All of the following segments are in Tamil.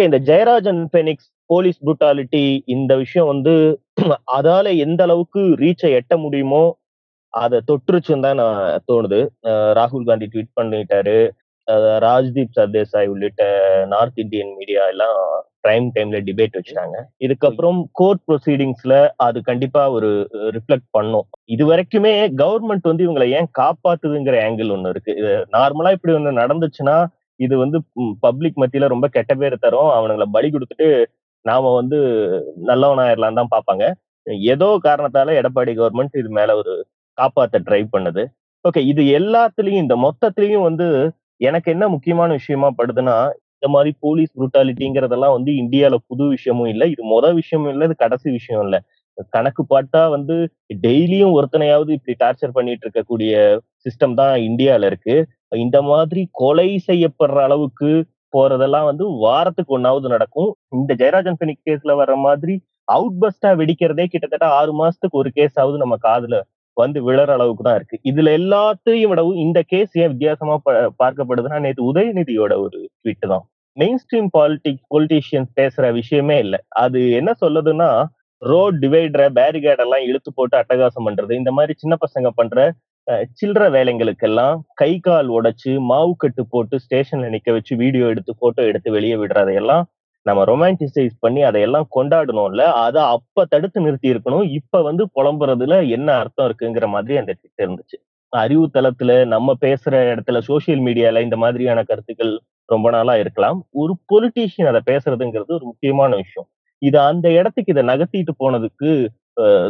ஓகே இந்த ஜெயராஜன் பெனிக்ஸ் போலீஸ் புரூட்டாலிட்டி இந்த விஷயம் வந்து அதால எந்த அளவுக்கு ரீச்சை எட்ட முடியுமோ அதை தொற்றுச்சுன்னு தான் நான் தோணுது. ராகுல் காந்தி ட்வீட் பண்ணிட்டாரு. ராஜ்தீப் சர்தேசாய் உள்ளிட்ட நார்த் இந்தியன் மீடியா எல்லாம் பிரைம் டைம்ல டிபேட் வச்சுட்டாங்க. இதுக்கப்புறம் கோர்ட் ப்ரொசீடிங்ஸ்ல அது கண்டிப்பா ஒரு ரிஃப்ளெக்ட் பண்ணும். இது வரைக்குமே கவர்மெண்ட் வந்து இவங்களை ஏன் காப்பாத்துதுங்கிற ஆங்கிள் ஒண்ணு இருக்கு. இது நார்மலா இப்படி ஒண்ணு நடந்துச்சுன்னா இது வந்து பப்ளிக் மத்தியில ரொம்ப கெட்ட பேர் தரும். அவனுங்களை பலி கொடுத்துட்டு நாம வந்து நல்லவனாயிரலாம் தான் பார்ப்பாங்க. ஏதோ காரணத்தால எடப்பாடி கவர்மெண்ட் இது மேல ஒரு காப்பாத்த ட்ரை பண்ணுது. ஓகே இது எல்லாத்துலயும் இந்த மொத்தத்திலையும் வந்து எனக்கு என்ன முக்கியமான விஷயமா படுதுன்னா இந்த மாதிரி போலீஸ் புரூட்டாலிட்டிங்கிறதெல்லாம் வந்து இந்தியால புது விஷயமும் இல்லை. இது மொத விஷயமும் இல்லை இது கடைசி விஷயம் இல்லை. கணக்கு பார்த்தா வந்து டெய்லியும் ஒருத்தனையாவது இப்படி டார்ச்சர் பண்ணிட்டு இருக்கக்கூடிய சிஸ்டம் தான் இந்தியால இருக்கு. இந்த மாதிரி கொலை செய்யப்படுற அளவுக்கு போறதெல்லாம் வந்து வாரத்துக்கு ஒன்னாவது நடக்கும். இந்த ஜெயராஜன் பெனிக் கேஸ்ல வர்ற மாதிரி அவுட் பஸ்டா வெடிக்கிறதே கிட்டத்தட்ட ஆறு மாசத்துக்கு ஒரு கேஸ் ஆகுது நம்ம காதுல வந்து விழற அளவுக்கு தான் இருக்கு. இதுல எல்லாத்தையும் விடவும் இந்த கேஸ் ஏன் வித்தியாசமா ப- பார்க்கப்படுதுன்னா நேற்று உதயநிதியோட ஒரு ட்வீட் தான். மெயின் ஸ்ட்ரீம் பாலிட்டிக் பொலிட்டீஷியன்ஸ் பேசுற விஷயமே இல்லை. அது என்ன சொல்லுதுன்னா ரோட் டிவைடரை பேரிகேட் எல்லாம் இழுத்து போட்டு அட்டகாசம் பண்றது இந்த மாதிரி சின்ன பசங்க பண்ற சில்லற வேலைங்களுக்கெல்லாம் கை கால் உடைச்சு மாவு கட்டு போட்டு ஸ்டேஷன்ல நிக்க வச்சு வீடியோ எடுத்து போட்டோ எடுத்து வெளியே விடுறதையெல்லாம் நம்ம ரொமான்டிசைஸ் பண்ணி அதையெல்லாம் கொண்டாடணும்ல. அதை அப்ப தடுத்து நிறுத்தி இருக்கணும். இப்ப வந்து புலம்புறதுல என்ன அர்த்தம் இருக்குங்கிற மாதிரி அந்த ட்விட் இருந்துச்சு. அறிவு தளத்துல நம்ம பேசுற இடத்துல சோசியல் மீடியால இந்த மாதிரியான கருத்துக்கள் ரொம்ப நாளா இருக்கலாம். ஒரு பொலிட்டீஷியன் அதை பேசுறதுங்கிறது ஒரு முக்கியமான விஷயம். இது அந்த இடத்துக்கு இதை நகர்த்திட்டு போனதுக்கு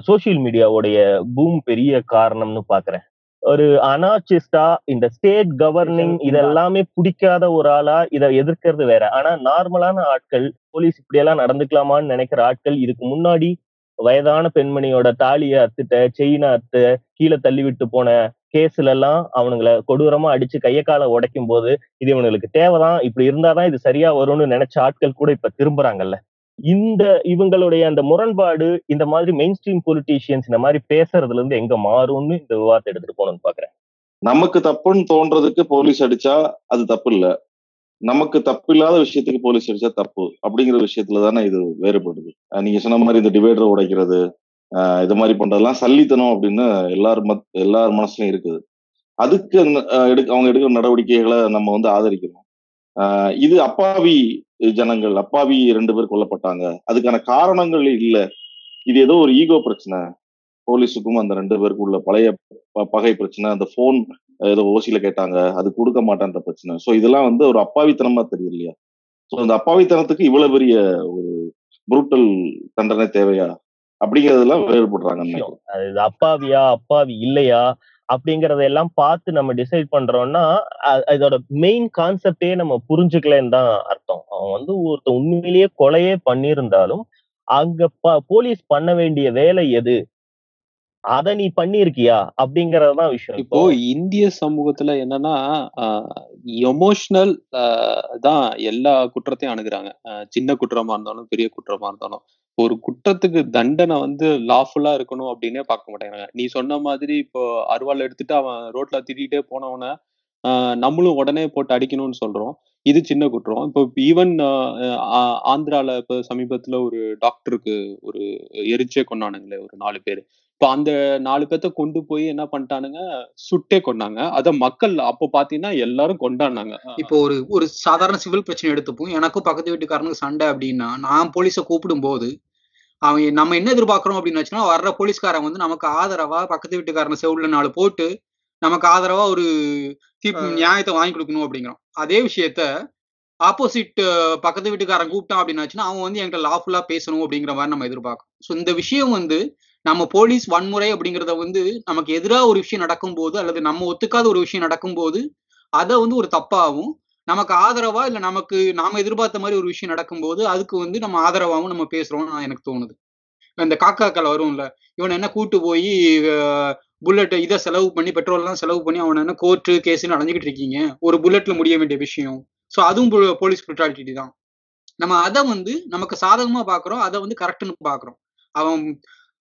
சோசியல் மீடியாவுடைய பூம் பெரிய காரணம்னு பாக்குறேன். ஒரு அனாச்சிஸ்டா இந்த ஸ்டேட் கவர்னிங் இதெல்லாமே பிடிக்காத ஒரு ஆளா இதை எதிர்க்கிறது வேற. ஆனா நார்மலான ஆட்கள் போலீஸ் இப்படியெல்லாம் நடந்துக்கலாமான்னு நினைக்கிற ஆட்கள் இதுக்கு முன்னாடி வயதான பெண்மணியோட தாலியை அத்துட்ட செயினை அத்து கீழே தள்ளி விட்டு போன கேஸ்ல எல்லாம் அவனுங்களை கொடூரமா அடிச்சு கைய காலை உடைக்கும் போது இது இவனுங்களுக்கு தேவைதான். இப்படி இருந்தாதான் இது சரியா வரும்னு நினைச்ச ஆட்கள் கூட இப்ப திரும்புறாங்கல்ல. இந்த இவங்களுடைய அந்த முரண்பாடு இந்த மாதிரி மெயின் ஸ்ட்ரீம் பொலிட்டீஷியன்ஸ் இந்த மாதிரி பேசுறதுல இருந்து எங்க மாறும்னு இந்த விவாதத்தை எடுத்துட்டு போகணும்னு பாக்குறேன். நமக்கு தப்புன்னு தோன்றதுக்கு போலீஸ் அடிச்சா அது தப்பு இல்ல. நமக்கு தப்பு இல்லாத விஷயத்துக்கு போலீஸ் அடிச்சா தப்பு அப்படிங்கிற விஷயத்துல தானே இது வேறுபடுது. நீங்க சொன்ன மாதிரி இந்த டிவைடர் உடைக்கிறது ஆஹ் இது மாதிரி பண்றதெல்லாம் சல்லித்தனம் அப்படின்னு எல்லார் மத் எல்லார் மனசுலயும் இருக்குது. அதுக்கு எடுக்க அவங்க எடுக்கிற நடவடிக்கைகளை நம்ம வந்து ஆதரிக்கணும் இது அப்பாவி ஜனங்கள் அப்பாவி ரெண்டு பேர் கொல்லப்பட்டாங்க. அதுக்கான காரணங்கள் இல்ல. இது ஏதோ ஒரு ஈகோ பிரச்சனை. போலீஸுக்கும் அந்த ரெண்டு பேருக்கும் உள்ள பழைய ப- பகை பிரச்சனை. அந்த போன் ஏதோ ஓசியில கேட்டாங்க. அது கொடுக்க மாட்டான்ற பிரச்சனை. சோ இதெல்லாம் வந்து ஒரு அப்பாவித்தனமா தெரியுது இல்லையா சோ அந்த அப்பாவித்தனத்துக்கு இவ்வளவு பெரிய ஒரு புரூட்டல் தண்டனை தேவையா? அப்படிங்கறதெல்லாம் வேறுபடுறாங்க இது அப்பாவியா அப்பாவி இல்லையா? அப்படிங்கறதெல்லாம் பார்த்து நம்ம டிசைட் பண்றோம்னா இதோட மெயின் கான்செப்டே நம்ம புரிஞ்சுக்கலன்னு தான் அர்த்தம். அவன் வந்து ஒருத்தன் உண்மையிலேயே கொலையே பண்ணியிருந்தாலும் அங்க போலீஸ் பண்ண வேண்டிய வேலை எது? அத நீ பண்ணிருக்கியா அப்படிங்கறதுதான் விஷயம். இப்போ இந்திய சமூகத்துல என்னன்னா எமோஷனல் தான் எல்லா குற்றத்தையும் அணுகுறாங்க. சின்ன குற்றமா இருந்தாலும் பெரிய குற்றமா இருந்தாலும். ஒரு குற்றத்துக்கு தண்டனை வந்து லாஃபுல்லா இருக்கணும் அப்படின்னே பார்க்க மாட்டேங்கிறாங்க நீ சொன்ன மாதிரி இப்போ அருவாள் எடுத்துட்டு அவன் ரோட்ல திட்டிகிட்டே போனவன நம்மளும் உடனே போட்டு அடிக்கணும்னு சொல்றோம். இது சின்ன குற்றம். இப்போ ஈவன் ஆந்திரால இப்போ சமீபத்துல ஒரு டாக்டருக்கு ஒரு எரிச்சே கொண்டானுங்களே ஒரு நாலு பேர். இப்போ அந்த நாலு பேர்த்த கொண்டு போய் என்ன பண்ணிட்டானுங்க? சுட்டே கொண்டாங்க அத மக்கள் அப்போ பாத்தீங்கன்னா எல்லாரும் கொண்டாடினாங்க. இப்போ ஒரு ஒரு சாதாரண சிவில் பிரச்சனை எடுத்துப்போம். எனக்கும் பக்கத்து வீட்டுக்காரனுக்கு சண்டை அப்படின்னா நான் போலீஸை கூப்பிடும் போது அவன் நம்ம என்ன எதிர்பார்க்கறோம் அப்படின்னு வச்சுன்னா வர்ற போலீஸ்காரன் வந்து நமக்கு ஆதரவா பக்கத்து வீட்டுக்காரனை செவுள்ள நாலு போட்டு நமக்கு ஆதரவா ஒரு தீர்ப்பு நியாயத்தை வாங்கி கொடுக்கணும் அப்படிங்கிறோம் அதே விஷயத்த ஆப்போசிட் பக்கத்து வீட்டுக்காரன் கூப்பிட்டான் அப்படின்னாச்சுன்னா அவன் வந்து என்கிட்ட லாஃபுல்லா பேசணும் அப்படிங்கிற மாதிரி நம்ம எதிர்பார்க்கறோம். ஸோ இந்த விஷயம் வந்து நம்ம போலீஸ் வன்முறை அப்படிங்கிறத வந்து நமக்கு எதிராக ஒரு விஷயம் நடக்கும்போது அல்லது நம்ம ஒத்துக்காத ஒரு விஷயம் நடக்கும்போது அதை வந்து ஒரு தப்பாகவும் நமக்கு ஆதரவா இல்ல நமக்கு நாம எதிர்பார்த்த மாதிரி ஒரு விஷயம் நடக்கும்போது அதுக்கு வந்து நம்ம ஆதரவாகவும் நம்ம பேசுறோம்னு எனக்கு தோணுது. இந்த காக்காக்கள் வரும்ல இவனை என்ன கூட்டு போய் புல்லட் இதை செலவு பண்ணி பெட்ரோல் எல்லாம் செலவு பண்ணி அவனை என்ன கோர்ட்டு கேஸ்ன்னு அடைஞ்சிக்கிட்டு இருக்கீங்க. ஒரு புல்லட்ல முடிய வேண்டிய விஷயம். ஸோ அதுவும் போலீஸ் புரட்டாலிட்டி தான். நம்ம அதை வந்து நமக்கு சாதகமா பாக்குறோம் அதை வந்து கரெக்ட்னு பாக்குறோம் அவன்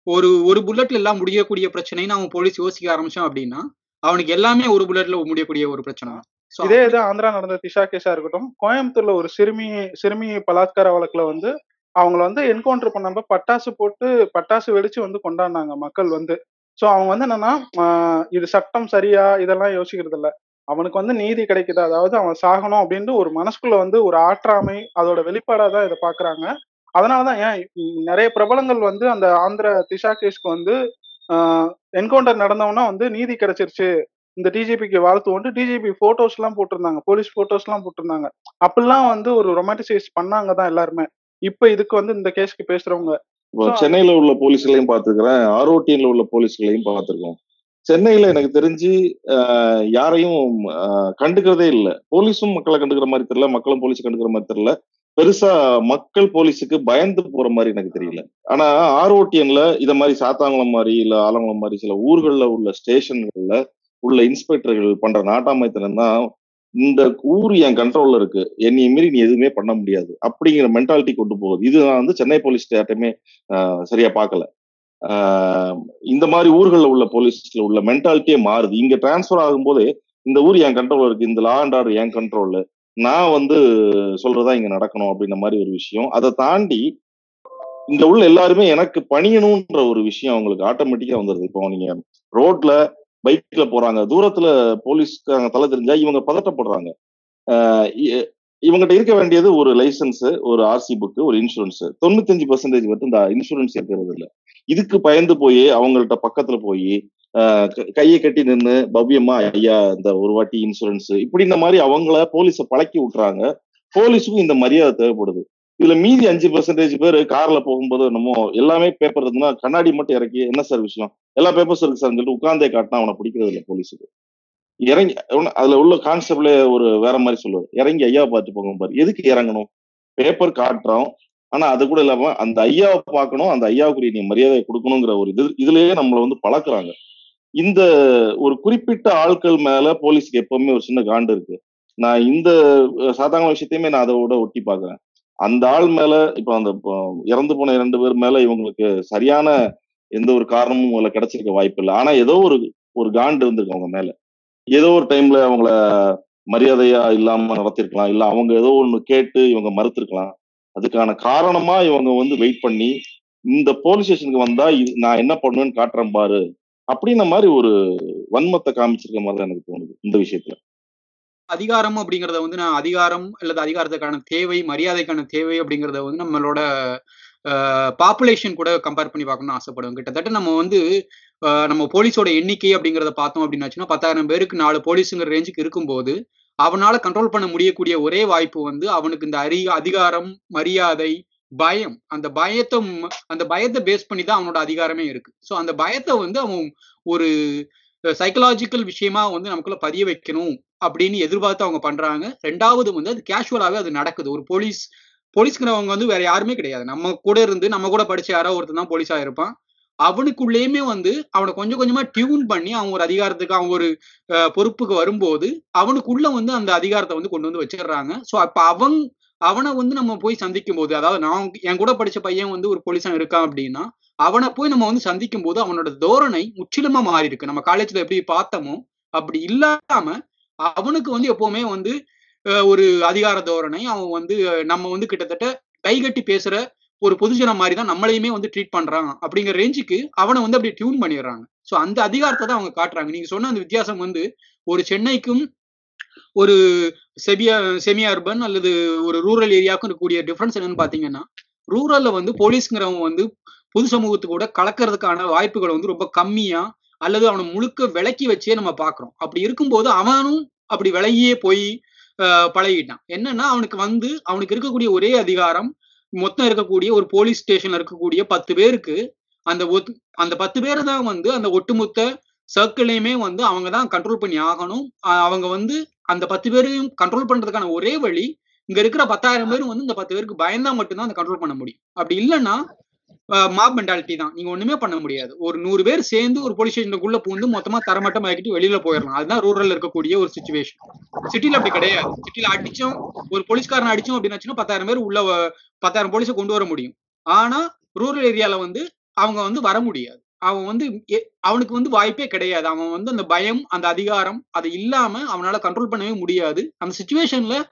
ஒரு ஒரு புல்லட்ல எல்லாம் முடியக்கூடிய பிரச்சனைன்னு அவன் போலீஸ் யோசிக்க ஆரம்பிச்சான் அப்படின்னா அவனுக்கு எல்லாமே ஒரு புல்லட்ல முடியக்கூடிய ஒரு பிரச்சனை இதே இது ஆந்திரா நடந்த திஷா கேஸா இருக்கட்டும் கோயம்புத்தூர்ல ஒரு சிறுமி சிறுமி பலாத்கார வழக்குல வந்து அவங்கள வந்து என்கவுண்டர் பண்ணப்ப பட்டாசு போட்டு பட்டாசு வெடிச்சு வந்து கொண்டாடினாங்க மக்கள் வந்து. சோ அவங்க வந்து என்னன்னா ஆஹ் இது சட்டம் சரியா? இதெல்லாம் யோசிக்கிறது இல்ல. அவனுக்கு வந்து நீதி கிடைக்குது? அதாவது அவன் சாகணும் அப்படின்ட்டு ஒரு மனசுக்குள்ள வந்து ஒரு ஆற்றாமை அதோட வெளிப்பாடா தான் இதை பாக்குறாங்க. அதனாலதான் ஏன் நிறைய பிரபலங்கள் வந்து அந்த ஆந்திர திஷா கேஸ்க்கு வந்து என்கவுண்டர் நடந்தவொன்னா வந்து நீதி கிடைச்சிருச்சு. இந்த டிஜிபிக்கு வாழ்த்துவோன்ட்டு டிஜிபி போட்டோஸ் எல்லாம் போட்டிருந்தாங்க. போலீஸ் போட்டோஸ் எல்லாம் போட்டிருந்தாங்க. அப்படிலாம் வந்து ஒரு ரொமாட்டிசைஸ் பண்ணாங்க தான் எல்லாருமே. இப்ப இதுக்கு வந்து இந்த கேஸ்க்கு பேசுறவங்க. சென்னையில உள்ள போலீஸ்களையும் பார்த்துருக்கிறேன். ஆர்ஓடியில் உள்ள போலீஸ்களையும் பார்த்துருக்கோம். சென்னையில எனக்கு தெரிஞ்சு யாரையும் கண்டுக்கிறதே இல்லை. போலீஸும் மக்களை கண்டுக்கிற மாதிரி தெரியல. மக்களும் போலீஸ் கண்டுக்கிற மாதிரி தெரியல. பெருசா மக்கள் போலீஸுக்கு பயந்து போற மாதிரி எனக்கு தெரியல. ஆனா ஆர்ஓடிஎன்ல இத மாதிரி சாத்தாங்குளம் மாதிரி இல்ல ஆலங்குளம் மாதிரி சில ஊர்கள்ல உள்ள ஸ்டேஷன்கள்ல உள்ள இன்ஸ்பெக்டர்கள் பண்ற நாட்டாமைத்தனம் தான் இந்த ஊர் என் கண்ட்ரோல்ல இருக்கு. என்னை மீறி நீ எதுவுமே பண்ண முடியாது. அப்படிங்கிற மென்டாலிட்டி கொண்டு போகுது. இது நான் வந்து சென்னை போலீஸ் யார்ட்டையுமே சரியா பார்க்கல. இந்த மாதிரி ஊர்களில் உள்ள போலீஸ்ல உள்ள மென்டாலிட்டியே மாறுது. இங்க டிரான்ஸ்ஃபர் ஆகும்போது இந்த ஊர் என் கண்ட்ரோல் இருக்கு. இந்த லா அண்ட் ஆர்டர் என் கண்ட்ரோல் நான் வந்து சொல்றதா இங்க நடக்கணும் அப்படின்ற மாதிரி ஒரு விஷயம். அதை தாண்டி இங்க உள்ள எல்லாருமே எனக்கு பணியணும்ன்ற ஒரு விஷயம் அவங்களுக்கு ஆட்டோமேட்டிக்கா வந்துருது. இப்போ நீங்க ரோட்ல பைக்ல போறாங்க தூரத்துல போலீஸ்காரங்க தலை தெரிஞ்சா இவங்க பதட்டப்படுறாங்க. இ- இவங்ககிட்ட இருக்க வேண்டியது ஒரு லைசன்ஸ் ஒரு ஆர்சி புக்கு ஒரு இன்சூரன்ஸ் தொண்ணூத்தஞ்சு பர்சன்டேஜ் மட்டும் இந்த இன்சூரன்ஸ் இருக்கிறது இல்லை. இதுக்கு பயந்து போய் அவங்கள்ட்ட பக்கத்துல போய் கையை கட்டி நின்று பவ்யமா ஐயா இந்த ஒரு வாட்டி இன்சூரன்ஸ் இப்படி இந்த மாதிரி அவங்கள போலீஸ பழக்கி விட்டுறாங்க. போலீஸுக்கும் இந்த மரியாதை தேவைப்படுது. இதுல மீதி அஞ்சு பெர்சன்டேஜ் பேர் கார்ல போகும்போது என்னமோ எல்லாமே பேப்பர் இருந்ததுன்னா கண்ணாடி மட்டும் இறக்கி என்ன சார் விஷயம்? எல்லா பேப்பர்ஸ் இருக்கு சார் சொல்லிட்டு உட்கார்ந்தே காட்டினா அவனை பிடிக்கிறது இல்லை போலீஸுக்கு இறங்கி அதுல உள்ள கான்ஸ்டபிளே ஒரு வேற மாதிரி சொல்லுவார். இறங்கி ஐயா பார்த்து போங்க பாரு. எதுக்கு இறங்கணும்? பேப்பர் காட்டுறோம். ஆனா அது கூட இல்லாம அந்த ஐயாவை பார்க்கணும். அந்த ஐயாவுக்குரிய நீ மரியாதை கொடுக்கணுங்கிற ஒரு இது இதுலயே நம்மளை வந்து பழக்குறாங்க. இந்த ஒரு குறிப்பிட்ட ஆட்கள் மேல போலீஸ்க்கு எப்பவுமே ஒரு சின்ன காண்டு இருக்கு. நான் இந்த சாதாரண விஷயத்தையுமே நான் அதோட ஒட்டி பாக்குறேன் அந்த ஆள் மேல இப்ப அந்த இறந்து போன இரண்டு பேர் மேல இவங்களுக்கு சரியான எந்த ஒரு காரணமும் உங்களை கிடைச்சிருக்க வாய்ப்பு இல்லை. ஆனா ஏதோ ஒரு ஒரு காண்டு இருந்திருக்கு அவங்க மேல. ஏதோ ஒரு டைம்ல அவங்கள மரியாதையா இல்லாம நடத்திருக்கலாம். இல்ல அவங்க ஏதோ ஒண்ணு கேட்டு இவங்க மறுத்திருக்கலாம். அதுக்கான காரணமா இவங்க வந்து வெயிட் பண்ணி இந்த போலீஸ் ஸ்டேஷனுக்கு வந்தா இது நான் என்ன பண்ணுவேன்னு காட்டுறேன் பாரு. அப்படின்ன மாதிரி ஒரு வன்மத்தை காமிச்சிருக்க மாதிரி தான் எனக்கு தோணுது இந்த விஷயத்துல. அதிகாரம் அப்படிங்கறத வந்து நான் அதிகாரம் அல்லது அதிகாரத்துக்கான தேவை மரியாதைக்கான தேவை அப்படிங்கறத வந்து நம்மளோட பாப்புலேஷன் கூட கம்பேர் பண்ணி பார்க்கணும்னு ஆசைப்படுவோம் கிட்டத்தட்ட நம்ம வந்து நம்ம போலீஸோட எண்ணிக்கை அப்படிங்கறத பார்த்தோம் அப்படின்னாச்சுன்னா பத்தாயிரம் பேருக்கு நாலு போலீஸுங்கிற ரேஞ்சுக்கு இருக்கும்போது அவனால கண்ட்ரோல் பண்ண முடியக்கூடிய ஒரே வாய்ப்பு வந்து அவனுக்கு இந்த அறி அதிகாரம் மரியாதை பயம். அந்த பயத்தை அந்த பயத்தை பேஸ் பண்ணி தான் அவனோட அதிகாரமே இருக்கு. ஸோ அந்த பயத்தை வந்து அவன் ஒரு சைக்கலாஜிக்கல் விஷயமா வந்து நமக்குள்ள பதிய வைக்கணும் அப்படின்னு எதிர்பார்த்து அவங்க பண்றாங்க. ரெண்டாவது வந்து அது கேஷுவலாவே அது நடக்குது. ஒரு போலீஸ் போலீஸ்ங்கிறவங்க வந்து வேற யாருமே கிடையாது. நம்ம கூட இருந்து நம்ம கூட படிச்ச யாரோ ஒருத்தர் தான் போலீஸா இருப்பான். அவனுக்குள்ளேயுமே வந்து அவனை கொஞ்சம் கொஞ்சமா டியூன் பண்ணி அவன் ஒரு அதிகாரத்துக்கு அவன் ஒரு பொறுப்புக்கு வரும்போது அவனுக்குள்ள வந்து அந்த அதிகாரத்தை வந்து கொண்டு வந்து வச்சிடுறாங்க. ஸோ அப்ப அவன் அவனை வந்து நம்ம போய் சந்திக்கும் போது அதாவது நான் என் கூட படிச்ச பையன் வந்து ஒரு போலீஸா இருக்கான் அப்படின்னா அவனை போய் நம்ம வந்து சந்திக்கும் போது அவனோட தோரணை முற்றிலுமா மாறி இருக்கு நம்ம காலேஜ்ல எப்படி பார்த்தோமோ அப்படி இல்லாம அவனுக்கு வந்து எப்பவுமே வந்து ஒரு அதிகார தோரணை. அவன் வந்து நம்ம வந்து கிட்டத்தட்ட கைகட்டி பேசுற ஒரு பொதுஜன மாதிரி தான் நம்மளையுமே வந்து ட்ரீட் பண்றான் அப்படிங்கிற ரேஞ்சுக்கு அவனை வந்து அப்படி டியூன் பண்ணிடுறாங்க. ஸோ அந்த அதிகாரத்தை தான் அவங்க காட்டுறாங்க. நீங்க சொன்ன அந்த வித்தியாசம் வந்து ஒரு சென்னைக்கும் ஒரு செபியா செமி அர்பன் அல்லது ஒரு ரூரல் ஏரியாவுக்கும் இருக்கக்கூடிய டிஃப்ரென்ஸ் என்னன்னு பாத்தீங்கன்னா ரூரல்ல வந்து போலீஸ்ங்கிறவங்க வந்து பொது சமூகத்து கூட கலக்கிறதுக்கான வாய்ப்புகள் வந்து ரொம்ப கம்மியா அல்லது அவனை முழுக்க விலக்கி வச்சே நம்ம பாக்குறோம் அப்படி இருக்கும்போது அவனும் அப்படி விலகியே போய் பழகிட்டான். என்னன்னா அவனுக்கு வந்து அவனுக்கு இருக்கக்கூடிய ஒரே அதிகாரம் மொத்தம் இருக்கக்கூடிய ஒரு போலீஸ் ஸ்டேஷன்ல இருக்கக்கூடிய பத்து பேருக்கு அந்த அந்த பத்து பேர் தான் வந்து அந்த ஒட்டுமொத்த சர்க்கிளையுமே வந்து அவங்க தான் கண்ட்ரோல் பண்ணி ஆகணும். அவங்க வந்து அந்த பத்து பேரையும் கண்ட்ரோல் பண்றதுக்கான ஒரே வழி இங்க இருக்கிற பத்தாயிரம் பேரும் வந்து இந்த பத்து பேருக்கு பயந்தா மட்டும்தான் அந்த கண்ட்ரோல் பண்ண முடியும். அப்படி இல்லைன்னா மாப் மென்டாலிட்டி தான். நீங்க ஒண்ணுமே பண்ண முடியாது. ஒரு நூறு பேர் சேர்ந்து ஒரு போலீஸ் ஸ்டேஷனுக்குள்ள பூந்து மொத்தமா தரமட்டம் ஆக்கிட்டு வெளியில போயிடலாம். அதுதான் ரூரல்ல இருக்கக்கூடிய ஒரு சுச்சுவேஷன் சிட்டில அப்படி கிடையாது. சிட்டில அடிச்சோம் ஒரு போலீஸ்காரன் அடிச்சோம் அப்படின்னு பத்தாயிரம் பேர் உள்ள பத்தாயிரம் போலீஸை கொண்டு வர முடியும். ஆனா ரூரல் ஏரியால வந்து அவங்க வந்து வர முடியாது. அவன் வந்து அவனுக்கு வந்து வாய்ப்பே கிடையாது. அவன் வந்து அந்த பயம் அந்த அதிகாரம் அது இல்லாம அவனால கண்ட்ரோல் பண்ணவே முடியாது. அந்த சுச்சுவேஷன்ல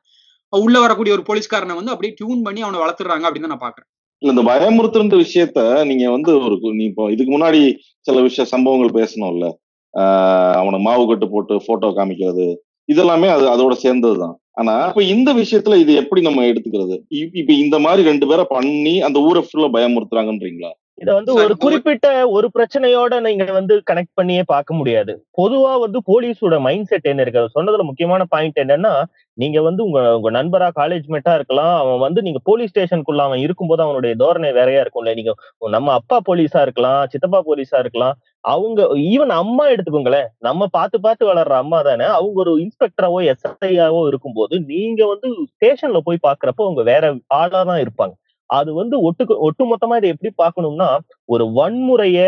உள்ள வரக்கூடிய ஒரு போலீஸ்காரனை வந்து அப்படியே டியூன் பண்ணி அவனை வளர்த்துறாங்க அப்படின்னு நான் பாக்குறேன் இல்ல இந்த பயமுறுத்துற விஷயத்த நீங்க வந்து ஒரு நீ இப்போ இதுக்கு முன்னாடி சில விஷய சம்பவங்கள் பேசணும்ல. ஆஹ் அவனை மாவு கட்டு போட்டு போட்டோ காமிக்கிறது இதெல்லாமே அது அதோட சேர்ந்ததுதான். ஆனா இப்ப இந்த விஷயத்துல இது எப்படி நம்ம எடுத்துக்கிறது? இ- இப்ப இந்த மாதிரி ரெண்டு பேரை பண்ணி அந்த ஊரை ஃபுல்லா பயமுறுத்துறாங்கன்றீங்களா? இத வந்து ஒரு குறிப்பிட்ட ஒரு பிரச்சனையோட நீங்க வந்து கனெக்ட் பண்ணியே பார்க்க முடியாது. பொதுவா வந்து போலீஸோட மைண்ட் செட் என்ன இருக்கு? சொன்னதுல முக்கியமான பாயிண்ட் என்னன்னா நீங்க வந்து உங்க உங்க நண்பரா காலேஜ் மேட்டா இருக்கலாம். அவன் வந்து நீங்க போலீஸ் ஸ்டேஷனுக்குள்ள அவன் இருக்கும்போது அவனுடைய தோரணை வேறையா இருக்கும்ல நீங்க நம்ம அப்பா போலீஸா இருக்கலாம் சித்தப்பா போலீஸா இருக்கலாம். அவங்க ஈவன் அம்மா எடுத்துக்கோங்களேன். நம்ம பார்த்து பார்த்து வளர்ற அம்மா தானே அவங்க ஒரு இன்ஸ்பெக்டராவோ எஸ்ஐயாவோ இருக்கும்போது நீங்க வந்து ஸ்டேஷன்ல போய் பாக்குறப்போ அவங்க வேற ஆளா தான் இருப்பாங்க. அது வந்து ஒட்டு ஒட்டுமொத்தமா இதை எப்படி பார்க்கணும்னா ஒரு வன்முறைய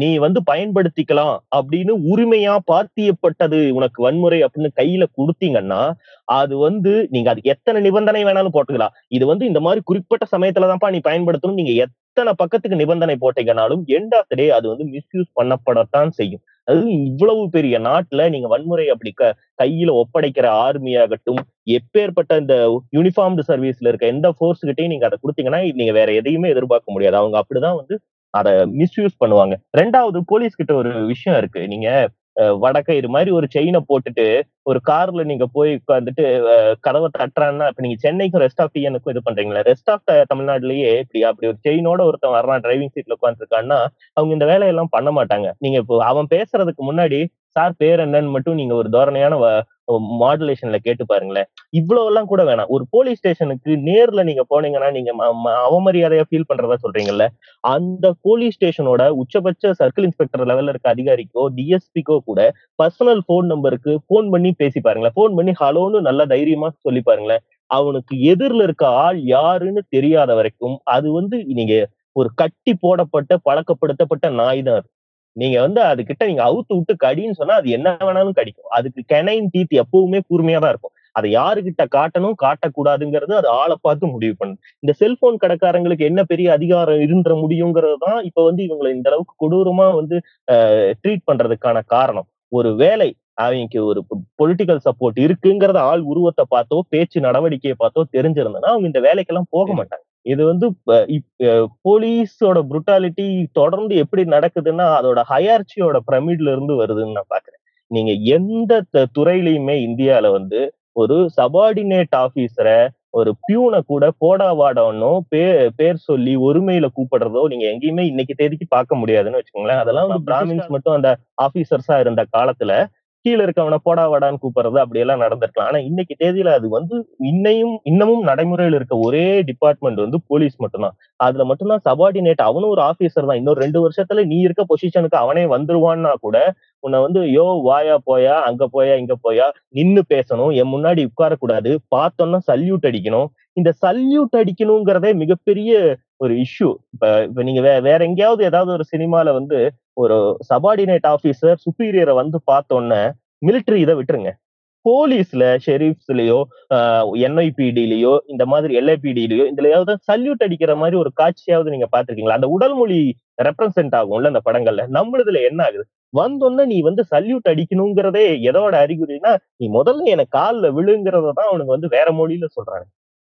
நீ வந்து பயன்படுத்திக்கலாம் அப்படின்னு உரிமையா பார்த்தியப்பட்டது உனக்கு வன்முறை அப்படின்னு கையில கொடுத்தீங்கன்னா அது வந்து நீங்க அது எத்தனை நிபந்தனை வேணாலும் போட்டுக்கலாம். இது வந்து இந்த மாதிரி குறிப்பிட்ட சமயத்துலதான்ப்பா நீ பயன்படுத்தணும். நீங்க எத்தனை பக்கத்துக்கு நிபந்தனை போட்டீங்கனாலும் எண்ட் ஆஃப் டே அது வந்து மிஸ்யூஸ் பண்ணப்படத்தான் செய்யும். அது இவ்வளவு பெரிய நாட்டுல நீங்க வன்முறை அப்படி க கையில ஒப்படைக்கிற ஆர்மி ஆகட்டும் எப்பேற்பட்ட இந்த யூனிஃபார்ம்டு சர்வீஸ்ல இருக்க எந்த ஃபோர்ஸ் கிட்டையும் நீங்க அதை கொடுத்தீங்கன்னா நீங்க வேற எதையுமே எதிர்பார்க்க முடியாது. அவங்க அப்படிதான் வந்து அதை மிஸ்யூஸ் பண்ணுவாங்க. ரெண்டாவது போலீஸ் கிட்ட ஒரு விஷயம் இருக்கு. நீங்க வடக்கயிறு மாதிரி ஒரு செயினை போட்டுட்டு ஒரு கார்ல நீங்க போய் உட்காந்துட்டு கதவை தட்டுறான்னா இப்ப நீங்க சென்னைக்கும் ரெஸ்ட் ஆஃப் இயனுக்கும் இது பண்றீங்களா? ரெஸ்ட் ஆஃப் தமிழ்நாட்டிலேயே இப்படி அப்படி ஒரு செயினோட ஒருத்தன் வர்றான் டிரைவிங் சீட்ல உட்காந்துருக்கான்னா அவங்க இந்த வேலையெல்லாம் பண்ண மாட்டாங்க. நீங்க இப்போ அவன் பேசுறதுக்கு முன்னாடி சார் பேர் என்னன்னு மட்டும் நீங்க ஒரு தோரணையான மாடுலேஷன்ல கேட்டு பாருங்களேன். இவ்வளவு எல்லாம் கூட வேணாம். ஒரு போலீஸ் ஸ்டேஷனுக்கு நேர்ல நீங்க போனீங்கன்னா நீங்க ம- அவமரியாதையா ஃபீல் பண்றதா சொல்றீங்கல்ல அந்த போலீஸ் ஸ்டேஷனோட உச்சபட்ச சர்க்கிள் இன்ஸ்பெக்டர் லெவல்ல இருக்க அதிகாரிக்கோ டிஎஸ்பிக்கோ கூட பர்சனல் போன் நம்பருக்கு போன் பண்ணி பேசி பாருங்களேன். போன் பண்ணி ஹலோன்னு நல்லா தைரியமா சொல்லி பாருங்களேன். அவனுக்கு எதிரில் இருக்க ஆள் யாருன்னு தெரியாத வரைக்கும் அது வந்து நீங்க ஒரு கட்டி போடப்பட்ட பழக்கப்படுத்தப்பட்ட நாய் தான் அது. நீங்க வந்து அது கிட்ட நீங்க அவுத்து விட்டு கடின்னு சொன்னா அது என்ன வேணாலும் கடிக்கும். அதுக்கு கெனைன் டீத் எப்பவுமே கூர்மையா தான் இருக்கும். அதை யாருகிட்ட காட்டணும் காட்டக்கூடாதுங்கிறது அது ஆளை பார்த்து முடிவு பண்ணும் இந்த செல்போன் கடைக்காரங்களுக்கு என்ன பெரிய அதிகாரம் இருந்துட முடியுங்கிறது தான் இப்ப வந்து இவங்களை இந்த அளவுக்கு கொடூரமா வந்து ட்ரீட் பண்றதுக்கான காரணம். ஒரு வேலை அவங்களுக்கு ஒரு பொலிட்டிக்கல் சப்போர்ட் இருக்குங்கிறத ஆள் உருவத்தை பார்த்தோ பேச்சு நடவடிக்கையை பார்த்தோ தெரிஞ்சிருந்தனா அவங்க இந்த வேலைக்கெல்லாம் போக மாட்டாங்க. இது வந்து போலீஸோட புருட்டாலிட்டி தொடர்ந்து எப்படி நடக்குதுன்னா அதோட ஹயர்ச்சியோட பிரமிட்ல இருந்து வருதுன்னு நான் பாக்குறேன் நீங்க எந்த துறையிலயுமே இந்தியால வந்து ஒரு சபார்டினேட் ஆபீசரை ஒரு பியூனை கூட போடா வாடனோ பேர் பேர் சொல்லி ஒருமையில கூப்பிடுறதோ நீங்க எங்கேயுமே இன்னைக்கு தேதிக்கு பார்க்க முடியாதுன்னு வச்சுக்கோங்களேன். அதெல்லாம் வந்து பிராமின்ஸ் மட்டும் அந்த ஆபீசர்ஸா இருந்த காலத்துல கீழே இருக்கவனை போடா வாடான்னு கூப்பிடுறது அப்படியெல்லாம் நடந்திருக்கலாம். ஆனா இன்னைக்கு தேதியில அது வந்து இன்னையும் இன்னமும் நடைமுறையில் இருக்க ஒரே டிபார்ட்மெண்ட் வந்து போலீஸ் மட்டும்தான். அதுல மட்டும்தான் சபார்டினேட் அவனும் ஒரு ஆபீசர் தான். இன்னொரு ரெண்டு வருஷத்துல நீ இருக்க பொசிஷனுக்கு அவனே வந்துருவான்னா கூட உன்னை வந்து யோ வாயா போயா அங்க போயா இங்க போயா நின்னு பேசணும் என் முன்னாடி உட்காரக்கூடாது பார்த்தோன்னா சல்யூட் அடிக்கணும். இந்த சல்யூட் அடிக்கணுங்கிறதே மிகப்பெரிய ஒரு இஷ்யூ இப்ப இப்ப நீங்க வே வேற எங்கேயாவது ஏதாவது ஒரு சினிமால வந்து ஒரு சபார்டினேட் ஆபீசர் சுப்பீரியரை வந்து பார்த்தோன்னே மிலிட்டரி இதை விட்டுருங்க. போலீஸ்ல ஷெரீஃப்ஸ்லயோ என்ஐபிடிலயோ இந்த மாதிரி எல்ஐபிடிலயோ இதுலயாவது சல்யூட் அடிக்கிற மாதிரி ஒரு காட்சியாவது நீங்க பாத்திருக்கீங்களா அந்த உடல் மொழி ரெப்ரசென்ட் ஆகும்ல அந்த படங்கள்ல. நம்மளதுல என்ன ஆகுது? வந்தோன்னே நீ வந்து சல்யூட் அடிக்கணுங்கிறதே எதோட அறிகுறினா நீ முதல்ல எனக்கு காலில் விழுங்கிறத தான் அவனுக்கு வந்து வேற மொழியில சொல்றாங்க.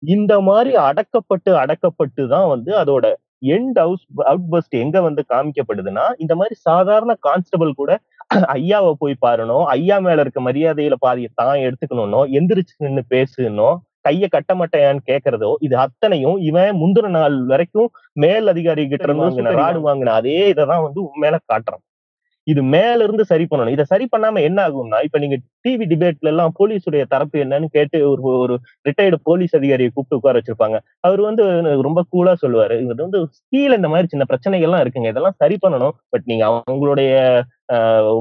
இந்த மாதிரி அடக்கப்பட்டு அடக்கப்பட்டு தான் வந்து அதோட எண்ட் அவுட் பஸ்ட் எங்க வந்து காமிக்கப்படுதுன்னா இந்த மாதிரி சாதாரண கான்ஸ்டபிள் கூட ஐயாவை போய் பாருணும் ஐயா மேல இருக்க மரியாதையில பாதியை தான் எடுத்துக்கணும்னோ எந்திரிச்சு நின்னு பேசணும் கைய கட்ட மாட்டேயான்னு கேக்குறதோ இது அத்தனையும் இவன் முந்தின நாள் வரைக்கும் மேல் அதிகாரி கிட்ட இருந்து ராடு வாங்கின அதே இதைதான் வந்து மேல காட்டுறான். இது மேல இருந்து சரி பண்ணணும். இதை சரி பண்ணாம என்ன ஆகும்னா இப்ப நீங்க டிவி டிபேட்ல எல்லாம் போலீஸுடைய தரப்பு என்னன்னு கேட்டு ஒரு ஒரு ரிட்டையர்டு போலீஸ் அதிகாரியை கூப்பிட்டு உட்கார வச்சிருப்பாங்க. அவர் வந்து ரொம்ப கூலா சொல்லுவாரு. இது வந்து கீழே இந்த மாதிரி சின்ன பிரச்சனைகள்லாம் இருக்குங்க. இதெல்லாம் சரி பண்ணணும். பட் நீங்க அவங்களுடைய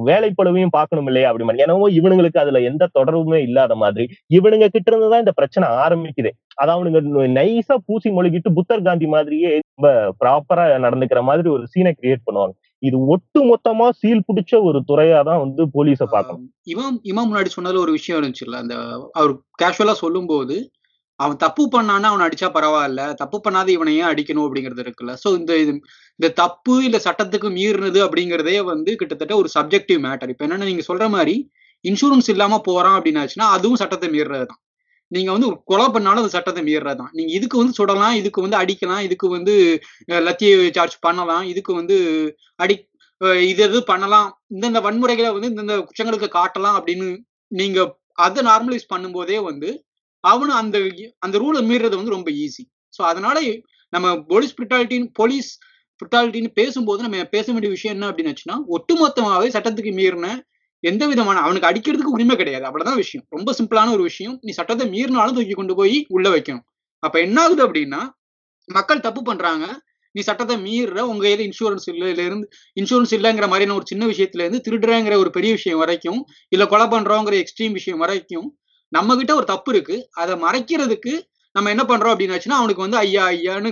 வேலைப்பழுவையும் பார்க்கணும் இல்லையா? அப்படி மாதிரி. ஏன்னா இவனுங்களுக்கு அதுல எந்த தொடர்புமே இல்லாத மாதிரி. இவனுங்க கிட்ட இருந்துதான் இந்த பிரச்சனை ஆரம்பிக்குது. அதான் அவனுங்க நைஸா பூசி மொழிகிட்டு புத்தர் காந்தி மாதிரியே ரொம்ப ப்ராப்பரா நடந்துக்கிற மாதிரி ஒரு சீனை கிரியேட் பண்ணுவாங்க. இது ஒட்டு மொத்தமா சீல் பிடிச்ச ஒரு துறையா தான் வந்து போலீஸ பார்க்கணும். இவன் இவன் முன்னாடி சொன்னதுல ஒரு விஷயம் இருந்துச்சுல்ல அந்த அவர் கேஷுவலா சொல்லும் போது அவன் தப்பு பண்ணான்னா அவனை அடிச்சா பரவாயில்ல தப்பு பண்ணாத இவனை ஏன் அடிக்கணும் அப்படிங்கிறது இருக்குல்ல? சோ இந்த இது இந்த தப்பு இல்ல சட்டத்துக்கு மீறினது அப்படிங்கிறதே வந்து கிட்டத்தட்ட ஒரு சப்ஜெக்டிவ் மேட்டர் இப்ப என்னன்னா நீங்க சொல்ற மாதிரி இன்சூரன்ஸ் இல்லாம போறான் அப்படின்னாச்சுன்னா அதுவும் சட்டத்தை மீறுறது தான் நீங்க வந்து ஒரு கொலை பண்ணாலும் அது சட்டத்தை மீறதான் தான் நீங்க இதுக்கு வந்து சுடலாம் இதுக்கு வந்து அடிக்கலாம் இதுக்கு வந்து லத்திய சார்ஜ் பண்ணலாம் இதுக்கு வந்து அடி இது இது பண்ணலாம் இந்தந்த வன்முறைகளை வந்து இந்தந்த குற்றங்களுக்கு காட்டலாம் அப்படின்னு நீங்க அதை நார்மலைஸ் பண்ணும்போதே வந்து அவனு அந்த அந்த ரூலை மீறது வந்து ரொம்ப ஈஸி ஸோ அதனால நம்ம போலீஸ் பிரிட்டாலிட்டின்னு போலீஸ் பிரிட்டாலிட்டின்னு பேசும்போது நம்ம பேச வேண்டிய விஷயம் என்ன அப்படின்னு வச்சுன்னா ஒட்டுமொத்தமாகவே சட்டத்துக்கு மீறின எந்த விதமான அவனுக்கு அடிக்கிறதுக்கு உரிமை கிடையாது. அப்படிதான் விஷயம். ரொம்ப சிம்பிளான ஒரு விஷயம். நீ சட்டத்தை மீறினாலும் தூக்கி கொண்டு போய் உள்ள வைக்கணும். அப்ப என்ன ஆகுது அப்படின்னா மக்கள் தப்பு பண்றாங்க. நீ சட்டத்தை மீறுற உங்க கையில இன்சூரன்ஸ் இல்ல இருந்து இன்சூரன்ஸ் இல்லைங்கிற மாதிரியான ஒரு சின்ன விஷயத்துல இருந்து திருடுறேங்கிற ஒரு பெரிய விஷயம் வரைக்கும் இல்ல கொலை பண்றோங்கிற எக்ஸ்ட்ரீம் விஷயம் வரைக்கும் நம்ம கிட்ட ஒரு தப்பு இருக்கு. அதை மறைக்கிறதுக்கு நம்ம என்ன பண்றோம் அப்படின்னு வச்சுன்னா அவனுக்கு வந்து ஐயா ஐயான்னு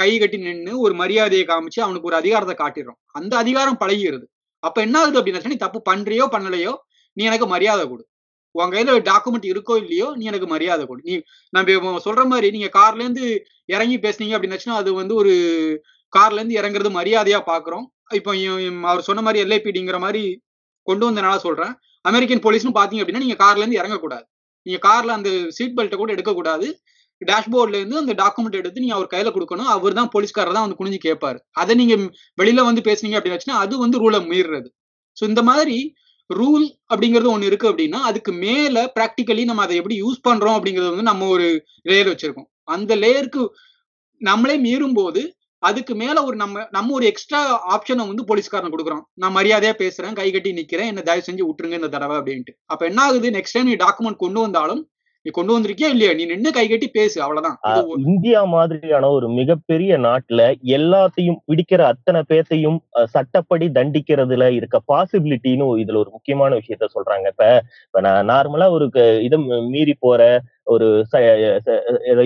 கை கட்டி நின்று ஒரு மரியாதையை காமிச்சு அவனுக்கு ஒரு அதிகாரத்தை காட்டிடுறோம். அந்த அதிகாரம் பழகிறது அப்ப என்ன ஆகுது அப்படின்னு நீ தப்பு பண்றியோ பண்ணலையோ நீ எனக்கு மரியாதை கொடு. உன் கையில டாக்குமெண்ட் இருக்கோ இல்லையோ நீ எனக்கு மரியாதை கொடு. நீ நம்ம சொல்ற மாதிரி நீங்க கார்ல இருந்து இறங்கி பேசுனீங்க அப்படின்னு அது வந்து ஒரு கார்ல இருந்து இறங்குறது மரியாதையா பாக்குறோம். இப்போ அவர் சொன்ன மாதிரி எல்ஐபிடிங்கிற மாதிரி கொண்டு வந்தனால சொல்றேன். அமெரிக்கன் போலீஸ்னு பாத்தீங்க அப்படின்னா நீங்க கார்ல இருந்து இறங்கக்கூடாது. நீங்க கார்ல அந்த சீட் பெல்ட்டை கூட எடுக்கக்கூடாது. டேஷ்போர்ட்ல இருந்து அந்த டாக்குமெண்ட் எடுத்து நீங்க அவர் கையில கொடுக்கணும். அவர் தான் போலீஸ்காரர் தான் வந்து குனிஞ்சு கேட்பாரு அதை நீங்க வெளியில வந்து பேசுனீங்க அப்படின்னு வச்சுன்னா அது வந்து ரூலை மீறுறது. ஸோ இந்த மாதிரி ரூல் அப்படிங்கிறது ஒன்று இருக்கு அப்படின்னா அதுக்கு மேல ப்ராக்டிக்கலி நம்ம அதை எப்படி யூஸ் பண்றோம் அப்படிங்கிறது வந்து நம்ம ஒரு லேயர் வச்சிருக்கோம். அந்த லேயருக்கு நம்மளே மீறும் போது அதுக்கு மேல ஒரு நம்ம நம்ம ஒரு எக்ஸ்ட்ரா ஆப்ஷனை வந்து போலீஸ்காரன் கொடுக்குறோம். நான் மரியாதையா பேசுறேன் கை கட்டி நிக்கிறேன் என்ன தயவு செஞ்சு விட்டுருங்க இந்த தடவை அப்படின்ட்டு. அப்ப என்ன ஆகுது? நெக்ஸ்ட் டைம் நீ டாக்குமெண்ட் கொண்டு வந்தாலும் நீ கொண்டு வந்திருக்கியா இல்லையா? நீ நின்னு கை கட்டி பேசு அவ்வளவுதான். இந்தியா மாதிரியான ஒரு மிகப்பெரிய நாட்டுல எல்லாத்தையும் பிடிக்கிற அத்தனை பேத்தையும் சட்டப்படி தண்டிக்கிறதுல இருக்க பாசிபிலிட்டின்னு இதுல ஒரு முக்கியமான விஷயத்த சொல்றாங்க. இப்ப இப்ப நான் நார்மலா ஒரு இதை மீறி போற ஒரு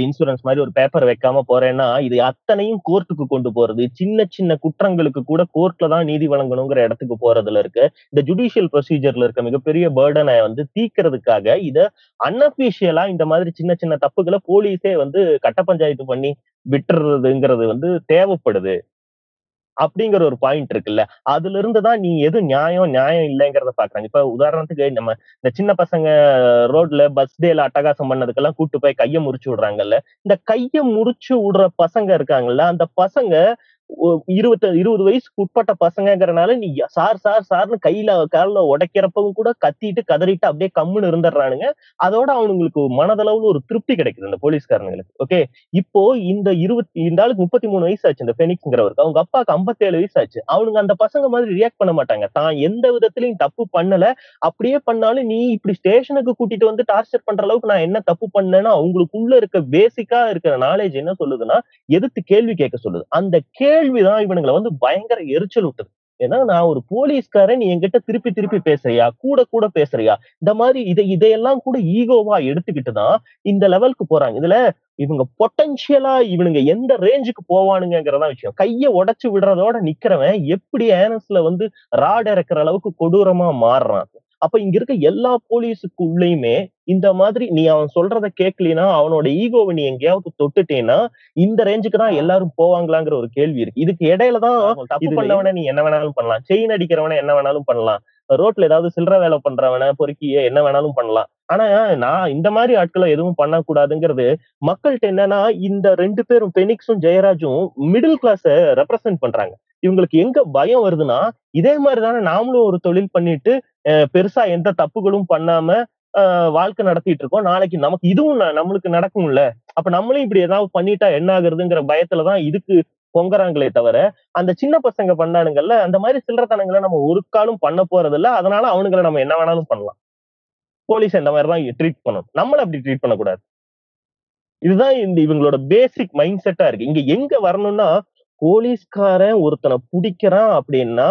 இன்சூரன்ஸ் மாதிரி ஒரு பேப்பர் வைக்காம போறேன்னா இது அத்தனையும் கோர்ட்டுக்கு கொண்டு போறது. சின்ன சின்ன குற்றங்களுக்கு கூட கோர்ட்ல தான் நீதி வழங்கணுங்கிற இடத்துக்கு போறதுல இருக்கு. இந்த ஜுடிஷியல் ப்ரொசீஜர்ல இருக்க மிகப்பெரிய பேர்டனை வந்து தீக்கிறதுக்காக இத அன்அபிஷியலா இந்த மாதிரி சின்ன சின்ன தப்புகளை போலீஸே வந்து கட்ட பஞ்சாயத்து பண்ணி விட்டுறதுங்கிறது வந்து தேவைப்படுது. அப்படிங்கிற ஒரு பாயிண்ட் இருக்குல்ல. அதுல இருந்து தான் நீ எது நியாயம் நியாயம் இல்லைங்கிறத பாக்குறாங்க. இப்ப உதாரணத்துக்கு நம்ம இந்த சின்ன பசங்க ரோட்ல பஸ் டேல அட்டகாசம் பண்ணதுக்கெல்லாம் கூட்டு போய் கையை முறிச்சு விடுறாங்கல்ல. இந்த கையை முறிச்சு விடுற பசங்க இருக்காங்கல்ல அந்த பசங்க இருபத்தி இருபது வயசுக்கு உட்பட்ட பசங்கங்கிறனால நீ சார் சார் சார்னு கையில கால்ல உடைக்கிறப்பவும் கூட கத்திட்டு கதறிட்டு அப்படியே கம்முன்னு இருந்துடுறானுங்க. அதோட அவனுங்களுக்கு மனதளவுல ஒரு திருப்தி கிடைக்குது இந்த போலீஸ்காரனுங்களுக்கு ஓகே? இப்போ இந்த இருபத்தி இந்த ஆளுக்கு முப்பத்தி மூணு வயசு ஆச்சு இந்த பெனிக்ஸ்ங்கிறவருக்கு அவங்க அப்பாவுக்கு ஐம்பத்தேழு வயசு ஆச்சு. அவனுங்க அந்த பசங்க மாதிரி ரியாக்ட் பண்ண மாட்டாங்க. தான் எந்த விதத்திலையும் தப்பு பண்ணல. அப்படியே பண்ணாலும் நீ இப்படி ஸ்டேஷனுக்கு கூட்டிட்டு வந்து டார்ச்சர் பண்ற அளவுக்கு நான் என்ன தப்பு பண்ணேன்னா அவங்களுக்குள்ள இருக்க பேசிக்கா இருக்கிற நாலேஜ் என்ன சொல்லுதுன்னா எதிர்த்து கேள்வி கேட்க சொல்லுது. அந்த கேள்விதான் இவனுங்களை வந்து பயங்கர எரிச்சல் விட்டுது ஏன்னா நான் ஒரு போலீஸ்காரன் நீ என்கிட்ட திருப்பி திருப்பி பேசுறியா? கூட கூட பேசுறியா? இந்த மாதிரி இதை இதையெல்லாம் கூட ஈகோவா எடுத்துக்கிட்டு தான் இந்த லெவலுக்கு போறாங்க. இதுல இவங்க பொட்டன்ஷியலா இவனுங்க எந்த ரேஞ்சுக்கு போவானுங்கிறதா விஷயம். கைய உடைச்சு விடுறதோட நிக்கிறவன் எப்படி ஏனஸ்ல வந்து ராட் இறக்குற அளவுக்கு கொடூரமா மாறுறான். அப்ப இங்க இருக்க எல்லா போலீஸுக்குள்ளயுமே இந்த மாதிரி நீ அவன் சொல்றத கேட்கலினா அவனோட ஈகோவை நீ எங்கேயாவது தொட்டுட்டேன்னா இந்த ரேஞ்சுக்கு தான் எல்லாரும் போவாங்களாங்கிற ஒரு கேள்வி இருக்கு. இதுக்கு இடையில தான் தப்பு பண்ணவன நீ என்ன வேணாலும் பண்ணலாம். செயின் அடிக்கிறவன என்ன வேணாலும் பண்ணலாம். ரோட்ல ஏதாவது சில்லற வேலை பண்றவன பொறுக்கிய என்ன வேணாலும் பண்ணலாம். ஆனா நான் இந்த மாதிரி ஆட்களை எதுவும் பண்ணக்கூடாதுங்கிறது மக்கள்கிட்ட என்னன்னா இந்த ரெண்டு பேரும் பெனிக்ஸும் ஜெயராஜும் மிடில் கிளாஸ ரெப்ரசென்ட் பண்றாங்க. இவங்களுக்கு எங்க பயம் வருதுன்னா இதே மாதிரி தானே நாமளும் ஒரு தொழில் பண்ணிட்டு பெருசா எந்த தப்புகளும் பண்ணாம அஹ், வாழ்க்கை நடத்திட்டு இருக்கோம். நாளைக்கு நமக்கு இதுவும் ந- நம்மளுக்கு நடக்கும்ல. அப்ப நம்மளும் இப்படி ஏதாவது பண்ணிட்டா என்ன ஆகுறதுங்கிற பயத்துலதான் இதுக்கு பொங்குறாங்களே தவிர அந்த சின்ன பசங்க பண்ணானுங்கல்ல அந்த மாதிரி சில்லறத்தனங்களை நம்ம ஒரு காலும் பண்ண போறது இல்ல அதனால அவனுங்களை நம்ம என்ன வேணாலும் பண்ணலாம். போலீஸ் இந்த மாதிரி தான் ட்ரீட் பண்ணணும். நம்மள அப்படி ட்ரீட் பண்ணக்கூடாது. இதுதான் இந்த இவங்களோட பேசிக் மைண்ட் செட்டா இருக்கு. இங்க எங்க வரணும்னா போலீஸ்காரன் ஒருத்தனை பிடிக்கிறான் அப்படின்னா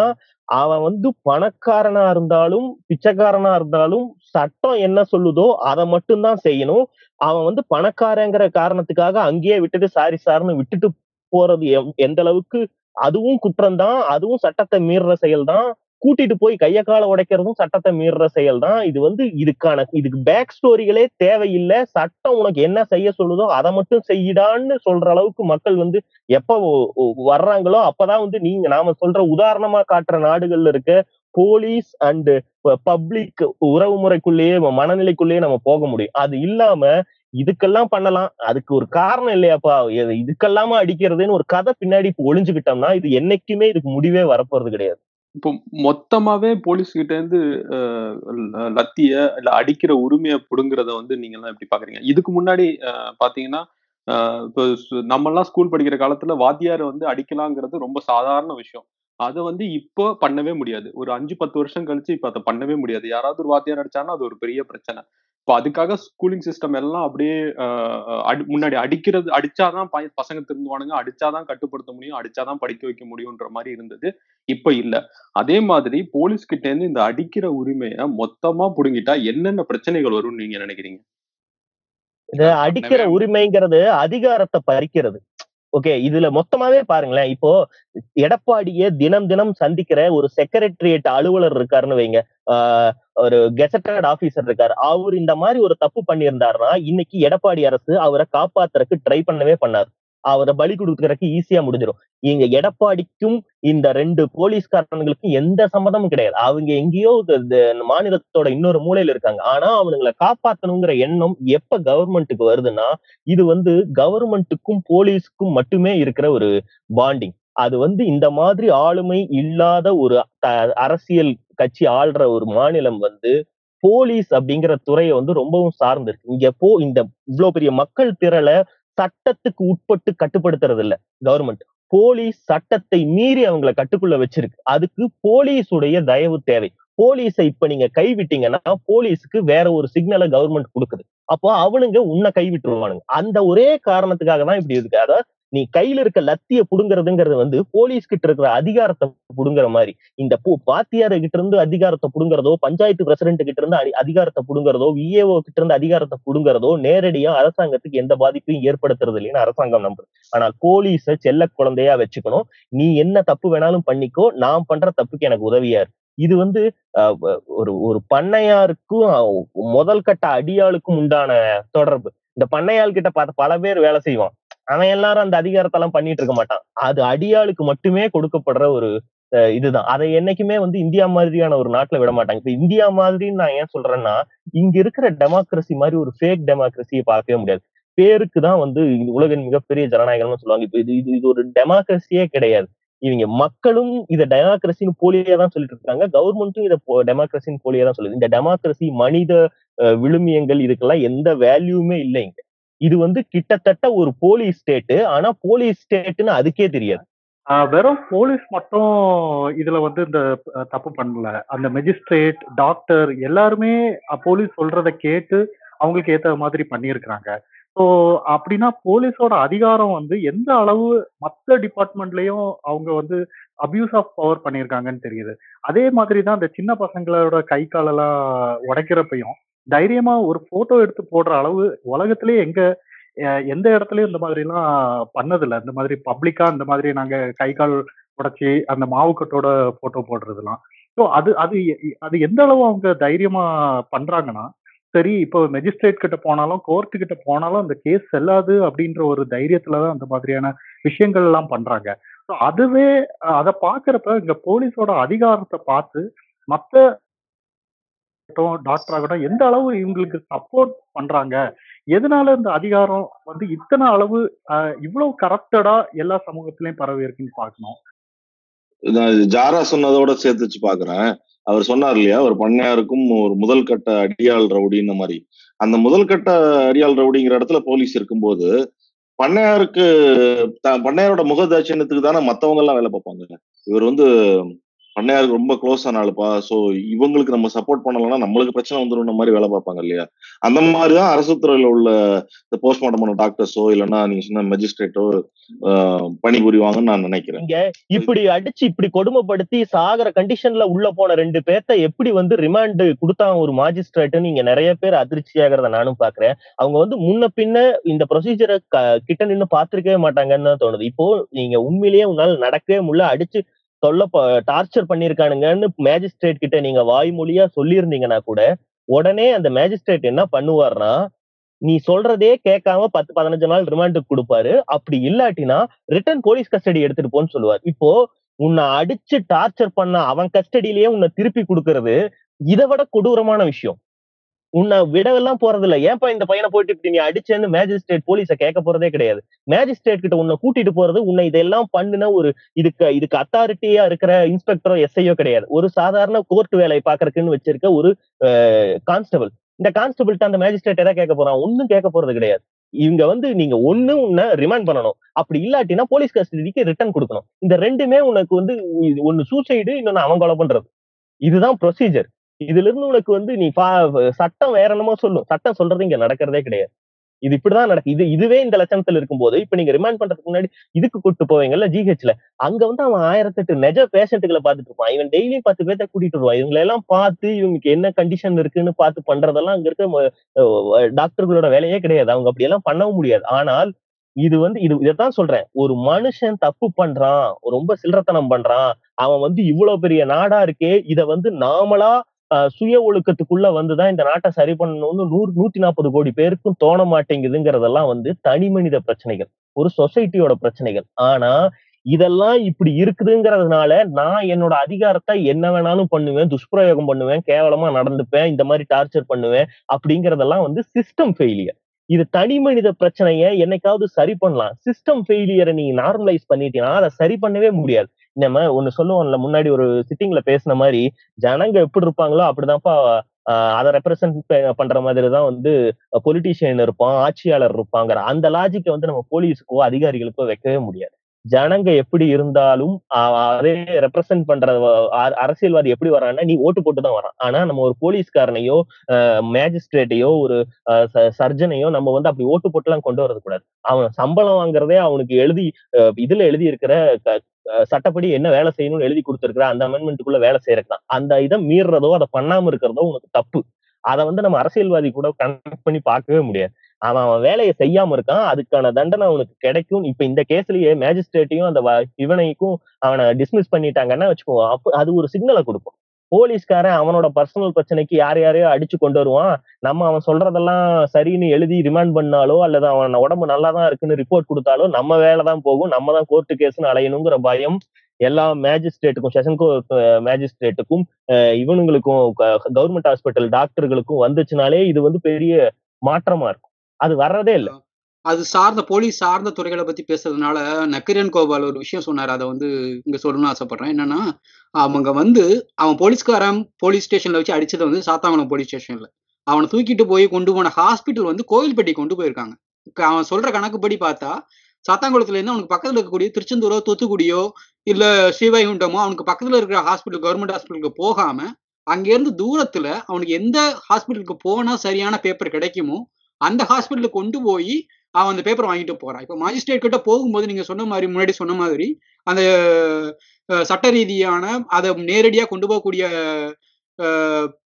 அவன் வந்து பணக்காரனா இருந்தாலும் பிச்சைக்காரனா இருந்தாலும் சட்டம் என்ன சொல்லுதோ அதை மட்டும்தான் செய்யணும். அவன் வந்து பணக்காரங்கிற காரணத்துக்காக அங்கேயே விட்டுட்டு சாரி சார்னு விட்டுட்டு போறது எந்த அளவுக்கு அதுவும் குற்றம்தான் அதுவும் சட்டத்தை மீறுற செயல் தான் கூட்டிட்டு போய் கைய கால உடைக்கிறதும் சட்டத்தை மீறுற செயல் தான் இது வந்து இதுக்கான இதுக்கு பேக் ஸ்டோரிகளே தேவையில்லை. சட்டம் உனக்கு என்ன செய்ய சொல்லுதோ அதை மட்டும் செய்யிடான்னு சொல்ற அளவுக்கு மக்கள் வந்து எப்ப வர்றாங்களோ அப்பதான் வந்து நீங்க நாம சொல்ற உதாரணமா காட்டுற நாடுகள்ல இருக்க போலீஸ் அண்டு பப்ளிக் உறவு முறைக்குள்ளேயே மனநிலைக்குள்ளேயே நம்ம போக முடியும். அது இல்லாம இதுக்கெல்லாம் பண்ணலாம். அதுக்கு ஒரு காரணம் இல்லையாப்பா. இது- அடிக்கிறதுன்னு ஒரு கதை பின்னாடி இப்ப ஒளிஞ்சுக்கிட்டோம்னா இது என்னைக்குமே இதுக்கு முடிவே வரப்போறது கிடையாது. இப்போ மொத்தமாவே போலீஸ் கிட்ட இருந்து அஹ், லத்திய இல்ல அடிக்கிற உரிமையை புடுங்குறத வந்து நீங்க எல்லாம் எப்படி பாக்குறீங்க? இதுக்கு முன்னாடி பாத்தீங்கன்னா இப்போ நம்ம எல்லாம் ஸ்கூல் படிக்கிற காலத்துல வாத்தியார் வந்து அடிக்கலாங்கிறது ரொம்ப சாதாரண விஷயம். அதை வந்து இப்போ பண்ணவே முடியாது. ஒரு அஞ்சு பத்து வருஷம் கழிச்சு இப்ப அதை பண்ணவே முடியாது. யாராவது ஒரு வாத்தியார் அடிச்சாங்கன்னா அது ஒரு பெரிய பிரச்சனை. இப்போ அதுக்காக ஸ்கூலிங் சிஸ்டம் எல்லாம் அப்படியே முன்னாடி அடிக்கிறது அடிச்சாதான் பசங்க திருந்துவானுங்க அடிச்சாதான் கட்டுப்படுத்த முடியும் அடிச்சாதான் படிக்க வைக்க முடியும்ன்ற மாதிரி இருந்தது இப்ப இல்ல. அதே மாதிரி போலீஸ் கிட்ட இருந்து இந்த அடிக்கிற உரிமையை மொத்தமா புடுங்கிட்டா என்னென்ன பிரச்சனைகள் வரும்னு நீங்க நினைக்கிறீங்க? இது அது அடிக்கிற உரிமைங்கிறது அதிகாரத்தை பறிக்கிறது. ஓகே இதுல மொத்தமாவே பாருங்களேன். இப்போ எடப்பாடிய தினம் தினம் சந்திக்கிற ஒரு செக்ரட்டரியேட் அலுவலர் இருக்காருன்னு வைங்க. ஒரு கெசட்டட் ஆபீசர் இருக்காரு. அவர் இந்த மாதிரி ஒரு தப்பு பண்ணியிருந்தாருன்னா இன்னைக்கு எடப்பாடி அரசு அவரை காப்பாத்துறதுக்கு ட்ரை பண்ணவே பண்ணாரு. அவரை பலி கொடுக்கறதுக்கு ஈஸியா முடிஞ்சிடும் இங்க எடப்பாடிக்கும் இந்த ரெண்டு போலீஸ்காரனுங்களுக்கும் எந்த சம்மதமும் கிடையாது. அவங்க எங்கேயோ இந்த- மாநிலத்தோட இன்னொரு மூலையில இருக்காங்க. ஆனா அவனுங்களை காப்பாத்தணுங்கிற எண்ணம் எப்ப கவர்மெண்ட்டுக்கு வருதுன்னா இது வந்து கவர்மெண்ட்டுக்கும் போலீஸ்க்கும் மட்டுமே இருக்கிற ஒரு பாண்டிங் அது வந்து இந்த மாதிரி ஆளுமை இல்லாத ஒரு அரசியல் கட்சி ஆள்ற ஒரு மாநிலம் வந்து போலீஸ் அப்படிங்கிற துறையை வந்து ரொம்பவும் சார்ந்து இருக்கு இங்க போ இந்த இவ்வளவு பெரிய மக்கள் திரளை சட்டத்துக்கு உட்பட்டு கட்டுப்படுத்துறது இல்ல கவர்மெண்ட் போலீஸ் சட்டத்தை மீறி அவங்கள கட்டுக்குள்ள வச்சிருக்கு. அதுக்கு போலீஸுடைய தயவு தேவை. போலீஸை இப்ப நீங்க கைவிட்டீங்கன்னா போலீஸுக்கு வேற ஒரு சிக்னலை கவர்மெண்ட் கொடுக்குது. அப்போ அவனுங்க உன்னை கைவிட்டுருவானுங்க. அந்த ஒரே காரணத்துக்காக தான் இப்படி இருக்கு. அதாவது நீ கையில இருக்க லத்திய புடுங்கறதுங்கிறது வந்து போலீஸ் கிட்ட இருக்கிற அதிகாரத்தை புடுங்குற மாதிரி. இந்த போ- கிட்ட இருந்து அதிகாரத்தை புடுங்குறதோ பஞ்சாயத்து பிரசிடென்ட் கிட்ட இருந்து அதிகாரத்தை புடுங்குறதோ விஏஓ கிட்ட இருந்து அதிகாரத்தை புடுங்குறதோ நேரடியா அரசாங்கத்துக்கு எந்த பாதிப்பையும் ஏற்படுத்துறது இல்லைன்னு அரசாங்கம் நம்புது. ஆனா போலீஸ செல்ல குழந்தையா வச்சுக்கணும். நீ என்ன தப்பு வேணாலும் பண்ணிக்கோ. நான் பண்ற தப்புக்கு எனக்கு உதவியா இருக்கு இது வந்து ஒரு ஒரு பண்ணையாருக்கும் முதல் கட்ட அடியாளுக்கும் உண்டான தொடர்பு. இந்த பண்ணையாள் கிட்ட பார்த்து பல பேர் வேலை செய்வான். அவன் எல்லாரும் அந்த அதிகாரத்தெல்லாம் பண்ணிட்டு இருக்க மாட்டான். அது அடியாளுக்கு மட்டுமே கொடுக்கப்படுற ஒரு இதுதான். அதை என்னைக்குமே வந்து இந்தியா மாதிரியான ஒரு நாட்டுல விட மாட்டாங்க. இப்ப இந்தியா மாதிரின்னு நான் ஏன் சொல்றேன்னா இங்க இருக்கிற டெமோக்ரஸி மாதிரி ஒரு ஃபேக் டெமோக்ரஸியை பார்க்கவே முடியாது. பேருக்கு தான் வந்து உலகின் மிகப்பெரிய ஜனநாயகம்னு சொல்லுவாங்க. இப்ப இது இது இது ஒரு டெமோக்ரஸியே கிடையாது. இவங்க மக்களும் இதை டெமோக்ரஸின்னு போலியே தான் சொல்லிட்டு இருக்காங்க. கவர்மெண்ட்டும் இதை டெமோக்ரஸின்னு போலியே தான் சொல்லுது. இந்த டெமோக்ரஸி மனித விழுமியங்கள் இதுக்கெல்லாம் எந்த வேல்யூமே இல்லை இங்க இது வந்து கிட்டத்தட்ட ஒரு போலீஸ் ஸ்டேட்டு. ஆனா போலீஸ் ஸ்டேட்னு அதுக்கே தெரியாது. வெறும் போலீஸ் மட்டும் இதுல வந்து இந்த தப்பு பண்ணல. அந்த மெஜிஸ்ட்ரேட் டாக்டர் எல்லாருமே போலீஸ் சொல்றத கேட்டு அவங்களுக்கு ஏத்த மாதிரி பண்ணியிருக்கிறாங்க. ஸோ அப்படின்னா போலீஸோட அதிகாரம் வந்து எந்த அளவு மற்ற டிபார்ட்மெண்ட்லயும் அவங்க வந்து அபியூஸ் ஆஃப் பவர் பண்ணியிருக்காங்கன்னு தெரியுது. அதே மாதிரி தான் இந்த சின்ன பசங்களோட கை காலெல்லாம் உடைக்கிறப்பையும் தைரியமா ஒரு போட்டோ எடுத்து போடுற அளவு உலகத்திலேயே எங்க அஹ் எந்த இடத்துலயும் இந்த மாதிரி எல்லாம் பண்ணதில்ல. இந்த மாதிரி பப்ளிக்கா இந்த மாதிரி நாங்க கை கால் உடைச்சி அந்த மாவுக்கட்டோட போட்டோ போடுறதுலாம். ஸோ அது அது அது எந்த அளவு அவங்க தைரியமா பண்றாங்கன்னா சரி இப்போ மெஜிஸ்ட்ரேட் கிட்ட போனாலும் கோர்ட் கிட்ட போனாலும் அந்த கேஸ் செல்லாது அப்படின்ற ஒரு தைரியத்துல தான் அந்த மாதிரியான விஷயங்கள் எல்லாம் பண்றாங்க. ஸோ அதுவே அதை பாக்குறப்ப இங்க போலீஸோட அதிகாரத்தை பார்த்து மற்ற டாக்டர் ஆகட்டும் எந்த அளவு இவங்களுக்கு சப்போர்ட் பண்றாங்க? எதனால இந்த அதிகாரம் வந்து இத்தனை அளவு இவ்வளவு கரப்டடா எல்லா சமூகத்திலயும் பரவி இருக்குன்னு பார்க்கணும். ஜாரா சொன்னதோட சேர்த்து வச்சு பாக்குறேன் அவர் சொன்னார் இல்லையா ஒரு பண்ணையாருக்கும் ஒரு முதல் கட்ட அடியாள் ரவுடின்னு மாதிரி. அந்த முதல் கட்ட அடியாள் ரவுடிங்கிற இடத்துல போலீஸ் இருக்கும்போது பண்ணையாருக்கு த- பண்ணையாரோட முகதாட்சியத்துக்கு தானே மத்தவங்க எல்லாம் வேலை பார்ப்பாங்க. இவர் வந்து பண்ணையாருக்கு ரொம்ப க்ளோஸ் ஆன ஆளுப்பா. இவங்களுக்கு நம்ம சப்போர்ட் பண்ணலன்னா நம்மளுக்கு பிரச்சனை வந்துடும் மாதிரி வேலை பார்ப்பாங்க இல்லையா? அந்த மாதிரி தான் அரசு துறையில உள்ள இந்த போஸ்ட்மார்ட்டம் பண்ண டாக்டர்ஸோ இல்லைன்னா நீங்க சொன்ன மெஜிஸ்ட்ரேட்டோ பணிபுரிவாங்கன்னு நான் நினைக்கிறேன். இங்க இப்படி அடிச்சு இப்படி கொடுமைப்படுத்தி சாகர கண்டிஷன்ல உள்ள போன ரெண்டு பேர்த்த எப்படி வந்து ரிமாண்டு கொடுத்தாங்க ஒரு மாஜிஸ்ட்ரேட்னு நீங்க நிறைய பேர் அதிர்ச்சி ஆகிறத நானும் பாக்குறேன். அவங்க வந்து முன்ன பின்ன இந்த ப்ரொசீஜரை கிட்ட நின்று பாத்திருக்கவே மாட்டாங்கன்னு தான் தோணுது. இப்போ நீங்க உண்மையிலேயே உங்களால் நடக்கவே முடியல. அடிச்சு சொல்ல டார்ச்சர் பண்ணிருக்கானுங்கன்னு மேஜிஸ்ட்ரேட் கிட்ட நீங்க வாய்மொழியா சொல்லியிருந்தீங்கன்னா கூட உடனே அந்த மேஜிஸ்ட்ரேட் என்ன பண்ணுவார்னா நீ சொல்றதே கேட்காம பத்து பதினஞ்சு நாள் ரிமாண்டுக்கு கொடுப்பாரு. அப்படி இல்லாட்டினா ரிட்டர்ன் போலீஸ் கஸ்டடி எடுத்துட்டு போன்னு சொல்லுவார். இப்போ உன்னை அடிச்சு டார்ச்சர் பண்ண அவன் கஸ்டடியிலேயே உன்னை திருப்பி கொடுக்கறது இதை விட கொடூரமான விஷயம். உன்னை விடவெல்லாம் போறது இல்ல ஏன்பா இந்த பையனை போயிட்டு இப்படி நீ அடிச்சேன்னு மேஜிஸ்ட்ரேட் போலீஸ கேட்க போறதே கிடையாது. மேஜிஸ்ட்ரேட் கிட்ட உன்னை கூட்டிட்டு போறது உன்னை இதெல்லாம் பண்ணுன ஒரு இதுக்கு இதுக்கு அத்தாரிட்டியா இருக்கிற இன்ஸ்பெக்டரோ எஸ்ஐயோ கிடையாது. ஒரு சாதாரண கோர்ட் வேலையை பாக்குறதுக்குன்னு வச்சிருக்க ஒரு கான்ஸ்டபிள் இந்த கான்ஸ்டபிள்கிட்ட அந்த மேஜிஸ்ட்ரேட் எதாவது கேட்க போறான்? ஒன்னும் கேட்க போறது கிடையாது. இவங்க வந்து நீங்க ஒண்ணு உன்னை ரிமாண்ட் பண்ணணும். அப்படி இல்லாட்டினா போலீஸ் கஸ்டடிக்கு ரிட்டர்ன் கொடுக்கணும். இந்த ரெண்டுமே உனக்கு வந்து ஒன்னு சூசைடு இன்னொன்னு அவன் கொலை பண்றது. இதுதான் ப்ரொசீஜர் இதுல இருந்து உனக்கு வந்து நீ சட்டம் வேற என்னமோ சொல்லும். சட்டம் சொல்றது இங்க நடக்கிறதே கிடையாது. இது இப்படிதான் நடக்கு. இது இதுவே இந்த லட்சணத்துல இருக்கும்போது இப்ப நீங்க ரிமாண்ட் பண்றதுக்கு முன்னாடி இதுக்கு கூட்டு போவீங்கல்ல ஜிஹெச்ல அங்க வந்து அவன் ஆயிரத்தெட்டு நெஜ பேஷண்ட்டுகளை பாத்துட்டு இருப்பான். இவன் டெய்லியும் பத்து பேர்த்த கூட்டிட்டு வருவான். இவங்களை எல்லாம் பார்த்து இவங்களுக்கு என்ன கண்டிஷன் இருக்குன்னு பார்த்து பண்றதெல்லாம் அங்க இருக்க டாக்டர்களோட வேலையே கிடையாது. அவங்க அப்படி எல்லாம் பண்ணவும் முடியாது. ஆனால் இது வந்து இது இதைத்தான் சொல்றேன். ஒரு மனுஷன் தப்பு பண்றான் ரொம்ப சில்லறத்தனம் பண்றான் அவன் வந்து இவ்வளவு பெரிய நாடா இருக்கே இத வந்து நாமளா சுய ஒழுக்கத்துக்குள்ள வந்துதான் இந்த நாட்டை சரி பண்ணணும்னு நூறு நூத்தி நாற்பது கோடி பேருக்கும் தோண மாட்டேங்குதுங்கிறதெல்லாம் வந்து தனி மனித பிரச்சனைகள். ஒரு சொசைட்டியோட பிரச்சனைகள். ஆனா இதெல்லாம் இப்படி இருக்குதுங்கிறதுனால நான் என்னோட அதிகாரத்தை என்ன வேணாலும் பண்ணுவேன் துஷ்பிரயோகம் பண்ணுவேன் கேவலமா நடந்துப்பேன் இந்த மாதிரி டார்ச்சர் பண்ணுவேன் அப்படிங்கறதெல்லாம் வந்து சிஸ்டம் ஃபெயிலியர் இது தனி மனித பிரச்சனைய என்னைக்காவது சரி பண்ணலாம். சிஸ்டம் ஃபெயிலியரை நீங்க நார்மலைஸ் பண்ணிட்டீங்கன்னா அதை சரி பண்ணவே முடியாது. நம்ம ஒண்ணு சொல்லுவோம்ல முன்னாடி ஒரு சிட்டிங்ல பேசின மாதிரி ஜனங்க எப்படி இருப்பாங்களோ அப்படிதான்ப்பா அதை ரெப்ரசென்ட் பண்ற மாதிரி தான் வந்து பொலிட்டீஷியன் இருப்பான் ஆட்சியாளர் இருப்பாங்கிற அந்த லாஜிக்கை வந்து நம்ம போலீஸுக்கோ அதிகாரிகளுக்கோ வைக்கவே முடியாது. ஜனங்க எப்படி இருந்தாலும் அதே ரெப்ரசன்ட் பண்ற அரசியல்வாதி எப்படி வரான்னா நீ ஓட்டு போட்டு தான் வரான். ஆனா நம்ம ஒரு போலீஸ்காரனையோ மேஜிஸ்ட்ரேட்டையோ ஒரு சர்ஜனையோ நம்ம வந்து அப்படி ஓட்டு போட்டுலாம் கொண்டு வரக்கூடாது அவன் சம்பளம் வாங்குறதே அவனுக்கு எழுதி இதுல எழுதி இருக்கிற சட்டப்படி என்ன வேலை செய்யணும்னு எழுதி கொடுத்துருக்குற அந்த அமெண்ட்மெண்ட்டுக்குள்ள வேலை செய்யறதுதான் அந்த இதை மீறதோ அதை பண்ணாம இருக்கிறதோ உனக்கு தப்பு. அதை வந்து நம்ம அரசியல்வாதி கூட கனெக்ட் பண்ணி பார்க்கவே முடியாது. அவன் அவன் வேலையை செய்யாம இருக்கான். அதுக்கான தண்டனை அவனுக்கு கிடைக்கும். இப்ப இந்த கேஸ்லயே மேஜிஸ்ட்ரேட்டையும் அந்த இவனைக்கும் அவனை டிஸ்மிஸ் பண்ணிட்டாங்கன்னா வச்சுக்கோ அப்ப அது ஒரு சிக்னலை கொடுக்கும். போலீஸ்காரன் அவனோட பர்சனல் பிரச்சனைக்கு யார் யாரையோ அடிச்சு கொண்டு வருவான். நம்ம அவன் சொல்றதெல்லாம் சரின்னு எழுதி ரிமாண்ட் பண்ணாலோ அல்லது அவன் உடம்பு நல்லா தான் இருக்குன்னு ரிப்போர்ட் கொடுத்தாலோ நம்ம வேலை தான் போகும். நம்ம தான் கோர்ட்டு கேஸ்னு அலையணுங்கிற பயம் எல்லா மேஜிஸ்ட்ரேட்டுக்கும் செஷன் கோ மேஜிஸ்ட்ரேட்டுக்கும் இவனுங்களுக்கும் கவர்மெண்ட் ஹாஸ்பிட்டல் டாக்டர்களுக்கும் வந்துச்சுனாலே இது வந்து பெரிய மாற்றமா இருக்கும். அது வர்றதே இல்லை. அது சார்ந்த போலீஸ் சார்ந்த துறைகளை பத்தி பேசுறதுனால நக்கீரன் கோபால் ஒரு விஷயம் சொன்னார். அதை வந்து இங்க சொல்லணும்னு ஆசைப்படுறேன். என்னன்னா அவங்க வந்து அவன் போலீஸ்காரன் போலீஸ் ஸ்டேஷன்ல வச்சு அடிச்சது வந்து சாத்தாங்குளம் போலீஸ் ஸ்டேஷன்ல. அவனை தூக்கிட்டு போய் கொண்டு போன ஹாஸ்பிட்டல் வந்து கோவில்பட்டி கொண்டு போயிருக்காங்க. அவன் சொல்ற கணக்குப்படி பார்த்தா சாத்தாங்குளத்துல இருந்து அவனுக்கு பக்கத்துல இருக்கக்கூடிய திருச்செந்தூரோ தூத்துக்குடியோ இல்ல ஸ்ரீவைகுண்டமோ அவனுக்கு பக்கத்துல இருக்கிற ஹாஸ்பிட்டல் கவர்மெண்ட் ஹாஸ்பிட்டலுக்கு போகாம அங்கிருந்து தூரத்துல அவனுக்கு எந்த ஹாஸ்பிட்டலுக்கு போனா சரியான பேப்பர் கிடைக்குமோ அந்த ஹாஸ்பிட்டலுக்கு கொண்டு போய் அவன் அந்த பேப்பர் வாங்கிட்டு போறான். இப்போ மாஜிஸ்ட்ரேட் கிட்ட போகும்போது நீங்க சொன்ன மாதிரி முன்னாடி சொன்ன மாதிரி அந்த சட்ட ரீதியான அதை நேரடியாக கொண்டு போகக்கூடிய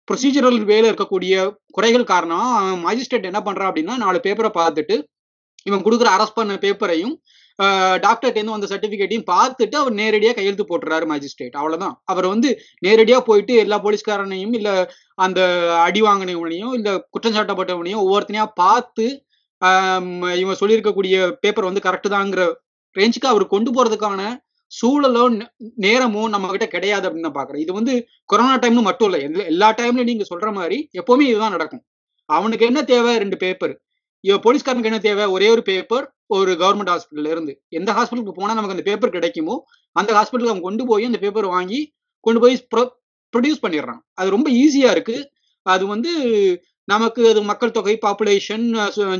ப்ரொசீஜரல் வேல இருக்கக்கூடிய குறைகள் காரணம் அவன் மாஜிஸ்ட்ரேட் என்ன பண்றான் அப்படின்னா நாலு பேப்பரை பார்த்துட்டு இவன் கொடுக்குற அரெஸ்ட் பண்ண பேப்பரையும் டாக்டர்கிட்ட வந்த சர்டிபிகேட்டையும் பார்த்துட்டு அவர் நேரடியாக கையெழுத்து போட்டுறாரு மேஜிஸ்ட்ரேட் அவ்வளோதான் அவர் வந்து நேரடியாக போயிட்டு எல்லா போலீஸ்காரனையும் இல்லை அந்த அடி வாங்கினவனையும் இல்லை குற்றம் சாட்டப்பட்டவனையும் ஒவ்வொருத்தனையா பார்த்து இவன் சொல்லியிருக்கக்கூடிய பேப்பர் வந்து கரெக்டு தாங்கிற ரேஞ்சுக்கு அவர் கொண்டு போறதுக்கான சூழலோ நேரமோ நம்ம கிட்ட கிடையாது அப்படின்னு நான் பாக்குறேன் இது வந்து கொரோனா டைம்னு மட்டும் இல்லை. எல்லா டைம்லயும் நீங்க சொல்ற மாதிரி எப்பவுமே இதுதான் நடக்கும். அவனுக்கு என்ன தேவை? ரெண்டு பேப்பர் போலீஸ்காரனுக்கு என்ன தேவை? ஒரே ஒரு பேப்பர் ஒரு கவர்மெண்ட் ஹாஸ்பிட்டல்ல இருந்து. எந்த ஹாஸ்பிட்டலுக்கு போனா நமக்கு அந்த பேப்பர் கிடைக்குமோ அந்த ஹாஸ்பிட்டலுக்கு அவங்க கொண்டு போய் அந்த பேப்பர் வாங்கி கொண்டு போய் ப்ரொடியூஸ் பண்ணிடுறான். அது ரொம்ப ஈஸியா இருக்கு. அது வந்து நமக்கு அது மக்கள் தொகை பாப்புலேஷன்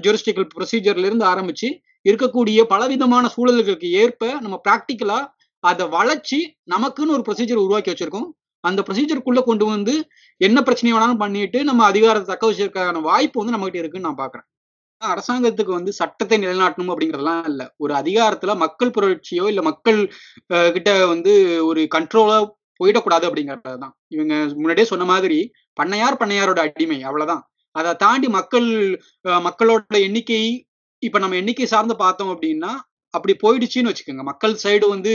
ஜூரிஸ்டிக்கல் ப்ரொசீஜர்ல இருந்து ஆரம்பிச்சு இருக்கக்கூடிய பலவிதமான சூழல்களுக்கு ஏற்ப நம்ம ப்ராக்டிக்கலா அதை வளர்ச்சி நமக்குன்னு ஒரு ப்ரொசீஜர் உருவாக்கி வச்சிருக்கோம். அந்த ப்ரொசீஜருக்குள்ள கொண்டு வந்து என்ன பிரச்சனை வேணாலும் பண்ணிட்டு நம்ம அதிகாரத்தை தக்க வச்சிருக்கான வாய்ப்பு வந்து நம்மகிட்ட இருக்குன்னு நான் பாக்குறேன். அரசாங்கத்துக்கு வந்து சட்டத்தை நிலைநாட்டணும் அப்படிங்கறதெல்லாம் இல்ல. ஒரு அதிகாரத்துல மக்கள் புரட்சியோ இல்ல மக்கள் கிட்ட வந்து ஒரு கண்ட்ரோலா போயிடக்கூடாது அப்படிங்கறதுதான். இவங்க முன்னாடியே சொன்ன மாதிரி பண்ணையார் பண்ணையாரோட அடிமை அவ்வளவுதான். அதை தாண்டி மக்கள் மக்களோட எண்ணிக்கை இப்ப நம்ம எண்ணிக்கை சார்ந்து பார்த்தோம் அப்படின்னா அப்படி போயிடுச்சுன்னு வச்சுக்கோங்க. மக்கள் சைடு வந்து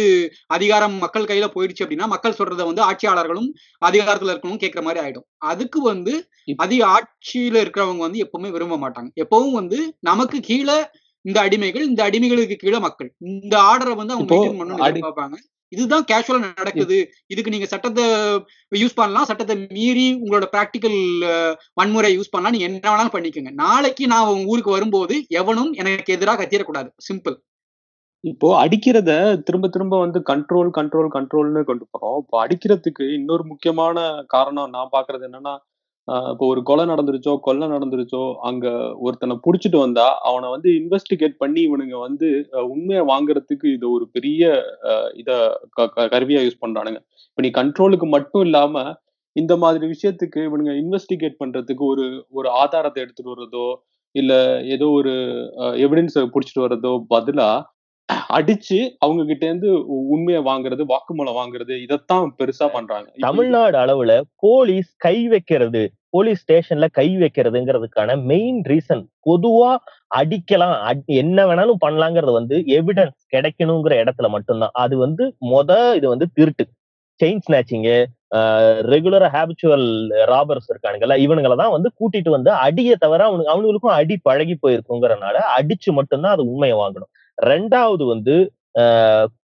அதிகாரம் மக்கள் கையில போயிடுச்சு அப்படின்னா மக்கள் சொல்றதை வந்து ஆட்சியாளர்களும் அதிகாரத்துல இருக்கணும் கேட்கிற மாதிரி ஆயிடும். அதுக்கு வந்து அதிக ஆட்சியில இருக்கிறவங்க வந்து எப்பவுமே விரும்ப மாட்டாங்க. எப்பவும் வந்து நமக்கு கீழே இந்த அடிமைகள் இந்த அடிமைகளுக்கு கீழே மக்கள். இந்த ஆர்டரை வந்து அவங்க மெயின்டைன் பண்ணணும்னு எதிர்பார்ப்பாங்க. இதுதான் கேஷுவலா நடக்குது. இதுக்கு நீங்க சட்டத்தை யூஸ் பண்ணலாம். சட்டத்தை மீறி உங்களோட பிராக்டிக்கல் வன்முறை யூஸ் பண்ணலாம். நீங்க என்ன வேணாலும் பண்ணிக்கோங்க. நாளைக்கு நான் உங்க ஊருக்கு வரும்போது எவனும் எனக்கு எதிராக கத்திரக்கூடாது. சிம்பிள் இப்போ அடிக்கிறத திரும்ப திரும்ப வந்து கண்ட்ரோல் கண்ட்ரோல் கண்ட்ரோல்னு கொண்டு போறோம். இப்போ அடிக்கிறதுக்கு இன்னொரு முக்கியமான காரணம் நான் பாக்குறது என்னன்னா இப்போ ஒரு கொலை நடந்துருச்சோ கொலை நடந்துருச்சோ அங்க ஒருத்தனை புடிச்சிட்டு வந்தா அவனை வந்து இன்வெஸ்டிகேட் பண்ணி இவனுங்க வந்து உண்மையை வாங்குறதுக்கு இது ஒரு பெரிய இத க- க- கருவியா யூஸ் பண்றானுங்க. இப்ப நீ கண்ட்ரோலுக்கு மட்டும் இல்லாம இந்த மாதிரி விஷயத்துக்கு இவனுங்க இன்வெஸ்டிகேட் பண்றதுக்கு ஒரு ஒரு ஆதாரத்தை எடுத்துட்டு வர்றதோ இல்ல ஏதோ ஒரு எவிடன்ஸ் புடிச்சிட்டு வர்றதோ பதிலா அடிச்சு அவங்க கிட்ட இருந்து உண்மையை வாங்குறது வாக்குமூலம் வாங்குறது இதைத்தான் பெருசா பண்றாங்க. தமிழ்நாடு அளவுல போலீஸ் கை வைக்கிறது போலீஸ் ஸ்டேஷன்ல கை வைக்கிறதுங்கிறதுக்கான மெயின் ரீசன் பொதுவா அடிக்கலாம். அடி- என்ன வேணாலும் பண்ணலாங்கிறது வந்து எவிடன்ஸ் கிடைக்கணுங்கிற இடத்துல மட்டும்தான். அது வந்து மொத இது வந்து திருட்டு. செயின் ஸ்நாச்சிங்கு ரெகுலரா ஹேபிச்சுவல் ராபர்ஸ் இருக்கானுங்கல்ல இவனுங்களை தான் வந்து கூட்டிட்டு வந்து அடியை தவிர அவனுக்கு அவனுங்களுக்கும் அடி பழகி போயிருக்குங்கிறனால அடிச்சு மட்டும்தான் அது உண்மையை வாங்கணும். ரெண்டாவது வந்து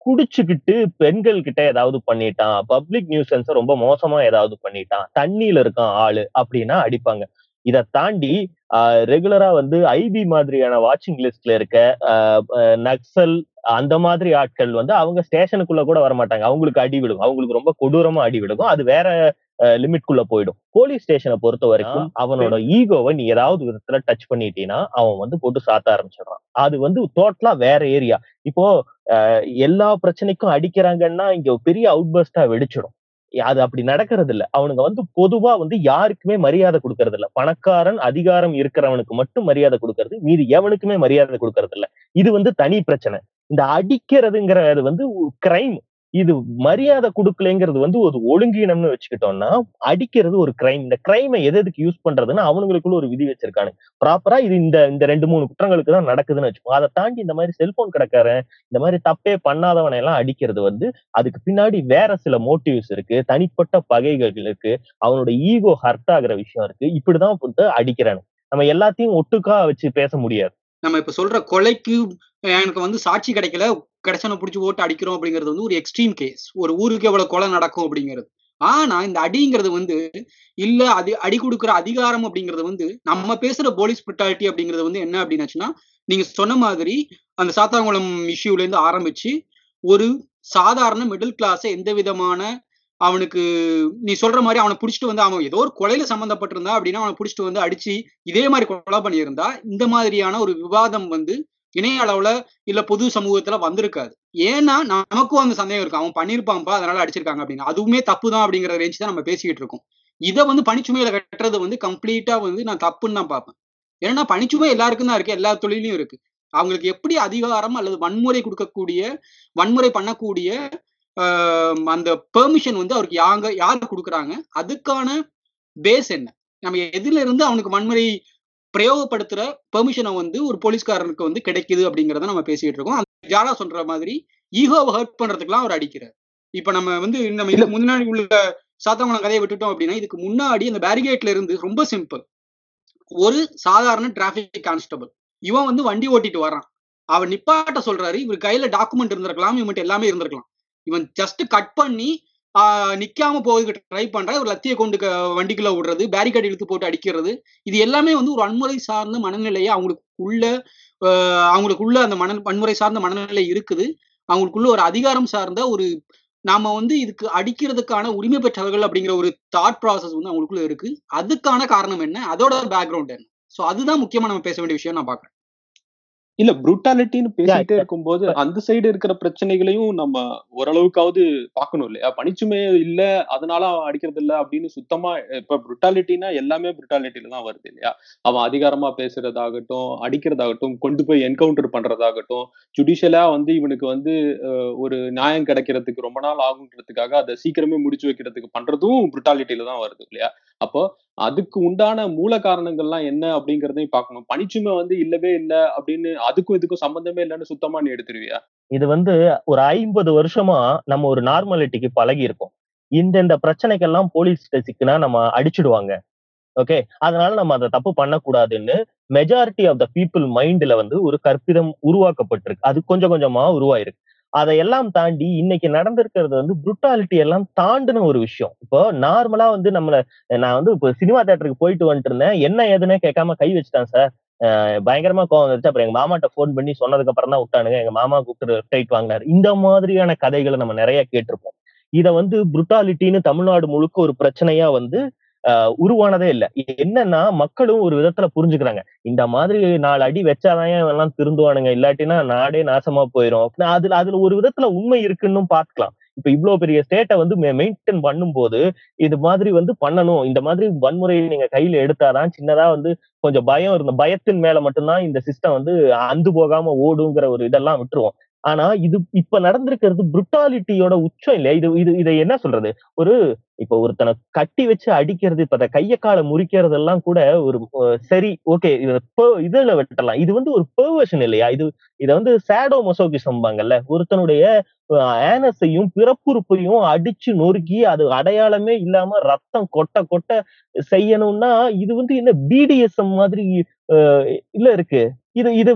குடிச்சுக்கிட்டு பெண்கள் கிட்ட ஏதாவது பண்ணிட்டான். பப்ளிக் நியூசன்ஸ் ரொம்ப மோசமா ஏதாவது பண்ணிட்டான். தண்ணியில இருக்கான் ஆளு அப்படின்னா அடிப்பாங்க. இதை தாண்டி ரெகுலரா வந்து ஐபி மாதிரியான வாட்சிங் லிஸ்ட்ல இருக்க நக்சல் அந்த மாதிரி ஆட்கள் வந்து அவங்க ஸ்டேஷனுக்குள்ள கூட வர மாட்டாங்க அவங்களுக்கு அடி விழுகும். அவங்களுக்கு ரொம்ப கொடூரமா அடி விழுகும். அது வேற லிமிட்குள்ள போயிடும். போலீஸ் ஸ்டேஷனை பொறுத்த வரைக்கும் அவனோட ஈகோவை நீ ஏதாவது விதத்துல டச் பண்ணிட்டீன்னா அவன் வந்து போட்டு சாத்த ஆரம்பிச்சிடுறான். அது வந்து டோட்டலா வேற ஏரியா இப்போ எல்லா பிரச்சனைக்கும் அடிக்கிறாங்கன்னா இங்க பெரிய அவுட்பர்ஸ்டா வெடிச்சிடும். அது அப்படி நடக்கிறது இல்ல அவனுங்க வந்து பொதுவா வந்து யாருக்குமே மரியாதை கொடுக்கறது இல்ல பணக்காரன் அதிகாரம் இருக்கிறவனுக்கு மட்டும் மரியாதை கொடுக்கறது மீதி எவனுக்குமே மரியாதை கொடுக்கறது இல்ல இது வந்து தனி பிரச்சனை. இந்த அடிக்கிறதுங்கிறது வந்து கிரைம் இது மரியாதை கொடுக்கலைங்கிறது வந்து ஒரு ஒழுங்கீனம்னு வச்சுக்கிட்டோம்னா அடிக்கிறது ஒரு கிரைம் இந்த கிரைமை எது எதுக்கு யூஸ் பண்றதுன்னா அவனுங்களுக்குள்ள ஒரு விதி வச்சிருக்கானு ப்ராப்பரா இது இந்த இந்த ரெண்டு மூணு குற்றங்களுக்கு தான் நடக்குதுன்னு வச்சுக்கோ அதை தாண்டி இந்த மாதிரி செல்போன் கிடக்காரன் இந்த மாதிரி தப்பே பண்ணாதவனை எல்லாம் அடிக்கிறது வந்து அதுக்கு பின்னாடி வேற சில மோட்டிவ்ஸ் இருக்கு தனிப்பட்ட பகைகள் இருக்கு அவனோட ஈகோ ஹர்ட் ஆகுற விஷயம் இருக்கு இப்படிதான் வந்து அடிக்கிறானு. நம்ம எல்லாத்தையும் ஒட்டுக்கா வச்சு பேச முடியாது. நம்ம இப்ப சொல்ற கொலைக்கு எனக்கு வந்து சாட்சி கிடைக்கல கிடைச்சவனை பிடிச்சி ஓட்டு அடிக்கிறோம் அப்படிங்கிறது வந்து ஒரு எக்ஸ்ட்ரீம் கேஸ் ஒரு ஊருக்கு எவ்வளவு கொலை நடக்கும் அப்படிங்கிறது. ஆனா இந்த அடிங்கிறது வந்து இல்ல அது அடி கொடுக்குற அதிகாரம் அப்படிங்கிறது வந்து நம்ம பேசுற போலீஸ் பிரிட்டாலிட்டி அப்படிங்கிறது வந்து என்ன அப்படின்னாச்சுன்னா நீங்க சொன்ன மாதிரி அந்த சாத்தாங்குளம் இஷ்யூல இருந்து ஆரம்பிச்சு ஒரு சாதாரண மிடில் கிளாஸை எந்த விதமான அவனுக்கு நீ சொல்ற மாதிரி அவனை பிடிச்சிட்டு வந்து அவன் ஏதோ ஒரு கொலையில சம்மந்தப்பட்டிருந்தா அப்படின்னா அவனை பிடிச்சிட்டு வந்து அடிச்சு இதே மாதிரி கொலை பண்ணியிருந்தா இந்த மாதிரியான ஒரு விவாதம் வந்து இணைய அளவுல இல்ல பொது சமூகத்துல வந்திருக்காது. ஏன்னா நமக்கும் அந்த சந்தேகம் இருக்கு. அவன் பண்ணிருப்பான்ப்பா அதனால அடிச்சிருக்காங்க அப்படின்னு. அதுவுமே தப்பு தான் அப்படிங்கிற ரேஞ்ச் தான் நம்ம பேசிக்கிட்டு இருக்கோம். இதை வந்து பனிச்சுமையில கட்டுறது வந்து கம்ப்ளீட்டா வந்து நான் தப்புன்னு தான் பார்ப்பேன். ஏன்னா பணிச்சுமை எல்லாருக்கும் தான் இருக்கு. எல்லா தொழிலையும் இருக்கு. அவங்களுக்கு எப்படி அதிகாரம் அல்லது வன்முறை கொடுக்கக்கூடிய வன்முறை பண்ணக்கூடிய அந்த பெர்மிஷன் வந்து அவருக்கு யாங்க யார் கொடுக்குறாங்க? அதுக்கான பேஸ் என்ன? நம்ம எதுல இருந்து அவனுக்கு வன்முறை பிரயோகப்படுத்துற பெர்மிஷனை வந்து ஒரு போலீஸ்காரனுக்கு வந்து கிடைக்குது அப்படிங்கறத நம்ம பேசிட்டு இருக்கோம். அந்த ஜாரா சொல்ற மாதிரி ஈகோவை ஹர்ட் பண்றதுக்குலாம் அவர் அடிக்கிறார். இப்ப நம்ம வந்து நம்ம இதுக்கு முன்னாடி உள்ள சாத்தமங்கலம் கதையை விட்டுட்டோம் அப்படின்னா இதுக்கு முன்னாடி அந்த பேரிகேட்ல இருந்து ரொம்ப சிம்பிள் ஒரு சாதாரண டிராபிக் கான்ஸ்டபிள் இவன் வந்து வண்டி ஓட்டிட்டு வரான் அவன் நிப்பாட்ட சொல்றாரு இவர் கையில டாக்குமெண்ட் இருந்திருக்கலாம் இவன்ட்டு எல்லாமே இருந்திருக்கலாம். இவன் ஜஸ்ட் கட் பண்ணி நிக்காம போவதுக்கு ட்ரை பண்ற. ஒரு லத்தியை கொண்டு வண்டிக்குள்ள விடுறது பேரிகார்டு இழுத்து போட்டு அடிக்கிறது. இது எல்லாமே வந்து ஒரு வன்முறை சார்ந்த மனநிலையை அவங்களுக்கு உள்ள அவங்களுக்கு அவங்களுக்குள்ள அந்த மன வன்முறை சார்ந்த மனநிலை இருக்குது. அவங்களுக்குள்ள ஒரு அதிகாரம் சார்ந்த ஒரு நாம வந்து இதுக்கு அடிக்கிறதுக்கான உரிமை பெற்றவர்கள் அப்படிங்கிற ஒரு தாட் ப்ராசஸ் வந்து அவங்களுக்குள்ள இருக்கு. அதுக்கான காரணம் என்ன? அதோட பேக்ரவுண்ட் என்ன? ஸோ அதுதான் முக்கியமா நம்ம பேச வேண்டிய விஷயம் நான் பாக்குறேன். இல்ல புரூட்டாலிட்டின்னு yeah. இருக்கும்போது அந்த சைடு இருக்கிற பிரச்சனைகளையும் நம்ம ஓரளவுக்காவது பார்க்கணும் இல்லையா? பனிச்சுமை இல்ல அதனால அவன் அடிக்கிறது இல்ல அப்படின்னு சுத்தமா இப்ப புரூட்டாலிட்டினா எல்லாமே புரூட்டாலிட்டில தான் வருது இல்லையா? அவன் அதிகாரமா பேசுறதாகட்டும் அடிக்கிறதாகட்டும் கொண்டு போய் என்கவுண்டர் பண்றதாகட்டும் ஜுடிஷியலா வந்து இவனுக்கு வந்து ஒரு நியாயம் கிடைக்கிறதுக்கு ரொம்ப நாள் ஆகுன்றதுக்காக அதை சீக்கிரமே முடிச்சு வைக்கிறதுக்கு பண்றதும் புரூட்டாலிட்டில தான் வருது இல்லையா? அப்போ அதுக்கு உண்டான மூல காரணங்கள்லாம் என்ன அப்படிங்கறதையும் பார்க்கணும். பனிச்சுமை வந்து இல்லவே இல்ல அப்படின்னு அதுக்கும் இதுக்கும் சம்பந்தமே இல்லைன்னு சுத்தமா நீ எடுத்துருவியா? இது வந்து ஒரு ஐம்பது வருஷமா நம்ம ஒரு நார்மாலிட்டிக்கு பழகி இருக்கோம் இந்தந்த பிரச்சனைக்கெல்லாம் போலீஸ் சிக்கினா நம்ம அடிச்சிடுவாங்க. ஓகே அதனால நம்ம அதை தப்பு பண்ணக்கூடாதுன்னு மெஜாரிட்டி ஆஃப் த பீப்புள் மைண்ட்ல வந்து ஒரு கற்பிதம் உருவாக்கப்பட்டிருக்கு. அது கொஞ்சம் கொஞ்சமா உருவாயிருக்கு. அதையெல்லாம் தாண்டி இன்னைக்கு நடந்திருக்கிறது வந்து புருட்டாலிட்டி எல்லாம் தாண்டின ஒரு விஷயம். இப்போ நார்மலா வந்து நம்மள நான் வந்து இப்போ சினிமா தேட்டருக்கு போயிட்டு வந்துட்டு இருந்தேன். என்ன ஏதுன்னு கேட்காம கை வச்சுட்டான் சார். பயங்கரமா கோவம் வந்துச்சு அப்புறம் எங்க மாமாட்ட ஃபோன் பண்ணி சொன்னதுக்கு அப்புறம் தான் விட்டானுங்க. எங்க மாமா கூப்பிட்டு ரைட் வாங்கினாரு. இந்த மாதிரியான கதைகளை நம்ம நிறைய கேட்டிருப்போம். இத வந்து புருட்டாலிட்டின்னு தமிழ்நாடு முழுக்க ஒரு பிரச்சனையா வந்து உருவானதே இல்லை. என்னன்னா மக்களும் ஒரு விதத்துல புரிஞ்சுக்கிறாங்க. இந்த மாதிரி நாலு அடி வச்சாதான் எல்லாம் திருந்துவானுங்க? இல்லாட்டினா நாடே நாசமா போயிடும் அதுல அதுல ஒரு விதத்துல உண்மை இருக்குன்னு பாத்துக்கலாம் இப்ப இவ்வளவு பெரிய ஸ்டேட்டை வந்து மெயின்டைன் பண்ணும்போது இது மாதிரி வந்து பண்ணணும். இந்த மாதிரி வன்முறையை நீங்க கையில எடுத்தாதான் சின்னதா வந்து கொஞ்சம் பயம் இருந்த பயத்தின் மேல மட்டும்தான் இந்த சிஸ்டம் வந்து அந்து போகாம ஓடுங்கிற ஒரு இதெல்லாம் விட்டுருவோம். ஆனா இது இப்ப நடந்திருக்கிறது புருட்டாலிட்டியோட உச்சம் இல்லையா? இது இது இதை என்ன சொல்றது? ஒரு இப்ப ஒருத்தனை கட்டி வச்சு அடிக்கிறது இப்ப கைய காலை முறிக்கிறதெல்லாம் கூட ஒரு சரி ஓகே இதுல வெட்டலாம் இது வந்து ஒரு பெர்வர்ஷன் இல்லையா? இது இத வந்து சேடோ மொசோகிசம்பாங்கல்ல ஒருத்தனுடைய ஆனஸையும் பிறப்புறுப்பையும் அடிச்சு நொறுக்கி அது அடையாளமே இல்லாம ரத்தம் கொட்ட கொட்ட செய்யணும்னா இது வந்து என்ன பிடிஎஸ்எம் மாதிரி இல்ல இருக்கு. இது இது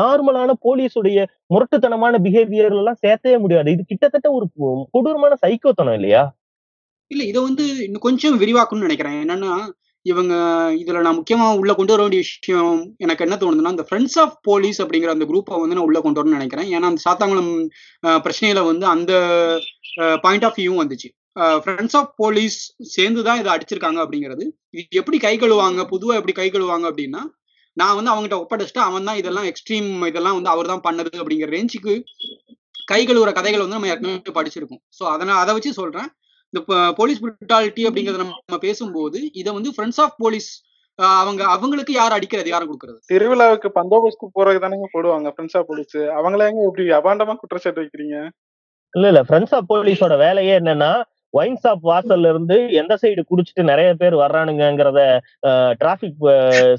நார்மலான போலீஸுடைய முரட்டுத்தனமான பிஹேவியர் எல்லாம் சேர்த்தவே முடியாது. இது கிட்டத்தட்ட ஒரு கொடூரமான சைக்கோத்தனம் இல்லையா? இல்ல இதை வந்து இன்னும் கொஞ்சம் விரிவாக்கணும்னு நினைக்கிறேன். என்னன்னா இவங்க இதுல நான் முக்கியமா உள்ள கொண்டு வர வேண்டிய விஷயம் எனக்கு என்ன தோணுதுன்னா அந்த ஃப்ரெண்ட்ஸ் ஆஃப் போலீஸ் அப்படிங்கிற அந்த குரூப்பை வந்து நான் உள்ள கொண்டு வரணும்னு நினைக்கிறேன். ஏன்னா அந்த சாத்தாங்குளம் பிரச்சனையில வந்து அந்த பாயிண்ட் ஆஃப் வியூவும் வந்துச்சு. ஃப்ரெண்ட்ஸ் ஆஃப் போலீஸ் சேர்ந்து தான் இதை அடிச்சிருக்காங்க அப்படிங்கிறது. இது எப்படி கை கழுவாங்க பொதுவாக எப்படி கை கழுவாங்க அப்படின்னா நான் வந்து அவங்ககிட்ட ஒப்படைச்சிட்டு அவன் தான் இதெல்லாம் எக்ஸ்ட்ரீம் இதெல்லாம் வந்து அவர் தான் பண்ணது அப்படிங்கிற ரேஞ்சுக்கு கை கழுவுற கதைகள் வந்து நம்ம ஏற்கனவே படிச்சிருக்கோம். ஸோ அதனால் அதை வச்சு சொல்றேன். இந்த போலீஸ் புரிட்டாலிட்டி அப்படிங்கறத நம்ம பேசும்போது இதை வந்து ஃப்ரெண்ட்ஸ் ஆஃப் போலீஸ் அவங்க அவங்களுக்கு யார் அடிக்கிறது யாரும் கொடுக்கறது? திருவிழாவுக்கு பந்தோபஸ்து போறதுக்கு தானே போடுவாங்க ஃப்ரெண்ட்ஸ் ஆஃப் போலீஸ் அவங்கள எங்க இப்படி அபாண்டமா குற்றச்சாட்டு வைக்கிறீங்க? இல்ல இல்ல. ஃப்ரெண்ட்ஸ் ஆஃப் போலீஸோட வேலையே என்னன்னா ஒயின் ஷாப் வாசல்ல இருந்து எந்த சைடு குடிச்சிட்டு நிறைய பேர் வர்றானுங்கிறத டிராபிக்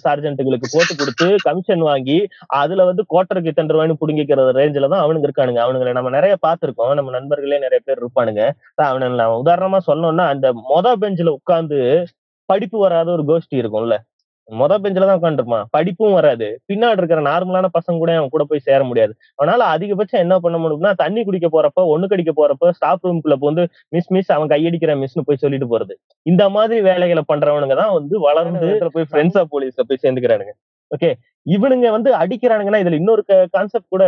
சார்ஜென்ட்டுகளுக்கு போட்டு கொடுத்து கமிஷன் வாங்கி அதுல வந்து கோட்டருக்கு இத்தனை ரூபாய்னு புடுங்கிக்கிற ரேஞ்சில தான் அவனுங்க இருக்கானுங்க. அவனுங்களை நம்ம நிறைய பார்த்திருக்கோம். நம்ம நண்பர்களே நிறைய பேர் இருப்பானுங்க. அவனை உதாரணமா சொன்னோம்னா அந்த மொத பெஞ்சில உட்காந்து படிப்பு வராத ஒரு கோஷ்டி இருக்கும்ல. மொத பெஞ்சில தான் உட்காந்துருப்பான் படிப்பும் வராது. பின்னாடி இருக்கிற நார்மலான பசங்க கூட அவன் கூட போய் சேர முடியாது. அதனால அதிகபட்சம் என்ன பண்ண முடியும்னா தண்ணி குடிக்க போறப்ப ஒண்ணு கடிக்க போறப்ப ஸ்டாஃப் ரூம்குள்ள வந்து மிஸ் மிஸ் அவன் கையடிக்கிற மிஸ்னு போய் சொல்லிட்டு போறது. இந்த மாதிரி வேலைகளை பண்றவனுங்க தான் வந்து வளர்ந்து போய் ஃப்ரெண்ட்ஸ் ஆஃப் போலீஸ்ல போய் சேர்ந்துக்கிறானுங்க. ஓகே இவனுங்க வந்து அடிக்கிறானுங்கன்னா இதுல இன்னொரு கான்செப்ட் கூட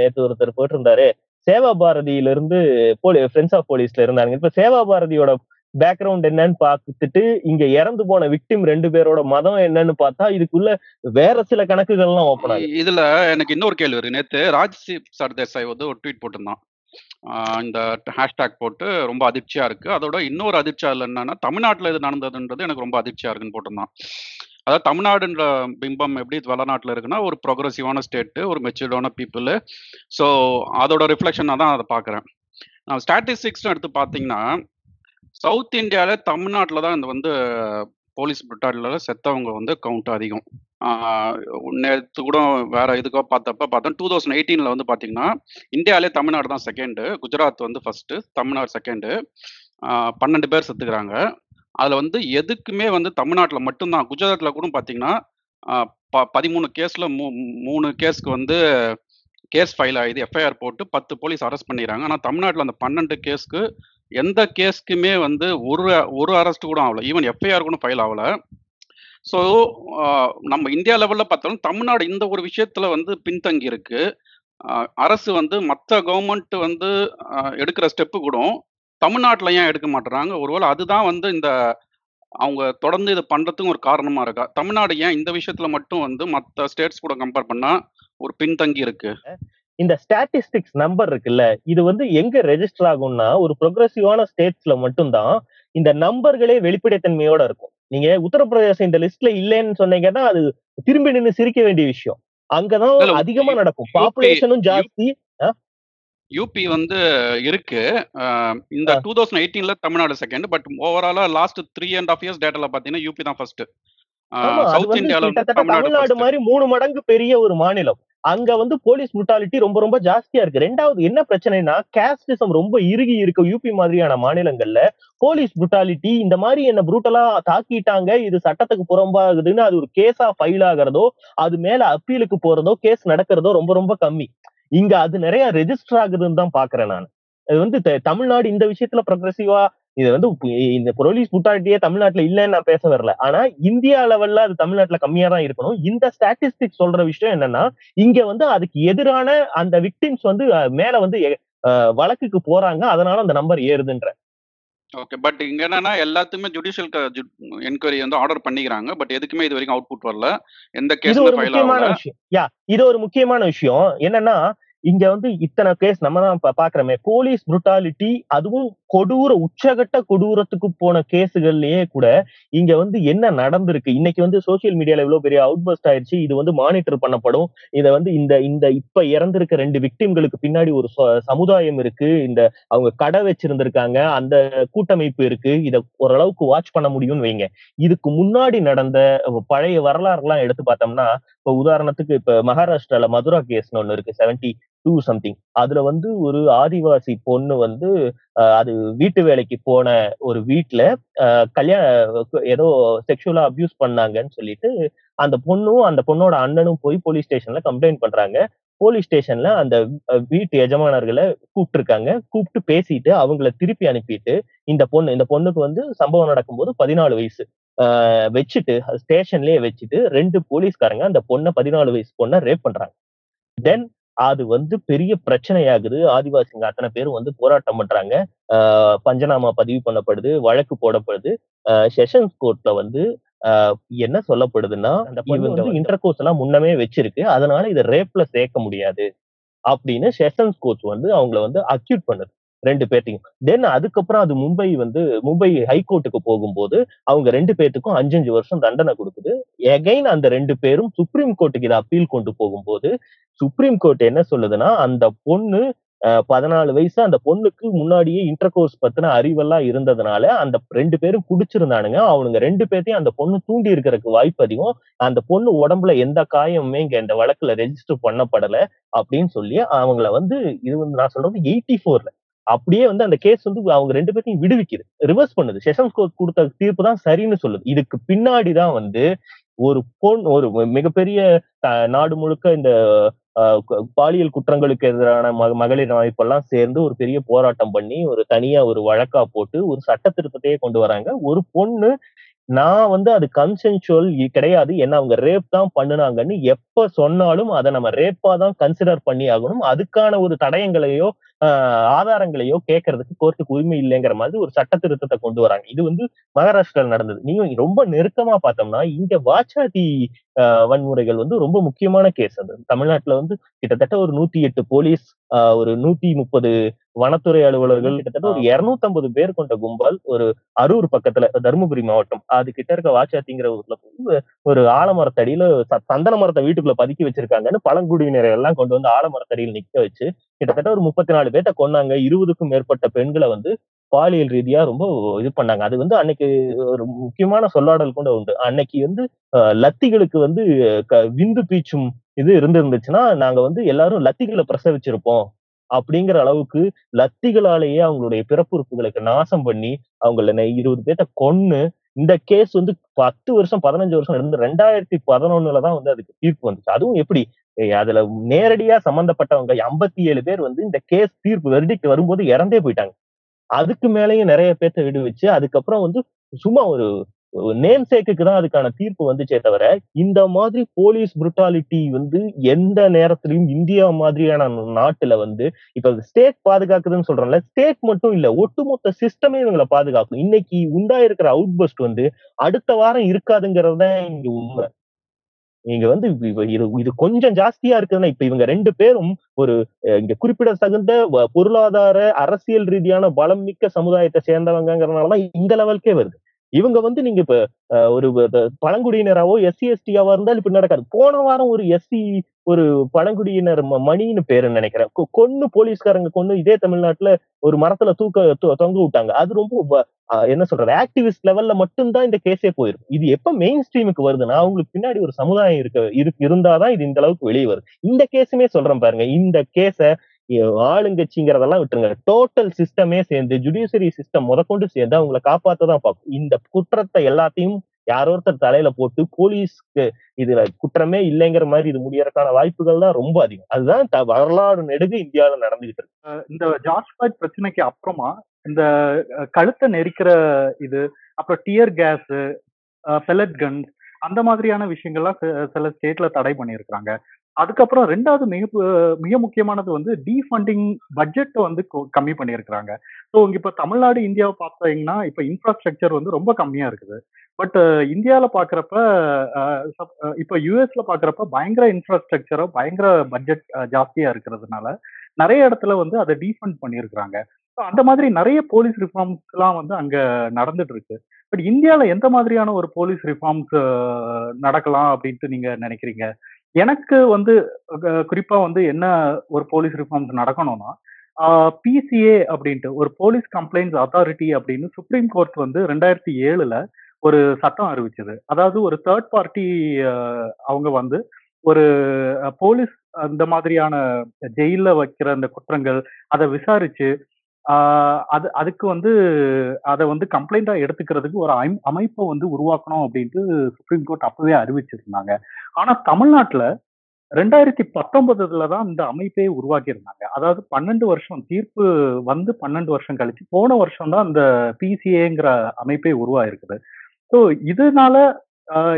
நேத்து ஒருத்தர் போயிட்டு இருந்தாரு சேவா பாரதியில இருந்து போலி ஃப்ரெண்ட்ஸ் ஆஃப் போலீஸ்ல இருந்தாங்க இப்ப சேவா பாரதியோட பேக்ரவுண்ட் என்னன்னு பார்த்துட்டு இங்க இறந்து போன விக்டிம் ரெண்டு பேரோட மதம் என்னன்னு பார்த்தா இதுக்குள்ள வேற சில கணக்குகள்லாம் ஓப்பன் ஆகும் இதுல எனக்கு இன்னொரு கேள்வி இருக்கு. நேத்து ராஜ் சர்தேசாய் வந்து ஒரு ட்வீட் போட்டிருந்தான். இந்த ஹேஷ்டேக் போட்டு ரொம்ப அதிர்ச்சியா இருக்கு. அதோட இன்னொரு அதிர்ச்சியா இல்லை என்னன்னா தமிழ்நாட்டில் இது நடந்ததுன்றது எனக்கு ரொம்ப அதிர்ச்சியா இருக்குன்னு போட்டிருந்தான். அதாவது தமிழ்நாடுன்ற பிம்பம் எப்படி வளநாட்டில் இருக்குன்னா ஒரு ப்ரோக்ரஸிவான ஸ்டேட்டு ஒரு மெச்சூர்டான பீப்புள் ஸோ அதோட ரிஃப்ளெக்ஷனாக தான் அதை பார்க்குறேன். ஸ்டாட்டிஸ்டிக்ஸ்னு எடுத்து பார்த்தீங்கன்னா சவுத் இந்தியாவில் தமிழ்நாட்டில் தான் இந்த வந்து போலீஸ் பிரிட்டாலியில் செத்தவங்க வந்து கவுண்ட் அதிகம். நேற்று கூட வேற இதுக்கோ பார்த்தப்ப பார்த்தோம். டூ தௌசண்ட் எயிட்டீனில் வந்து பார்த்தீங்கன்னா இந்தியாவிலே தமிழ்நாடு தான் செகண்டு குஜராத் வந்து ஃபர்ஸ்ட்டு தமிழ்நாடு செகண்டு பன்னெண்டு பேர் செத்துக்கிறாங்க. அதில் வந்து எதுக்குமே வந்து தமிழ்நாட்டில் மட்டும்தான். குஜராத்தில் கூட பார்த்தீங்கன்னா ப பதிமூணு கேஸில் மூ மூணு கேஸ்க்கு வந்து கேஸ் ஃபைல் ஆகுது எஃப்ஐஆர் போட்டு பத்து போலீஸ் அரெஸ்ட் பண்ணிடுறாங்க ஆனால் தமிழ்நாட்டில் அந்த பன்னெண்டு கேஸ்க்கு எந்த கேஸ்க்குமே வந்து ஒரு ஒரு அரெஸ்ட் கூட ஆகல. ஈவன் எஃப்ஐஆர் கூட ஃபைல் ஆகல. ஸோ நம்ம இந்தியா லெவலில் பார்த்தாலும் தமிழ்நாடு இந்த ஒரு விஷயத்தில் வந்து பின்தங்கி இருக்கு. அரசு வந்து மற்ற கவர்மெண்ட் வந்து எடுக்கிற ஸ்டெப்பு கூட தமிழ்நாட்டில் ஏன் எடுக்க மாட்டுறாங்க? ஒருவேளை அதுதான் வந்து இந்த அவங்க தொடர்ந்து இதை பண்ணுறதுக்கும் ஒரு காரணமாக இருக்கா? தமிழ்நாடு ஏன் இந்த விஷயத்தில் மட்டும் வந்து மற்ற ஸ்டேட்ஸ் கூட கம்பேர் பண்ணால் ஒரு பின்தங்கி இருக்கு? இந்த ஸ்டாட்டிஸ்டிக்ஸ் நம்பர் இருக்குல்ல இது வந்து எங்க ரெஜிஸ்டர் ஆகும்னா ஒரு ப்ரொக்ரெசிவான ஸ்டேட்ஸ்ல மட்டும்தான் இந்த நம்பர்களே வெளிப்படைத்தன்மையோட இருக்கும். நீங்க உத்தரப்பிரதேசம் இந்த லிஸ்ட்ல இல்லைன்னு சொன்னீங்கன்னா அது திரும்பி நின்று சிரிக்க வேண்டிய விஷயம். அங்கதான் அதிகமா நடக்கும். பாப்புலேஷனும் ஜாஸ்தி. யூபி வந்து இருக்கு. இந்த. டூ தௌசண்ட் எயிட்டீன்ல தமிழ்நாடு செகண்ட் பட் ஓவராலா last three and half years டேட்டால பாத்தீங்கன்னா யூபி தான் ஃபர்ஸ்ட் சவுத் இந்தியால தமிழ்நாடு மாதிரி மூணு மடங்கு பெரிய ஒரு மாநிலம். அங்க வந்து போலீஸ் புட்டாலிட்டி ரொம்ப ரொம்ப ஜாஸ்தியா இருக்கு. ரெண்டாவது என்ன பிரச்சனைனா கேஸ்டிசம் ரொம்ப இறுகி இருக்க யூபி மாதிரியான மாநிலங்கள்ல. போலீஸ் புட்டாலிட்டி இந்த மாதிரி என்ன புரூட்டலா தாக்கிட்டாங்க இது சட்டத்துக்கு புறம்பாகுதுன்னு அது ஒரு கேஸா ஃபைல் ஆகுறதோ அது மேல அப்பீலுக்கு போறதோ கேஸ் நடக்கிறதோ ரொம்ப ரொம்ப கம்மி. இங்க அது நிறைய ரெஜிஸ்டர் ஆகுதுன்னு தான் பாக்குறேன் நான். அது வந்து த- தமிழ்நாடு இந்த விஷயத்துல ப்ரொக்ரெசிவா இது வந்து இந்த போலீஸ் புட்டாலிட்டியே தமிழ்நாட்டுல இல்லைன்னு நான் பேச வரல. ஆனா இந்தியா லெவல்ல அது தமிழ்நாட்டுல கம்மியா தான் இருக்கணும். இந்த ஸ்டாட்டிஸ்டிக் சொல்ற விஷயம் என்னன்னா இங்க வந்து அதுக்கு எதிரான அந்த விக்டிம்ஸ் வந்து மேல வந்து வழக்குக்கு போறாங்க. அதனால அந்த நம்பர் ஏறுதுன்ற. ஓகே பட் இங்க என்னன்னா எல்லாத்துக்குமே ஜுடிஷியல் என்கொயரி வந்து ஆர்டர் பண்ணிக்கிறாங்க. பட் எதுக்குமே இது வரைக்கும் அவுட்புட் வரல. எந்த இது கேஸுமே ஒரு முக்கியமான விஷயம். யா இது ஒரு முக்கியமான விஷயம். என்னன்னா இங்க வந்து இத்தனை கேஸ் நம்ம தான் பாக்குறோமே. போலீஸ் புருட்டாலிட்டி அதுவும் கொடூர உச்சகட்ட கொடூரத்துக்கு போன கேஸுகள்லயே கூட இங்க வந்து என்ன நடந்திருக்கு? இன்னைக்கு வந்து சோசியல் மீடியால இவ்வளவு பெரிய அவுட் பஸ்ட் ஆயிடுச்சு. இது வந்து மானிட்டர் பண்ணப்படும். இதை வந்து இந்த இந்த இப்ப இறந்திருக்க ரெண்டு விக்டிம்களுக்கு பின்னாடி ஒரு ச- சமுதாயம் இருக்கு. இந்த அவங்க கடை வச்சிருந்திருக்காங்க. அந்த கூட்டமைப்பு இருக்கு. இதை ஓரளவுக்கு வாட்ச் பண்ண முடியும்னு வைங்க. இதுக்கு முன்னாடி நடந்த பழைய வரலாறுலாம் எடுத்து பார்த்தோம்னா இப்ப உதாரணத்துக்கு இப்ப மகாராஷ்டிரால மதுரா கேஸ்னு ஒண்ணு இருக்கு. செவன்டி டூ சம்திங் அதுல வந்து ஒரு ஆதிவாசி பொண்ணு வந்து அது வீட்டு வேலைக்கு போன ஒரு வீட்டுல கல்யாண ஏதோ செக்ஷுவலா அபியூஸ் பண்ணாங்கன்னு சொல்லிட்டு அந்த பொண்ணும் அந்த பொண்ணோட அண்ணனும் போய் போலீஸ் ஸ்டேஷன்ல கம்ப்ளைண்ட் பண்றாங்க. போலீஸ் ஸ்டேஷன்ல அந்த வீட்டு எஜமானர்களை கூப்பிட்டுருக்காங்க. கூப்பிட்டு பேசிட்டு அவங்கள திருப்பி அனுப்பிட்டு இந்த பொண்ணு இந்த பொண்ணுக்கு வந்து சம்பவம் நடக்கும்போது பதினாலு வயசு. வச்சுட்டு ஸ்டேஷன்லயே வச்சுட்டு ரெண்டு போலீஸ்காரங்க அந்த பொண்ணை பதினாலு வயசு பொண்ணை ரேப் பண்றாங்க. தென் அது வந்து பெரிய பிரச்சனையாகுது. ஆதிவாசிங்க அத்தனை பேரும் வந்து போராட்டம் பண்றாங்க. ஆஹ் பஞ்சநாமா பதிவு பண்ணப்படுது வழக்கு போடப்படுது. செஷன்ஸ் கோர்ட்ல வந்து ஆஹ் என்ன சொல்லப்படுதுன்னா அந்த பொண்ணு வந்து இன்டர்கோர்ஸ் எல்லாம் முன்னமே வச்சிருக்கு. அதனால இதை ரேப்ல சேர்க்க முடியாது. அப்படின்னு செஷன்ஸ் கோர்ட் வந்து அவங்கள வந்து அக்யூட் பண்ணுது. ரெண்டு பேர்த்தையும். தென் அதுக்கப்புறம் அது மும்பை வந்து மும்பை ஹைகோர்ட்டுக்கு போகும்போது அவங்க ரெண்டு பேர்த்துக்கும் அஞ்சு வருஷம் தண்டனை கொடுக்குது. எகைன் அந்த ரெண்டு பேரும் சுப்ரீம் கோர்ட்டுக்கு இதை அப்பீல் கொண்டு போகும்போது சுப்ரீம் கோர்ட் என்ன சொல்லுதுன்னா அந்த பொண்ணு பதினாலு வயசு அந்த பொண்ணுக்கு முன்னாடியே இன்டர்கோர்ஸ் பத்தின அறிவெல்லாம் இருந்ததுனால அந்த ரெண்டு பேரும் குடிச்சிருந்தானுங்க. அவனுங்க ரெண்டு பேர்த்தையும் அந்த பொண்ணு தூண்டி இருக்கிறதுக்கு வாய்ப்பு அதிகம். அந்த பொண்ணு உடம்புல எந்த காயமுமே இங்க இந்த வழக்குல ரெஜிஸ்டர் பண்ணப்படல அப்படின்னு சொல்லி அவங்கள வந்து இது வந்து நான் சொல்றது எயிட்டி ஃபோர்ல அப்படியே வந்து அந்த கேஸ் வந்து அவங்க ரெண்டு பேர்த்தையும் விடுவிக்குது. ரிவர்ஸ் பண்ணுது. செஷன்ஸ் கோர்ட் கொடுத்த தீர்ப்பு தான் சரின்னு சொல்லுது. இதுக்கு பின்னாடி தான் வந்து ஒரு பொன் ஒரு மிகப்பெரிய நாடு முழுக்க இந்த பாலியல் குற்றங்களுக்கு எதிரான ம- மகளிர் அமைப்பெல்லாம் சேர்ந்து ஒரு பெரிய போராட்டம் பண்ணி ஒரு தனியா ஒரு வழக்கா போட்டு ஒரு சட்ட திருத்தத்தையே கொண்டு வராங்க. ஒரு பொண்ணு நான் வந்து அது கன்சென்சுவல் கிடையாது. என்ன அவங்க ரேப் தான் பண்ணுனாங்கன்னு எப்ப சொன்னாலும் அதை நம்ம ரேப்பா தான் கன்சிடர் பண்ணி ஆகணும். அதுக்கான ஒரு தடயங்களையோ ஆதாரங்களையோ கேட்கறதுக்கு கோர்ட்டுக்கு உரிமை இல்லைங்கிற மாதிரி ஒரு சட்ட திருத்தத்தை கொண்டு வராங்க. இது வந்து மகாராஷ்டிரால நடந்தது. நீங்க ரொம்ப நெருக்கமா பார்த்தோம்னா இங்க வாச்சாதி ஆஹ் வன்முறைகள் வந்து ரொம்ப முக்கியமான கேஸ் அது. தமிழ்நாட்டுல வந்து கிட்டத்தட்ட ஒரு நூத்தி எட்டு போலீஸ் ஆஹ் ஒரு நூத்தி முப்பது வனத்துறை அலுவலர்கள் கிட்டத்தட்ட ஒரு இருநூத்தம்பது பேர் கொண்ட கும்பல் ஒரு அரூர் பக்கத்துல தருமபுரி மாவட்டம். அது கிட்ட இருக்க வாச்சாத்திங்கிற ஊர்ல போய் ஒரு ஆலமரத்தடியில சந்தன மரத்தை வீட்டுக்குள்ள பதுக்கி வச்சிருக்காங்கன்னு பழங்குடியினரை எல்லாம் கொண்டு வந்து ஆலமரத்தடியில் நிக்க வச்சு கிட்டத்தட்ட ஒரு முப்பத்தி நாலு பேர்த்த கொன்னாங்க. இருபதுக்கும் மேற்பட்ட பெண்களை வந்து பாலியல் ரீதியா ரொம்ப இது பண்ணாங்க. அது வந்து அன்னைக்கு ஒரு முக்கியமான சொல்லாடல் கூட உண்டு. அன்னைக்கு வந்து லத்திகளுக்கு வந்து விந்து பீச்சும் இது இருந்திருந்துச்சுன்னா நாங்க வந்து எல்லாரும் லத்திகளை பிரசவிச்சிருப்போம். அப்படிங்கிற அளவுக்கு லத்திகளாலேயே அவங்களுடைய பிறப்புறுப்புகளுக்கு நாசம் பண்ணி அவங்கள நெ- இருபது பேர்த்த கொன்னு இந்த கேஸ் வந்து பத்து வருஷம் பதினஞ்சு வருஷம் இருந்து ரெண்டாயிரத்தி பதினொன்னுல தான் வந்து அதுக்கு தீர்ப்பு வந்துச்சு. அதுவும் எப்படி? அதுல நேரடியா சம்பந்தப்பட்டவங்க ஐம்பத்தி ஏழு பேர் வந்து இந்த கேஸ் தீர்ப்பு வெர்டிக்ட் வரும்போது இறந்தே போயிட்டாங்க. அதுக்கு மேலேயும் நிறைய பேர்த்த விடுவிச்சு அதுக்கப்புறம் வந்து சும்மா ஒரு நேம் சேக்குக்கு தான் அதுக்கான தீர்ப்பு வந்துச்சே தவிர இந்த மாதிரி போலீஸ் புருட்டாலிட்டி வந்து எந்த நேரத்திலையும் இந்தியா மாதிரியான நாட்டுல வந்து இப்ப ஸ்டேட் பாதுகாக்குதுன்னு சொல்றோம்ல ஸ்டேட் மட்டும் இல்ல ஒட்டுமொத்த சிஸ்டமே இவங்களை பாதுகாக்கும் இன்னைக்கு உண்டாயிருக்கிற அவுட் பஸ்ட் வந்து அடுத்த வாரம் இருக்காதுங்கிறது தான் இங்க உண்மை. இங்க வந்து இது இது கொஞ்சம் ஜாஸ்தியா இருக்குதுன்னா இப்ப இவங்க ரெண்டு பேரும் ஒரு இங்க குறிப்பிட தகுந்த பொருளாதார அரசியல் ரீதியான பலம் மிக்க சமுதாயத்தை சேர்ந்தவங்கிறதுனாலதான் இந்த லெவல்கே வருது. இவங்க வந்து நீங்க இப்ப ஒரு பழங்குடியினராவோ எஸ்சி எஸ்டியாவோ இருந்தாலும் இப்படி நடக்காது. போன வாரம் ஒரு எஸ்சி ஒரு பழங்குடியினர் ம- மணின்னு பேரு நினைக்கிறேன். கொன்னு போலீஸ்காரங்க கொன்னு இதே தமிழ்நாட்டுல ஒரு மரத்துல தூக்க தொ- தொங்க விட்டாங்க. அது ரொம்ப அஹ், என்ன சொல்றது ஆக்டிவிஸ்ட் லெவல்ல மட்டும்தான் இந்த கேஸே போயிருக்கு இது எப்ப மெயின் ஸ்ட்ரீமுக்கு வருதுன்னா அவங்களுக்கு பின்னாடி ஒரு சமுதாயம் இருக்க இருக்கு இருந்தாதான் இது இந்த அளவுக்கு வெளியே வருது. இந்த கேஸுமே சொல்றேன் பாருங்க. இந்த கேஸ ஆளுங்கட்சிங்கிறதெல்லாம் விட்டுருங்க. டோட்டல் சிஸ்டமே சேர்ந்து ஜுடிஷியரி சிஸ்டம் முதற்கொண்டு சேர்ந்து அவங்களை காப்பாத்த தான் பார்க்கும். இந்த குற்றத்தை எல்லாத்தையும் யாரோ ஒருத்தர் தலையில போட்டு போலீஸ்க்கு இதுல குற்றமே இல்லைங்கிற மாதிரி இது முடியறதுக்கான வாய்ப்புகள் தான் ரொம்ப அதிகம். அதுதான் த- வரலாறு நெடுகு இந்தியாவில நடந்துகிட்டு இருக்கு. இந்த ஜார்ஜ் ஃபிளாய்ட் பிரச்சனைக்கு அப்புறமா இந்த கழுத்தை நெரிக்கிற இது அப்புறம் டியர் கேஸ் பெலட் கன்ஸ் அந்த மாதிரியான விஷயங்கள்லாம் சில ஸ்டேட்ல தடை பண்ணியிருக்கிறாங்க. அதுக்கப்புறம் ரெண்டாவது மிக பு- மிக முக்கியமானது வந்து டீஃபண்டிங் பட்ஜெட்டை வந்து கொ- கம்மி பண்ணியிருக்கிறாங்க. ஸோ இப்போ தமிழ்நாடு இந்தியாவை பார்த்தீங்கன்னா இப்போ இன்ஃப்ராஸ்ட்ரக்சர் வந்து ரொம்ப கம்மியாக இருக்குது. பட் இந்தியாவில் பார்க்குறப்ப இப்போ யூஎஸ்ல பார்க்குறப்ப பயங்கர இன்ஃப்ராஸ்ட்ரக்சரோ பயங்கர பட்ஜெட் ஜாஸ்தியாக இருக்கிறதுனால நிறைய இடத்துல வந்து அதை டீஃபண்ட் பண்ணியிருக்கிறாங்க. ஸோ அந்த மாதிரி நிறைய போலீஸ் ரிஃபார்ம்ஸ்லாம் வந்து அங்கே நடந்துட்டு இருக்கு பட் இந்தியாவில் எந்த மாதிரியான ஒரு போலீஸ் ரிஃபார்ம்ஸ் நடக்கலாம் அப்படின்ட்டு நீங்கள் நினைக்கிறீங்க? எனக்கு வந்து குறிப்பா வந்து என்ன ஒரு போலீஸ் ரிஃபார்ம்ஸ் நடக்கணும்னா பிசிஏ அப்படின்ட்டு ஒரு போலீஸ் கம்ப்ளைண்ட்ஸ் அத்தாரிட்டி அப்படின்னு சுப்ரீம் கோர்ட் வந்து ரெண்டாயிரத்தி ஏழுல ஒரு சட்டம் அறிவிச்சது. அதாவது ஒரு தேர்ட் பார்ட்டி அவங்க வந்து ஒரு போலீஸ் அந்த மாதிரியான ஜெயில வைக்கிற அந்த குற்றங்கள் அதை விசாரிச்சு அது அதுக்கு வந்து அதை வந்து கம்ப்ளைண்டா எடுத்துக்கிறதுக்கு ஒரு அமைப்பை வந்து உருவாக்கணும் அப்படின்ட்டு சுப்ரீம் கோர்ட் அப்பவே அறிவிச்சிருந்தாங்க. ஆனா தமிழ்நாட்டுல ரெண்டாயிரத்தி பத்தொன்பதுல தான் இந்த அமைப்பே உருவாக்கியிருந்தாங்க. அதாவது பன்னெண்டு வருஷம் தீர்ப்பு வந்து பன்னெண்டு வருஷம் கழிச்சு போன வருஷம் தான் இந்த பிசிஏங்கிற அமைப்பே உருவாயிருக்குது. ஸோ இதனால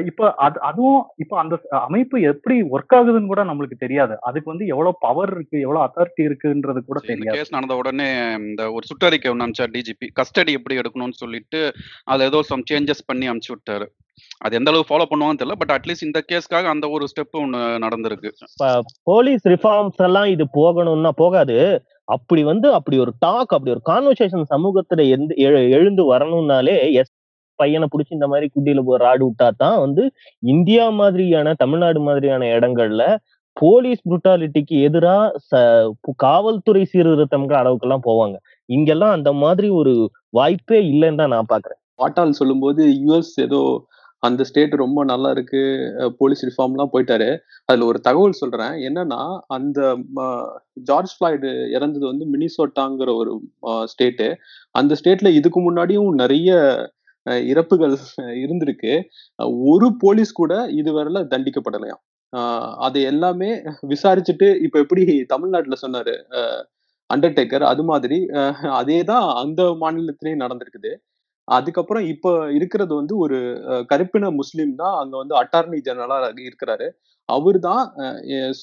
இப்ப அது அதுவும் இப்ப அந்த அமைப்பு எப்படி ஒர்க் ஆகுதுன்னு கூட நம்மளுக்கு தெரியாது. அதுக்கு வந்து எவ்வளவு பவர் இருக்கு எவ்வளவு அத்தாரிட்டி இருக்குன்றது கூட தெரியாது. கேஸ் நடந்த உடனே இந்த ஒரு சுற்றறிக்கை ஒன்று அனுப்பிச்சார் டிஜிபி கஸ்டடி எப்படி எடுக்கணும்னு சொல்லிட்டு அது ஏதோ சம் சேஞ்சஸ் பண்ணி அனுப்பிச்சு விட்டாரு. அது எந்த அளவு ஃபாலோ பண்ணுவாங்கன்னு தெரியல பட் அட்லீஸ்ட் இந்த கேஸ்க்காக அந்த ஒரு ஸ்டெப் ஒன்று நடந்திருக்கு. போலீஸ் ரிஃபார்ம்ஸ் எல்லாம் இது போகணும்னா போகாது. அப்படி வந்து அப்படி ஒரு டாக் அப்படி ஒரு கான்வர்சேஷன் சமூகத்துல எழுந்து வரணும்னாலே எஸ் பையனை பிடிச்சி இந்த மாதிரி குட்டியில போய் ராடு விட்டா தான் வந்து இந்தியா மாதிரியான தமிழ்நாடு மாதிரியான இடங்கள்ல போலீஸ் புரூட்டாலிட்டிக்கு எதிரா ச காவல்துறை சீர்திருத்தம்ங்கிற அளவுக்கு எல்லாம் போவாங்க. இங்கெல்லாம் அந்த மாதிரி ஒரு வாய்ப்பே இல்லைன்னு தான் நான் பாக்குறேன். வாட்டால் சொல்லும்போது யுஎஸ் ஏதோ அந்த ஸ்டேட் ரொம்ப நல்லா இருக்கு போலீஸ் ரிஃபார்ம்லாம் போயிட்டாரு. அதுல ஒரு தகவல் சொல்றேன். என்னன்னா அந்த ஜார்ஜ் ஃபிளாய்டு இறந்தது வந்து மினிசோட்டாங்கிற ஒரு ஸ்டேட்டு. அந்த ஸ்டேட்ல இதுக்கு முன்னாடியும் நிறைய இறப்புகள் இருந்திருக்கு. ஒரு போலீஸ் கூட இதுவரையில தண்டிக்கப்படலையாம் அஹ், அது எல்லாமே விசாரிச்சுட்டு இப்ப எப்படி தமிழ்நாட்டுல சொன்னாரு அண்டர்டேக்கர் அது மாதிரி அதே தான் அந்த மாநிலத்திலயும் நடந்திருக்குது. அதுக்கப்புறம் இப்ப இருக்கிறது வந்து ஒரு கருப்பின முஸ்லீம் தான் அங்க வந்து அட்டார்னி ஜெனரலா இருக்கிறாரு. அவர் தான்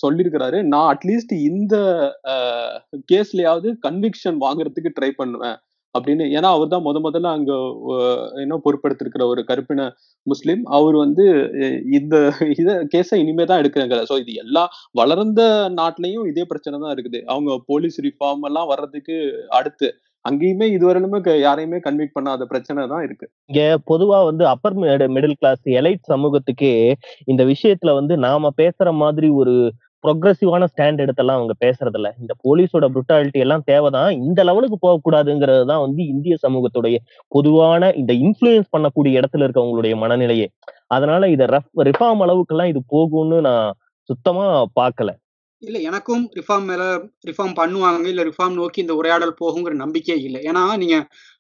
சொல்லியிருக்கிறாரு நான் அட்லீஸ்ட் இந்த கேஸ்லயாவது கன்விக்ஷன் வாங்குறதுக்கு ட்ரை பண்ணுவேன். அப்படின்னு. ஏன்னா அவர் தான் முத முதல்ல அங்க என்ன பொறுப்பெடுத்திருக்கிற ஒரு கருப்பின முஸ்லீம். அவர் வந்து இந்த இத கேஸை இனிமே தான் எடுக்கிறாங்க. ஸோ இது எல்லா வளர்ந்த நாட்டிலையும் இதே பிரச்சனை தான் இருக்குது. அவங்க போலீஸ் ரிஃபார்ம் எல்லாம் வர்றதுக்கு அடுத்து அங்கேயுமே இதுவரையிலுமே யாரையுமே கன்விக்ட் பண்ணாத பிரச்சனை தான் இருக்கு. இங்க பொதுவா வந்து அப்பர் மிடில் கிளாஸ் எலைட் சமூகத்துக்கே இந்த விஷயத்துல வந்து நாம பேசுற மாதிரி ஒரு ப்ரொக்ரெசிவான ஸ்டாண்ட் எடுத்தெல்லாம் அவங்க பேசுறதில்ல. இந்த போலீஸோட புருட்டாலிட்டி எல்லாம் தேவைதான். இந்த லெவலுக்கு போகக்கூடாதுங்கிறது தான் வந்து இந்திய சமூகத்துடைய பொதுவான இந்த இன்ஃப்ளூயன்ஸ் பண்ணக்கூடிய இடத்துல இருக்கவங்களுடைய மனநிலையே. அதனால இத ரிஃபார்ம் அளவுக்கெல்லாம் இது போகும்னு நான் சுத்தமா பார்க்கல. இல்ல எனக்கும் ரிஃபார்ம் மேல ரிஃபார்ம் பண்ணுவாங்க. இல்ல ரிஃபார்ம் நோக்கி இந்த உரையாடல் போகுங்கிற நம்பிக்கையே இல்லை. ஏன்னா நீங்க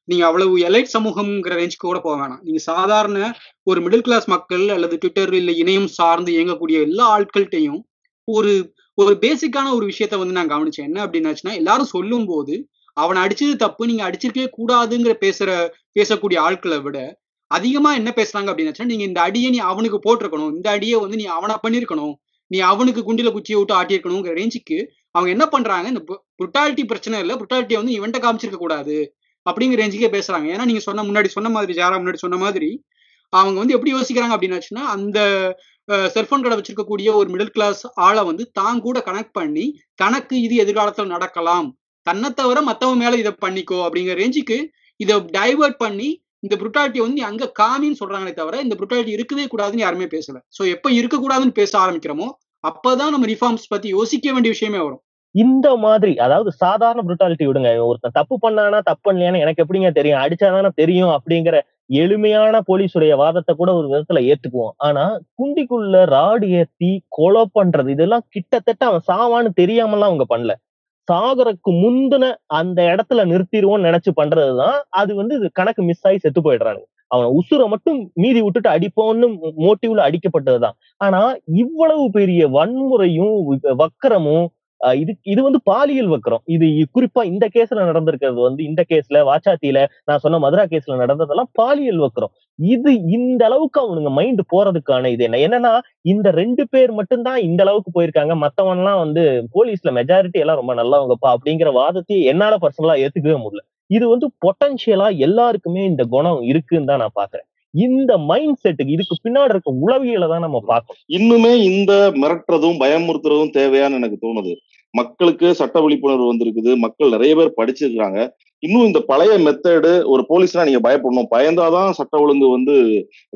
நீங்க அவ்வளவு எலைட் சமூகம்ங்கிற ரேஞ்சுக்கு கூட போக வேணாம். நீங்க சாதாரண ஒரு மிடில் கிளாஸ் மக்கள் அல்லது ட்விட்டர் இல்ல இணையம் சார்ந்து இயங்கக்கூடிய எல்லா ஆட்கள்கிட்டையும் ஒரு ஒரு பேசிக்கான ஒரு விஷயத்த வந்து நான் கவனிச்சேன். என்ன அப்படின்னாச்சுன்னா எல்லாரும் சொல்லும் போது அவனை அடிச்சது தப்பு நீங்க அடிச்சிருக்கவே கூடாதுங்கிற பேசுற பேசக்கூடிய ஆட்களை விட அதிகமா என்ன பேசுறாங்க அப்படின்னாச்சுன்னா நீங்க இந்த அடியை நீ அவனுக்கு போட்டிருக்கணும். இந்த அடியை வந்து நீ அவனை பண்ணிருக்கணும் நீ அவனுக்கு குண்டில குச்சியை விட்டு ஆட்டியிருக்கணுங்கிற ரேஞ்சுக்கு அவங்க என்ன பண்றாங்க இந்த புட்டாலிட்டி பிரச்சனை இல்லை புட்டாலிட்டியை வந்து இவன்ட்ட காமிச்சிருக்க கூடாது அப்படிங்கிற ரேஞ்சுக்கே பேசுறாங்க. ஏன்னா நீங்க சொன்ன முன்னாடி சொன்ன மாதிரி ஜாரா முன்னாடி சொன்ன மாதிரி அவங்க வந்து எப்படி யோசிக்கிறாங்க அப்படின்னாச்சுன்னா அந்த செல்போன் கடை வச்சிருக்கக்கூடிய ஒரு மிடில் கிளாஸ் ஆளை வந்து தான் கூட கனெக்ட் பண்ணி தனக்கு இது எதிர்காலத்தில் நடக்கலாம். தன்னை தவிர மற்றவங்க மேல இதை பண்ணிக்கோ அப்படிங்கிற ரேஞ்சுக்கு இதை டைவர்ட் பண்ணி இந்த புருட்டாலிட்டி வந்து அங்கே அங்க காமின்னு சொல்றாங்களே தவிர இந்த புருட்டாலிட்டி இருக்கவே கூடாதுன்னு யாருமே பேசல. ஸோ எப்போ இருக்கக்கூடாதுன்னு பேச ஆரம்பிக்கிறோமோ அப்பதான் நம்ம ரிஃபார்ம்ஸ் பத்தி யோசிக்க வேண்டிய விஷயமே வரும். இந்த மாதிரி அதாவது சாதாரண புருட்டாலிட்டி விடுங்க. ஒருத்தன் தப்பு பண்ணானா தப்பு பண்ணலையானா எனக்கு எப்படிங்க தெரியும்? அடிச்சாதானே தெரியும் அப்படிங்கிற எளிமையான போலீஸுடைய வாதத்தை கூட ஒரு விதத்துல ஏத்துக்குவோம் ஆனா குண்டிக்குள்ள ராடு ஏத்தி கொலை பண்றது இதெல்லாம் கிட்டத்தட்ட அவன் சாவான்னு தெரியாமலாம் அவங்க பண்ணல. சாகறதுக்கு முந்தின அந்த இடத்துல நிறுத்திடுவோம்னு நினைச்சு பண்றதுதான் அது வந்து இது கணக்கு மிஸ் ஆகி செத்து போயிடுறானுங்க. அவன் உசுரை மட்டும் மீதி விட்டுட்டு அடிப்போம்னு மோட்டிவ்ல அடிக்கப்பட்டதுதான். ஆனா இவ்வளவு பெரிய வன்முறையும் வக்கரமும் இது இது வந்து பாலியல் வக்கரம். இது குறிப்பா இந்த கேஸ்ல நடந்திருக்கிறது வந்து இந்த கேஸ்ல வாச்சாத்தியில நான் சொன்ன மதுரா கேஸ்ல நடந்ததெல்லாம் பாலியல் வக்கரம். இது இந்த அளவுக்கு அவனுங்க மைண்ட் போறதுக்கான இது என்ன? என்னன்னா இந்த ரெண்டு பேர் மட்டும்தான் இந்த அளவுக்கு போயிருக்காங்க. மத்தவன் எல்லாம் வந்து போலீஸ்ல மெஜாரிட்டி எல்லாம் ரொம்ப நல்லவங்கப்பா அப்படிங்கிற வாதத்தையே என்னால பர்சனலா ஏத்துக்கவே முடியல. இது வந்து பொட்டன்ஷியலா எல்லாருக்குமே இந்த குணம் இருக்குன்னு தான் நான் பாக்குறேன். இந்த மைண்ட் செட்டுக்கு இதுக்கு பின்னாடி இருக்க உளவியலை தான் நம்ம பார்க்கணும். இன்னுமே இந்த மிரட்டுறதும் பயமுறுத்துறதும் தேவையான்னு எனக்கு தோணுது. மக்களுக்கு சட்ட விழிப்புணர்வு வந்திருக்குது. மக்கள் நிறைய பேர் படிச்சிருக்காங்க இன்னும் இந்த பழைய மெத்தடு ஒரு போலீஸ்னா நீங்க பயப்படணும். பயந்தாதான் சட்ட ஒழுங்கு வந்து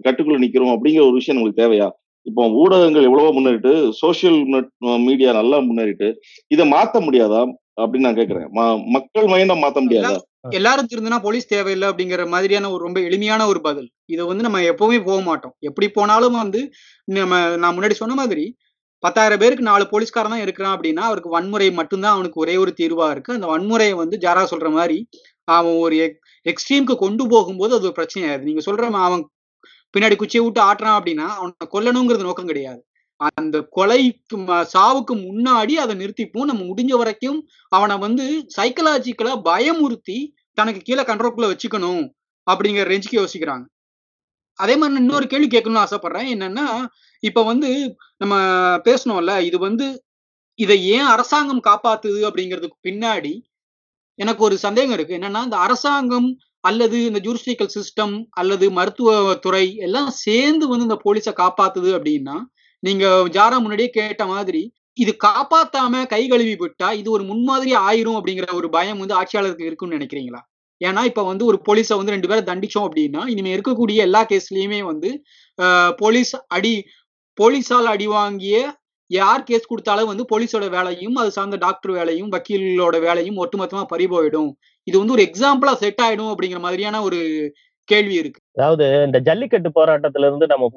கட்டுக்குள்ள நிக்கிறோம் அப்படிங்கிற ஒரு விஷயம் உங்களுக்கு தேவையா? இப்போ ஊடகங்கள் எவ்வளவோ முன்னேறிட்டு சோசியல் மீடியா நல்லா முன்னேறிட்டு இதை மாத்த முடியாதா? அப்படின்னு நான் கேக்குறேன். மக்கள் மைண்ட மாத்த முடியாதா? எல்லாரும் திருந்தினா போலீஸ் தேவையில்லை அப்படிங்கிற மாதிரியான ஒரு ரொம்ப எளிமையான ஒரு பதில். இதை வந்து நம்ம எப்பவுமே போக மாட்டோம். எப்படி போனாலும் வந்து நம்ம நான் முன்னாடி சொன்ன மாதிரி பத்தாயிரம் பேருக்கு நாலு போலீஸ்காரன் தான் இருக்கிறான் அப்படின்னா அவருக்கு வன்முறை மட்டும்தான் அவனுக்கு ஒரே ஒரு தீர்வா இருக்கு. அந்த வன்முறையை வந்து ஜாரா சொல்ற மாதிரி அவன் ஒரு எக்ஸ்ட்ரீம்க்கு கொண்டு போகும்போது அது ஒரு பிரச்சனை நீங்க சொல்ற அவன் பின்னாடி குச்சியை விட்டு ஆட்டுறான் அப்படின்னா அவனை கொல்லணுங்கிறது நோக்கம் கிடையாது. அந்த கொலைக்கு சாவுக்கு முன்னாடி அதை நிறுத்திப்போம். நம்ம முடிஞ்ச வரைக்கும் அவனை வந்து சைக்கலாஜிக்கலா பயமுறுத்தி தனக்கு கீழே கண்ட்ரோல்குள்ள வச்சுக்கணும் அப்படிங்கிற ரேஞ்சுக்கு யோசிக்கிறாங்க. அதே மாதிரி நான் இன்னொரு கேள்வி கேட்கணும்னு ஆசைப்படுறேன். என்னன்னா இப்ப வந்து நம்ம பேசணும்ல இது வந்து இதை ஏன் அரசாங்கம் காப்பாத்துது அப்படிங்கிறதுக்கு பின்னாடி எனக்கு ஒரு சந்தேகம் இருக்கு. என்னன்னா இந்த அரசாங்கம் அல்லது இந்த ஜூரிஸ்டிக்கல் சிஸ்டம் அல்லது மருத்துவத்துறை எல்லாம் சேர்ந்து வந்து இந்த போலீஸை காப்பாத்துது அப்படின்னா நீங்க ஜாரா முன்னாடியே கேட்ட மாதிரி இது காப்பாத்தாம கை கழுவி விட்டா இது ஒரு முன்மாதிரி ஆயிரும் அப்படிங்கிற ஒரு பயம் வந்து ஆட்சியாளருக்கு இருக்குன்னு நினைக்கிறீங்களா? ஏன்னா இப்ப வந்து ஒரு போலீஸை வந்து ரெண்டு பேரை தண்டிச்சோம் அப்படின்னா இனிமே இருக்கக்கூடிய எல்லா கேஸ்லயுமே வந்து போலீஸ் அடி போலீஸால் அடி வாங்கிய யார் கேஸ் கொடுத்தாலும் வந்து போலீஸோட வேலையும் அது சார்ந்த டாக்டர் வேலையும் வக்கீலோட வேலையும் ஒட்டுமொத்தமா பறி போயிடும் இது வந்து ஒரு எக்ஸாம்பிளா செட் ஆயிடும் அப்படிங்கிற மாதிரியான ஒரு கேள்வி இருக்கு. அதாவது இந்த ஜல்லிக்கட்டு போராட்டத்துல இருந்து நம்ம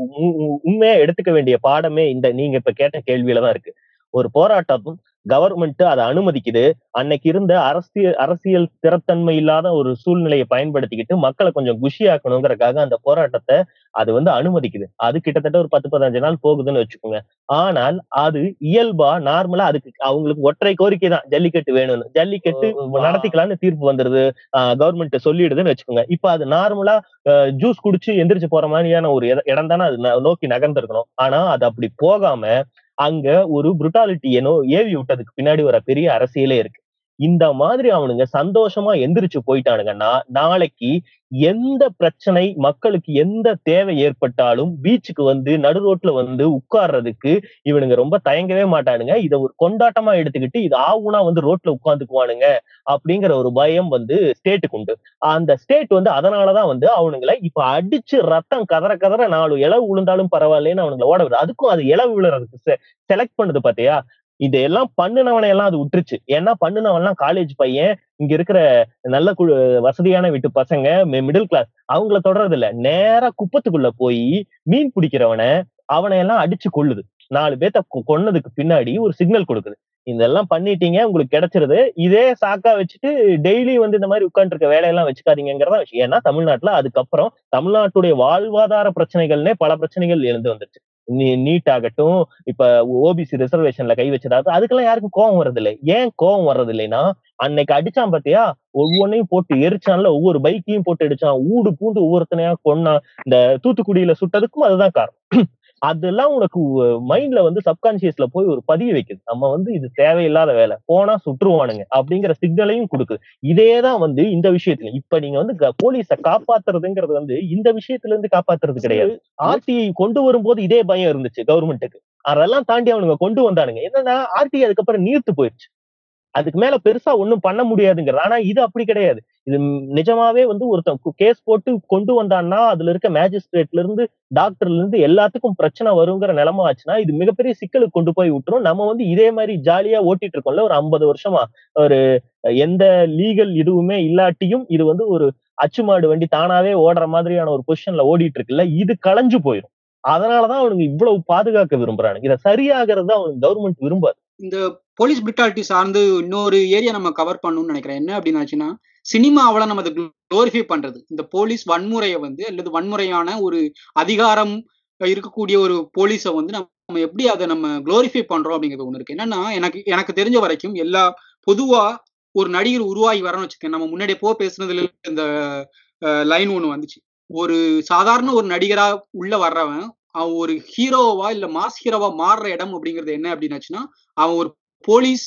உண்மையா எடுத்துக்க வேண்டிய பாடமே இந்த நீங்க இப்ப கேட்ட கேள்வியில தான் இருக்கு. ஒரு போராட்டம் கவர்மெண்ட் அதை அனுமதிக்குது. அன்னைக்கு இருந்த அரசியல் அரசியல் ஸ்திரத்தன்மை இல்லாத ஒரு சூழ்நிலையை பயன்படுத்திக்கிட்டு மக்களை கொஞ்சம் குஷியாக்கணுங்கிறதுக்காக அந்த போராட்டத்தை அது வந்து அனுமதிக்குது. அது கிட்டத்தட்ட ஒரு பத்து பதினஞ்சு நாள் போகுதுன்னு வச்சுக்கோங்க. ஆனால் அது இயல்பா நார்மலா அதுக்கு அவங்களுக்கு ஒற்றை கோரிக்கை தான். ஜல்லிக்கட்டு வேணும்னு. ஜல்லிக்கட்டு நடத்திக்கலாம்னு தீர்ப்பு வந்துருது. கவர்மெண்ட் சொல்லிடுதுன்னு வச்சுக்கோங்க. இப்ப அது நார்மலா ஜூஸ் குடிச்சு எந்திரிச்சு போற மாதிரியான ஒரு இடம் தானே அது நோக்கி நகர்ந்திருக்கணும். ஆனா அது அப்படி போகாம அங்க ஒரு புருட்டாலிட்டியை ஏவி விட்டதுக்கு பின்னாடி ஒரு பெரிய அரசியலே இருக்கு. இந்த மாதிரி அவனுங்க சந்தோஷமா எந்திரிச்சு போயிட்டானுங்கன்னா நாளைக்கு எந்த பிரச்சனை மக்களுக்கு எந்த தேவை ஏற்பட்டாலும் பீச்சுக்கு வந்து நடு ரோட்ல வந்து உட்கார்றதுக்கு இவனுங்க ரொம்ப தயங்கவே மாட்டானுங்க. இதை ஒரு கொண்டாட்டமா எடுத்துக்கிட்டு இது ஆவுனா வந்து ரோட்ல உட்காந்துக்குவானுங்க அப்படிங்கிற ஒரு பயம் வந்து ஸ்டேட்டுக்கு உண்டு. அந்த ஸ்டேட் வந்து அதனாலதான் வந்து அவனுங்களை இப்ப அடிச்சு ரத்தம் கதற கதற நாலு இளவு விழுந்தாலும் பரவாயில்லைன்னு அவனுங்களை ஓட விடுது அதுக்கும் அது இளவு விழுறதுக்கு செலக்ட் பண்ணுது பாத்தியா? இதெல்லாம் பண்ணினவனை எல்லாம் அது விட்டுருச்சு ஏன்னா பண்ணுனவன் எல்லாம் காலேஜ் பையன் இங்க இருக்கிற நல்ல குழு வசதியான வீட்டு பசங்க மிடில் கிளாஸ் அவங்கள தொடறது இல்ல நேரா குப்பத்துக்குள்ள போய் மீன் பிடிக்கிறவனை அவனை எல்லாம் அடிச்சு கொள்ளுது நாலு பேத்த கொன்னதுக்கு பின்னாடி ஒரு சிக்னல் கொடுக்குது. இதெல்லாம் பண்ணிட்டீங்க உங்களுக்கு கிடைச்சிருது. இதே சாக்கா வச்சுட்டு டெய்லி வந்து இந்த மாதிரி உட்காந்துருக்க வேலையெல்லாம் வச்சுக்காதீங்கிறதா விஷயம். ஏன்னா தமிழ்நாட்டுல அதுக்கப்புறம் தமிழ்நாட்டுடைய வாழ்வாதார பிரச்சனைகள்னே பல பிரச்சனைகள் எழுந்து வந்துருச்சு. நீட் ஆகட்டும். இப்ப ஓபிசி ரிசர்வேஷன்ல கை வச்சதாவது அதுக்கெல்லாம் யாருக்கும் கோவம் வர்றதில்லை. ஏன் கோவம் வர்றதில்லைன்னா அன்னைக்கு அடிச்சான் பாத்தியா? ஒவ்வொன்னையும் போட்டு எரிச்சான்ல ஒவ்வொரு பைக்கையும் போட்டு அடிச்சான் ஊடு பூந்து ஒவ்வொருத்தனையா கொன்னான். இந்த தூத்துக்குடியில சுட்டதுக்கும் அதுதான் காரணம். அதெல்லாம் உனக்கு மைண்ட்ல வந்து சப்கான்சியஸ்ல போய் ஒரு பதிய வைக்குது. நம்ம வந்து இது தேவையில்லாத வேலை போனா சுற்றுவானுங்க அப்படிங்கிற சிக்னலையும் கொடுக்குது. இதேதான் வந்து இந்த விஷயத்துல. இப்ப நீங்க வந்து போலீஸ காப்பாத்துறதுங்கிறது வந்து இந்த விஷயத்துல இருந்து காப்பாத்துறது கிடையாது. ஆர்டிஐ கொண்டு வரும்போது இதே பயம் இருந்துச்சு கவர்மெண்ட்டுக்கு அதெல்லாம் தாண்டி அவனுங்க கொண்டு வந்தானுங்க. என்னன்னா ஆர்டிஐ அதுக்கப்புறம் நீர்த்து போயிடுச்சு அதுக்கு மேல பெருசா ஒண்ணும் பண்ண முடியாதுங்கிறது ஆனா இது அப்படி கிடையாது. இது நிஜமாவே வந்து ஒருத்தன் கேஸ் போட்டு கொண்டு வந்தான்னா அதுல இருக்க மேஜிஸ்ட்ரேட்ல இருந்து டாக்டர்ல இருந்து எல்லாத்துக்கும் பிரச்சனை வருங்கிற நிலைமை ஆச்சுன்னா இது மிகப்பெரிய சிக்கலுக்கு கொண்டு போய் விட்டுரும். நம்ம வந்து இதே மாதிரி ஜாலியா ஓட்டிட்டு இருக்கோம்ல ஒரு ஐம்பது வருஷமா ஒரு எந்த லீகல் இதுவுமே இல்லாட்டியும் இது வந்து ஒரு அச்சுமாடு வண்டி தானாவே ஓடுற மாதிரியான ஒரு பொசிஷன்ல ஓடிட்டு இருக்குல்ல இது களைஞ்சு போயிடும் அதனாலதான் அவனுங்க இவ்வளவு பாதுகாக்க விரும்புறானுங்க. இதை சரியாகிறது அவனுக்கு கவர்மெண்ட் விரும்பாது இந்த போலீஸ் பிரிட்டாலிட்டி சார்ந்து இன்னொரு ஏரியா நம்ம கவர் பண்ணணும்னு நினைக்கிறேன். என்ன அப்படின்னு சினிமா சினிமாவில் நம்ம அதை குளோரிஃபை பண்றது. இந்த போலீஸ் வன்முறையை வந்து அல்லது வன்முறையான ஒரு அதிகாரம் இருக்கக்கூடிய ஒரு போலீஸை வந்து நம்ம எப்படி அதை நம்ம குளோரிஃபை பண்றோம் அப்படிங்கிறது ஒண்ணு இருக்கு. என்னன்னா எனக்கு எனக்கு தெரிஞ்ச வரைக்கும் எல்லா பொதுவா ஒரு நடிகர் உருவாகி வரணும்னு வச்சுக்கேன் நம்ம முன்னாடி போ பேசுனதுல இந்த லைன் ஒண்ணு வந்துச்சு. ஒரு சாதாரண ஒரு நடிகரா உள்ள வர்றவன் அவன் ஒரு ஹீரோவா இல்ல மாஸ் ஹீரோவா மாறுற இடம் அப்படிங்கிறது என்ன அப்படின்னாச்சுன்னா அவன் ஒரு போலீஸ்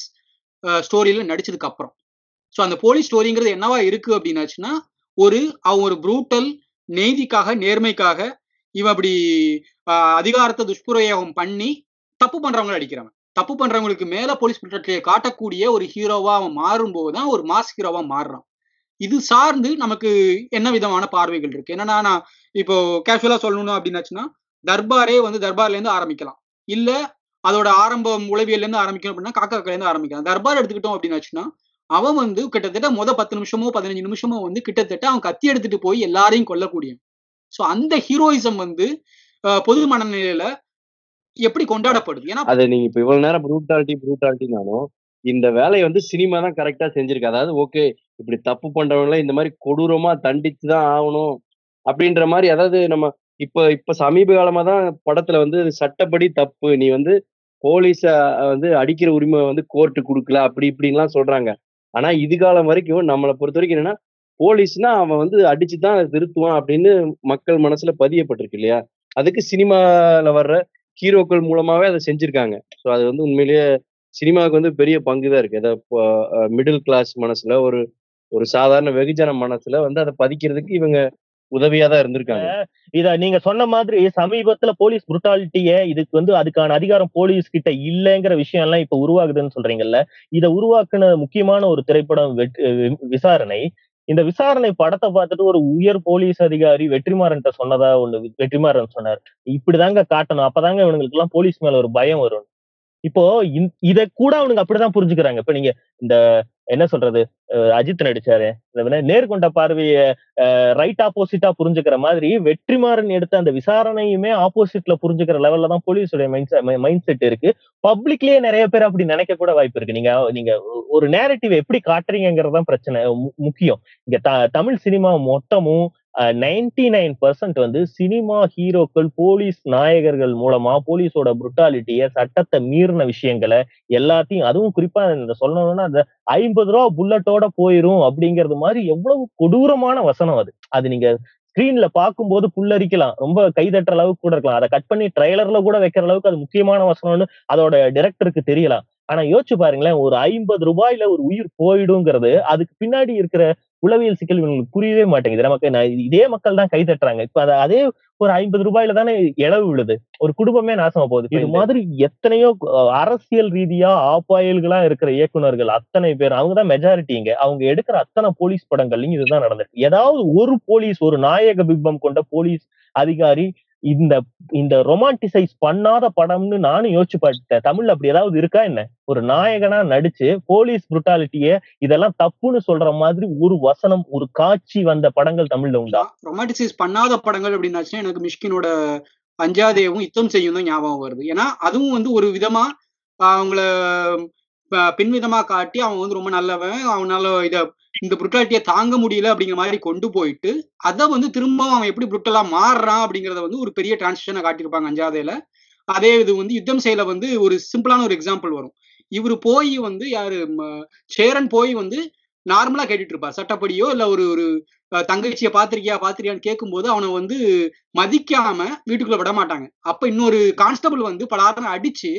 ஸ்டோரியில நடிச்சதுக்கு அப்புறம். ஸோ அந்த போலீஸ் ஸ்டோரிங்கிறது என்னவா இருக்கு அப்படின்னாச்சுன்னா ஒரு அவன் ஒரு ப்ரூட்டல் நெய்திக்காக நேர்மைக்காக இவன் அப்படி அதிகாரத்தை துஷ்பிரயோகம் பண்ணி தப்பு பண்றவங்களை அடிக்கிறவன். தப்பு பண்றவங்களுக்கு மேல போலீஸ் பிரிட்டத்தை காட்டக்கூடிய ஒரு ஹீரோவா அவன் மாறும்போது தான் ஒரு மாஸ் ஹீரோவா மாறுறான். இது சார்ந்து நமக்கு என்ன விதமான பார்வைகள் இருக்கு? என்னன்னா நான் இப்போ கேஷுவலா சொல்லணும் அப்படின்னாச்சுன்னா தர்பாரே வந்து தர்பார்ல இருந்து ஆரம்பிக்கலாம். இல்ல அதோட ஆரம்பம் உளவியல்ல இருந்து ஆரம்பிக்கணும் அப்படின்னா காக்கா இருந்து ஆரம்பிக்கலாம். தர்பார் எடுத்துக்கிட்டோம் அப்படின்னு வச்சுன்னா அவன் வந்து கிட்டத்தட்ட முத பத்து நிமிஷமோ பதினஞ்சு நிமிஷமோ வந்து கிட்டத்தட்ட அவன் கத்தி எடுத்துட்டு போய் எல்லாரையும் கொல்லக்கூடியவன். சோ அந்த ஹீரோயிசம் வந்து பொது மனநிலையில எப்படி கொண்டாடப்படுது? ஏன்னா அது நீங்க இப்ப இவ்வளவு நேரம் ப்ரூட்டாலிட்டி ப்ரூட்டாலிட்டினாலும் இந்த வேலையை வந்து சினிமா தான் கரெக்டா செஞ்சிருக்கு. அதாவது ஓகே இப்படி தப்பு பண்றவங்கள இந்த மாதிரி கொடூரமா தண்டிச்சு தான் ஆகணும் அப்படின்ற மாதிரி அதாவது நம்ம இப்ப இப்ப சமீப காலமா தான் படத்துல வந்து சட்டப்படி தப்பு நீ வந்து போலீஸ வந்து அடிக்கிற உரிமை வந்து கோர்ட்டு கொடுக்கல அப்படி இப்படின்லாம் சொல்றாங்க. ஆனா இது காலம் வரைக்கும் நம்மளை பொறுத்த வரைக்கும் என்னன்னா போலீஸ்னா அவன் வந்து அடிச்சு தான் திருத்துவான் அப்படின்னு மக்கள் மனசுல பதியப்பட்டிருக்கு இல்லையா? அதுக்கு சினிமால வர்ற ஹீரோக்கள் மூலமாவே அதை செஞ்சிருக்காங்க. ஸோ அது வந்து உண்மையிலேயே சினிமாவுக்கு வந்து பெரிய பங்கு தான் இருக்கு. அதை மிடில் கிளாஸ் மனசுல ஒரு ஒரு சாதாரண வெகுஜன மனசுல வந்து அதை பதிக்கிறதுக்கு இவங்க உதவியா தான் இருந்திருக்காங்க. இத நீங்க சொன்ன மாதிரி சமீபத்துல போலீஸ் புருட்டாலிட்டிய இதுக்கு வந்து அதுக்கான அதிகாரம் போலீஸ் கிட்ட இல்லைங்கிற விஷயம் எல்லாம் இப்ப உருவாகுதுன்னு சொல்றீங்கல்ல இத உருவாக்குன முக்கியமான ஒரு திரைப்படம் விசாரணை. இந்த விசாரணை படத்தை பார்த்துட்டு ஒரு உயர் போலீஸ் அதிகாரி வெற்றிமாறன்ட்ட சொன்னதா ஒண்ணு வெற்றிமாறன் சொன்னார். இப்படிதாங்க காட்டணும் அப்பதாங்க இவங்களுக்கு எல்லாம் போலீஸ் மேல ஒரு பயம் வரும். இப்போ இத கூட அவனுங்க அப்படிதான் புரிஞ்சுக்கிறாங்க. இப்ப நீங்க இந்த என்ன சொல்றது அஜித் நடிச்சாரு. நேர்கொண்ட பார்வைய ரைட் ஆப்போசிட்டா புரிஞ்சுக்கிற மாதிரி வெற்றிமாறன் எடுத்த அந்த விசாரணையுமே ஆப்போசிட்ல புரிஞ்சுக்கிற லெவல்ல தான் போலீஸுடைய மைண்ட் செட் இருக்கு. பப்ளிக்லயே நிறைய பேர் அப்படி நினைக்க கூட வாய்ப்பு இருக்கு. நீங்க நீங்க ஒரு நேரட்டிவ் எப்படி காட்டுறீங்கிறது தான் பிரச்சனை மு- முக்கியம். இங்க த- தமிழ் சினிமா மொத்தமும் நைன்டி நைன் பர்சன்ட் வந்து சினிமா ஹீரோக்கள் போலீஸ் நாயகர்கள் மூலமா போலீஸோட புருட்டாலிட்டிய சட்டத்தை மீறின விஷயங்களை எல்லாத்தையும் அதுவும் குறிப்பா இந்த சொல்லணும்னா அந்த ஐம்பது ரூபா புல்லட்டோட போயிரும் அப்படிங்கிறது மாதிரி எவ்வளவு கொடூரமான வசனம் அது. அது நீங்க ஸ்கிரீன்ல பார்க்கும்போது புல்லரிக்கலாம். ரொம்ப கைதட்டுற அளவுக்கு கூட இருக்கலாம். அதை கட் பண்ணி ட்ரைலர்ல கூட வைக்கிற அளவுக்கு அது முக்கியமான வசனம்னு அதோட டிரெக்டருக்கு தெரியலாம். ஆனா யோசிச்சு பாருங்களேன் ஒரு ஐம்பது ரூபாயில ஒரு உயிர் போயிடுங்கிறது அதுக்கு பின்னாடி இருக்கிற உளவியல் சிக்கல் இவங்களுக்கு புரியவே மாட்டேங்குது. நமக்கு இதே மக்கள் தான் கை தட்டுறாங்க இப்ப அத ஒரு ஐம்பது ரூபாயில தானே இழவு விழுது. ஒரு குடும்பமே நாசமா போகுது. இது மாதிரி எத்தனையோ அரசியல் ரீதியா ஆப்பாயல்களா இருக்கிற இயக்குனர்கள் அத்தனை பேர் அவங்க தான் மெஜாரிட்டிங்க அவங்க எடுக்கிற அத்தனை போலீஸ் படங்கள்லயும் இதுதான் நடந்திருக்கு. ஏதாவது ஒரு போலீஸ் ஒரு நாயக பிம்பம் கொண்ட போலீஸ் அதிகாரி இந்த இந்த ரொமான்டிசைஸ் பண்ணாத படம்னு நானும் யோசிச்சு பார்த்தேன் தமிழ்ல அப்படி ஏதாவது இருக்கா என்ன? ஒரு நாயகனா நடிச்சு போலீஸ் புருட்டாலிட்டிய இதெல்லாம் தப்புன்னு சொல்ற மாதிரி ஒரு வசனம் ஒரு காட்சி வந்த படங்கள் தமிழ்ல உண்டா? ரொமான்டிசைஸ் பண்ணாத படங்கள் அப்படின்னாச்சுன்னா எனக்கு மிஷ்கினோட அஞ்சாதேவும் யுத்தம் செய்யும் தான் ஞாபகம் வருது. ஏன்னா அதுவும் வந்து ஒரு விதமா அவங்கள பின்விதமா காட்டி அவன் வந்து ரொம்ப நல்லவன். அவனால இத இந்த புருட்டாலிட்டியை தாங்க முடியல அப்படிங்கிற மாதிரி கொண்டு போயிட்டு அதை வந்து திரும்பவும் அவன் எப்படி புருட்டலா மாறுறான் அப்படிங்கறத வந்து ஒரு பெரிய டிரான்சிஷனை காட்டியிருப்பாங்க அஞ்சாதேல அதே இது வந்து யுத்தம் செய்யல வந்து ஒரு சிம்பிளான ஒரு எக்ஸாம்பிள் வரும். இவர் போய் வந்து யாரு சேரன் போய் வந்து நார்மலா கேட்டுட்டு இருப்பார் சட்டப்படியோ இல்ல ஒரு ஒரு தங்கச்சியை பாத்திருக்கியா பாத்திரியான்னு கேட்கும்போது அவனை வந்து மதிக்காம வீட்டுக்குள்ள விட மாட்டாங்க அப்ப இன்னொரு கான்ஸ்டபிள் வந்து பலாரம் அடிச்சு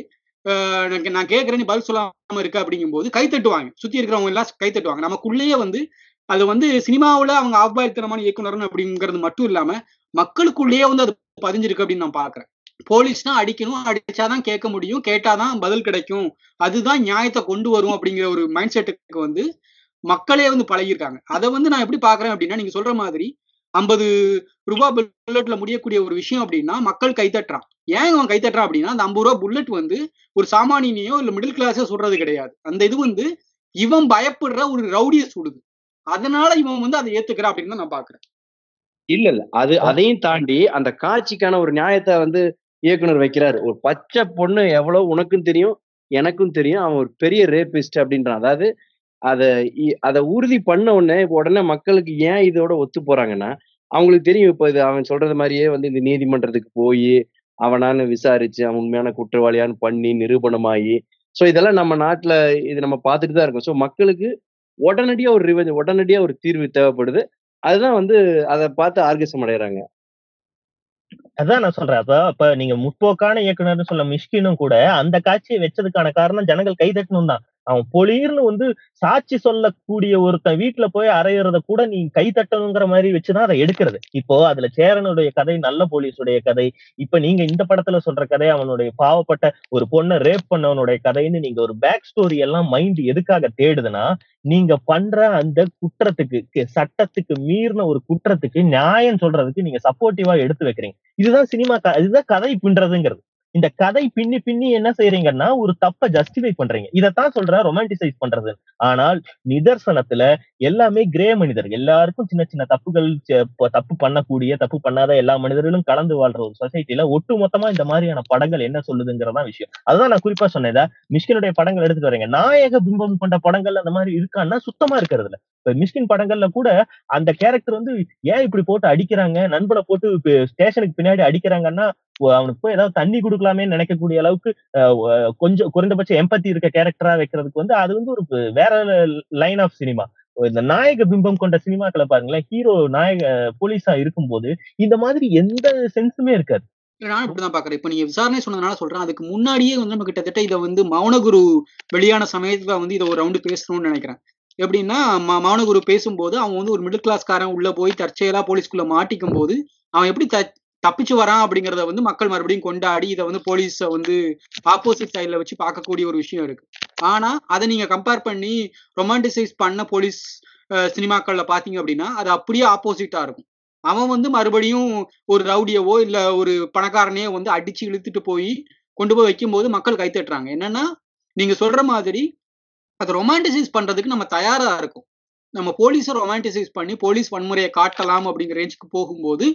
நான் கேட்கறேன் நீ பதில் சொல்லாம இருக்க அப்படிங்கும்போது கை தட்டுவாங்க. சுத்தி இருக்கிறவங்க எல்லாம் கை தட்டுவாங்க. நமக்குள்ளேயே வந்து அது வந்து சினிமாவில் அவங்க ஆபாயத்தனமான இயக்குனர் அப்படிங்கிறது மட்டும் இல்லாம மக்களுக்குள்ளேயே வந்து அது பதிஞ்சிருக்கு அப்படின்னு நான் பாக்குறேன். போலீஸ்னா அடிக்கணும் அடிச்சாதான் கேட்க முடியும் கேட்டாதான் பதில் கிடைக்கும். அதுதான் நியாயத்தை கொண்டு வரும் அப்படிங்கிற ஒரு மைண்ட் செட்டுக்கு வந்து மக்களே வந்து பழகியிருக்காங்க. அதை வந்து நான் எப்படி பாக்குறேன் அப்படின்னா நீங்க சொல்ற மாதிரி ஐம்பது ரூபாய் புல்லட்ல முடியக்கூடிய ஒரு விஷயம் அப்படின்னா மக்கள் கைத்தட்டுறான் ஏன் அவன் கைத்தட்டுறான் அப்படின்னா அந்த ஐம்பது ரூபாய் புல்லட் வந்து ஒரு சாமானியனையோ இல்ல மிடில் கிளாஸோ சுடுறது கிடையாது. அந்த இது வந்து இவன் பயப்படுற ஒரு ரவுடியை சுடுது. அதனால இவன் வந்து அதை ஏத்துக்கிறான் அப்படின்னு தான் நான் பாக்குறேன். இல்ல இல்ல. அது அதையும் தாண்டி அந்த காட்சிக்கான ஒரு நியாயத்தை வந்து இயக்குனர் வைக்கிறாரு. ஒரு பச்சை பொண்ணு எவ்வளவு உனக்கும் தெரியும் எனக்கும் தெரியும். அவன் ஒரு பெரிய ரேபிஸ்ட் அப்படின்றான். அதாவது அதை அதை உறுதி பண்ண உடனே இப்போ உடனே மக்களுக்கு ஏன் இதோட ஒத்து போறாங்கன்னா அவங்களுக்கு தெரியும். இப்போ இது அவன் சொல்றது மாதிரியே வந்து இந்த நீதிமன்றத்துக்கு போய் அவனான்னு விசாரிச்சு அவன் உண்மையான குற்றவாளியான்னு பண்ணி நிரூபணமாகி ஸோ இதெல்லாம் நம்ம நாட்டில் இது நம்ம பார்த்துட்டு தான் இருக்கோம். ஸோ மக்களுக்கு உடனடியா ஒரு ரிவெஞ்ச் உடனடியா ஒரு தீர்வு தேவைப்படுது. அதுதான் வந்து அதை பார்த்து ஆர்கசம் அடைகிறாங்க அதான் நான் சொல்றேன். அப்ப இப்ப நீங்க முற்போக்கான இயக்குனர்னு சொல்ல மிஷ்கினும் கூட அந்த காட்சியை வச்சதுக்கான காரணம் ஜனங்கள் கைதட்டணும் தான் அவன் பொலிர்னு வந்து சாட்சி சொல்லக்கூடிய ஒருத்தன் வீட்டுல போய் அரையிறத கூட நீ கை தட்டணுங்கிற மாதிரி வச்சுதான் அதை எடுக்கிறது. இப்போ அதுல சேரனுடைய கதை நல்ல போலீஸுடைய கதை இப்ப நீங்க இந்த படத்துல சொல்ற கதை அவனுடைய பாவப்பட்ட ஒரு பொண்ணை ரேப் பண்ணவனுடைய கதைன்னு நீங்க ஒரு பேக் ஸ்டோரி எல்லாம் மைண்ட் எதுக்காக தேடுதுன்னா நீங்க பண்ற அந்த குற்றத்துக்கு சட்டத்துக்கு மீறின ஒரு குற்றத்துக்கு நியாயம் சொல்றதுக்கு நீங்க சப்போர்ட்டிவா எடுத்து வைக்கிறீங்க. இதுதான் சினிமா க- இதுதான் கதை பின்றதுங்கிறது இந்த கதை பின்னி பின்னி என்ன செய்யறீங்கன்னா ஒரு தப்ப ஜஸ்டிஃபை பண்றீங்க. இதைத்தான் சொல்ற ரொமான்டிசைஸ் பண்றது. ஆனால் நிதர்சனத்துல எல்லாமே கிரே மனிதர் எல்லாருக்கும் சின்ன சின்ன தப்புகள் தப்பு பண்ணக்கூடிய தப்பு பண்ணாத எல்லா மனிதர்களும் கலந்து வாழ்ற ஒரு சொசைட்டில ஒட்டு மொத்தமா இந்த மாதிரியான படங்கள் என்ன சொல்லுதுங்கிறதா விஷயம். அதுதான் நான் குறிப்பா சொன்னேன் மிஷ்கினுடைய படங்கள் எடுத்துட்டு வரீங்க. நாயக பிம்பம் கொண்ட படங்கள் அந்த மாதிரி இருக்கான்னா சுத்தமா இருக்கிறது இல்ல இப்ப மிஷ்கின் படங்கள்ல கூட அந்த கேரக்டர் வந்து ஏன் இப்படி போட்டு அடிக்கிறாங்க? நண்பனை போட்டு ஸ்டேஷனுக்கு பின்னாடி அடிக்கிறாங்கன்னா அவனுக்கு போய் ஏதாவது தண்ணி கொடுக்கலாமே நினைக்கக்கூடிய அளவுக்கு கொஞ்சம் குறைந்தபட்ச எம்பத்தி இருக்க கேரக்டரா வைக்கிறதுக்கு வந்து அது வந்து ஒரு வேற லைன் ஆஃப் சினிமா இந்த நாயக பிம்பம் கொண்ட சினிமாக்களை பாருங்களேன் ஹீரோ நாயக போலீஸா இருக்கும்போது இந்த மாதிரி எந்த சென்ஸுமே இருக்காது. நானும் இப்படிதான் பாக்குறேன். இப்ப நீங்க விசாரணை சொன்னதுனால சொல்றேன். அதுக்கு முன்னாடியே வந்து நம்ம கிட்டத்தட்ட இதை வந்து மௌனகுரு வெளியான சமயத்துல வந்து இதை ஒரு ரவுண்டு பேசணும்னு நினைக்கிறேன். எப்படின்னா மௌனகுரு பேசும்போது அவன் வந்து ஒரு மிடில் கிளாஸ்காரன் உள்ள போய் தற்செயலா போலீஸ்குள்ள மாட்டிக்கும் போது அவன் எப்படி தப்பிச்சு வரான் அப்படிங்கறத வந்து மக்கள் மறுபடியும் கொண்டாடி இதை வந்து போலீஸ வந்து ஆப்போசிட் சைட்ல வச்சு பார்க்கக்கூடிய ஒரு விஷயம் இருக்கு. ஆனா அதை நீங்க கம்பேர் பண்ணி ரொமான்டிசைஸ் பண்ண போலீஸ் சினிமாக்கள்ல பாத்தீங்க அப்படின்னா அது அப்படியே ஆப்போசிட்டா இருக்கும். அவன் வந்து மறுபடியும் ஒரு ரவுடியவோ இல்ல ஒரு பணக்காரனையோ வந்து அடிச்சு இழுத்துட்டு போய் கொண்டு போய் வைக்கும்போது மக்கள் கைத்தட்டுறாங்க. என்னன்னா நீங்க சொல்ற மாதிரி அதை ரொமான்டிசைஸ் பண்றதுக்கு நம்ம தயாரா இருக்கும். நம்ம போலீஸை ரொமான்டிசைஸ் பண்ணி போலீஸ் வன்முறையை காட்டலாம் அப்படிங்கிற ரேஞ்சுக்கு போகும்போது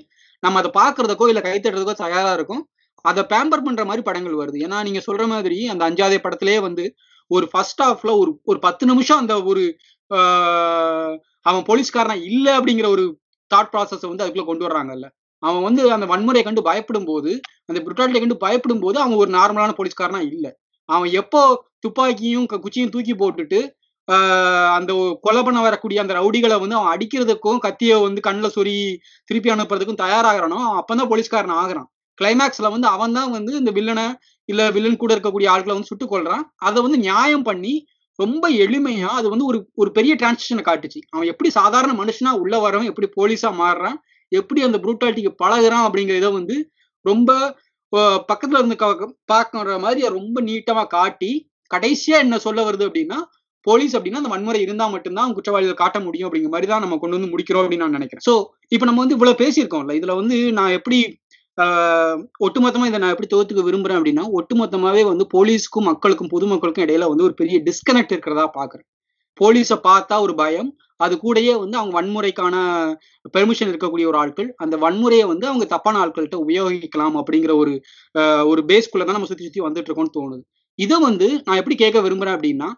நம்ம அதை பாக்குறதுக்கோ இல்ல கைத்தட்டுறதுக்கோ தயாரா இருக்கும். அதை பேம்பர் பண்ற மாதிரி படங்கள் வருது. ஏன்னா நீங்க சொல்ற மாதிரி அந்த அஞ்சாவது படத்திலேயே வந்து ஒரு ஃபர்ஸ்ட் ஹாஃப்ல ஒரு ஒரு பத்து நிமிஷம் அந்த ஒரு அவன் போலீஸ்காரனா இல்ல அப்படிங்கிற ஒரு தாட் ப்ராசஸ் வந்து அதுக்குள்ள கொண்டு வர்றாங்கல்ல. அவன் வந்து அந்த வன்முறையை கண்டு பயப்படும் போது அந்த புருட்டாலிட்டியை கண்டு பயப்படும் போது அவன் ஒரு நார்மலான போலீஸ்காரனா இல்ல. அவன் எப்போ துப்பாக்கியும் க- குச்சியும் தூக்கி போட்டுட்டு அந்த கொலை பண்ண வரக்கூடிய அந்த ரவுடிகளை வந்து அவன் அடிக்கிறதுக்கும் கத்தியை வந்து கண்ணில் சொறி திருப்பி அனுப்புறதுக்கும் தயாராகிறானோ அவன் அப்பதான் போலீஸ்காரன் ஆகிறான். கிளைமேக்ஸ்ல வந்து அவன் தான் வந்து இந்த வில்லனை இல்ல வில்லன் கூட இருக்கக்கூடிய ஆட்களை வந்து சுட்டுக் கொள்றான் அதை வந்து நியாயம் பண்ணி ரொம்ப எளிமையா அது வந்து ஒரு ஒரு பெரிய டிரான்சிஷனை காட்டுச்சு. அவன் எப்படி சாதாரண மனுஷனா உள்ள வரவன் எப்படி போலீஸா மாறுறான் எப்படி அந்த புரூட்டாலிட்டிக்கு பழகுறான் அப்படிங்கிற இதை வந்து ரொம்ப பக்கத்துல இருந்து க- பார்க்கற மாதிரி ரொம்ப நீட்டமா காட்டி கடைசியா என்ன சொல்ல வருது அப்படின்னா போலீஸ் அப்படின்னா அந்த வன்முறை இருந்தா மட்டும்தான் அவங்க குற்றவாளிகள் காட்ட முடியும் அப்படிங்கிற மாதிரி தான் நம்ம கொண்டு வந்து முடிக்கிறோம் அப்படின்னு நான் நினைக்கிறேன். சோ இப்போ நம்ம வந்து இவ்வளவு பேசியிருக்கோம்ல இதுல வந்து நான் எப்படி ஆஹ், ஒட்டுமொத்தமா இதை நான் எப்படி தோத்துக்க விரும்புறேன் அப்படின்னா ஒட்டுமொத்தமாவே வந்து போலீஸ்க்கும் மக்களுக்கும் பொதுமக்களுக்கும் இடையில வந்து ஒரு பெரிய டிஸ்கனெக்ட் இருக்கிறதா பாக்குறேன் போலீஸை பார்த்தா ஒரு பயம் அது கூடயே வந்து அவங்க வன்முறைக்கான பெர்மிஷன் இருக்கக்கூடிய ஒரு ஆட்கள் அந்த வன்முறையை வந்து அவங்க தப்பான ஆட்கள்கிட்ட உபயோகிக்கலாம் அப்படிங்கிற ஒரு ஆஹ், ஒரு பேஸ்குள்ள தான் நம்ம சுத்தி சுத்தி வந்துட்டு இருக்கோம்னு தோணுது. இதை வந்து நான் எப்படி கேட்க விரும்புறேன் அப்படின்னா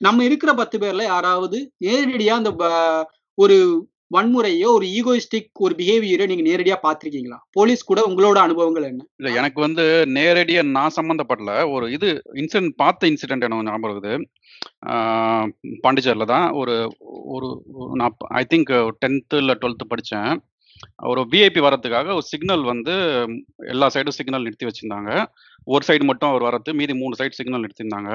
நம்ம இருக்கிற பத்து பேர்ல யாராவது நேரடியா அந்த ப- ஒரு வன்முறையோ ஒரு ஈகோயிஸ்டிக் ஒரு பிஹேவியரோ நீங்க நேரடியா பாத்திருக்கீங்களா போலீஸ் கூட உங்களோட அனுபவங்கள் என்ன? இல்ல எனக்கு வந்து நேரடியா நான் சம்மந்தப்படல ஒரு இது இன்சிடென்ட் பார்த்த இன்சிடென்ட் எனக்கு ஞாபகம் இருக்குது. பாண்டிச்சேரியில் தான் ஒரு ஒரு நான் ஐ திங்க் டென்த்து இல்லை டுவெல்த்து படித்தேன் ஒரு விஐபி வரத்துக்காக ஒரு சிக்னல் வந்து எல்லா சைடும் சிக்னல் நிறுத்தி வச்சிருந்தாங்க. ஒரு சைடு மட்டும் அவர் வரது மீதி மூணு சைடு சிக்னல் நிறுத்தியிருந்தாங்க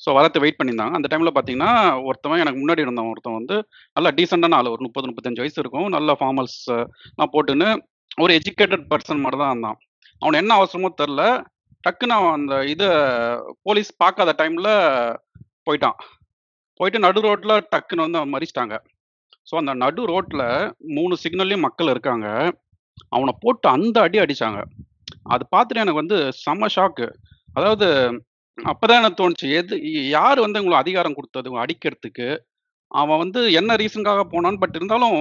ஸோ வரத்து வெயிட் பண்ணியிருந்தாங்க. அந்த டைமில் பார்த்தீங்கன்னா ஒருத்தவன் எனக்கு முன்னாடி இருந்தவன் ஒருத்தன் வந்து நல்லா டீசெண்டான ஆள். ஒரு முப்பது முப்பத்தஞ்சு வயசு இருக்கும். நல்ல ஃபார்மல்ஸ் நான் போட்டுன்னு ஒரு எஜுகேட்டட் பர்சன் மாதிரி தான் இருந்தான். அவன் என்ன அவசரமோ தெரில டக்குன்னு அவன் அந்த இதை போலீஸ் பார்க்காத டைமில் போயிட்டான். போயிட்டு நடு ரோட்டில் டக்குன்னு வந்து அவன் மறிச்சிட்டாங்க. ஸோ அந்த நடு ரோட்டில் மூணு சிக்னல்லையும் மக்கள் இருக்காங்க. அவனை போட்டு அந்த அடி அடிச்சாங்க. அது பார்த்துட்டு எனக்கு வந்து செம ஷாக்கு அதாவது அப்பதான் எனக்கு தோணுச்சு. எது யார் வந்து உங்களுக்கு அதிகாரம் கொடுத்தது அடிக்கிறதுக்கு? அவன் வந்து என்ன ரீசனுக்காக போனான்னு பட் இருந்தாலும்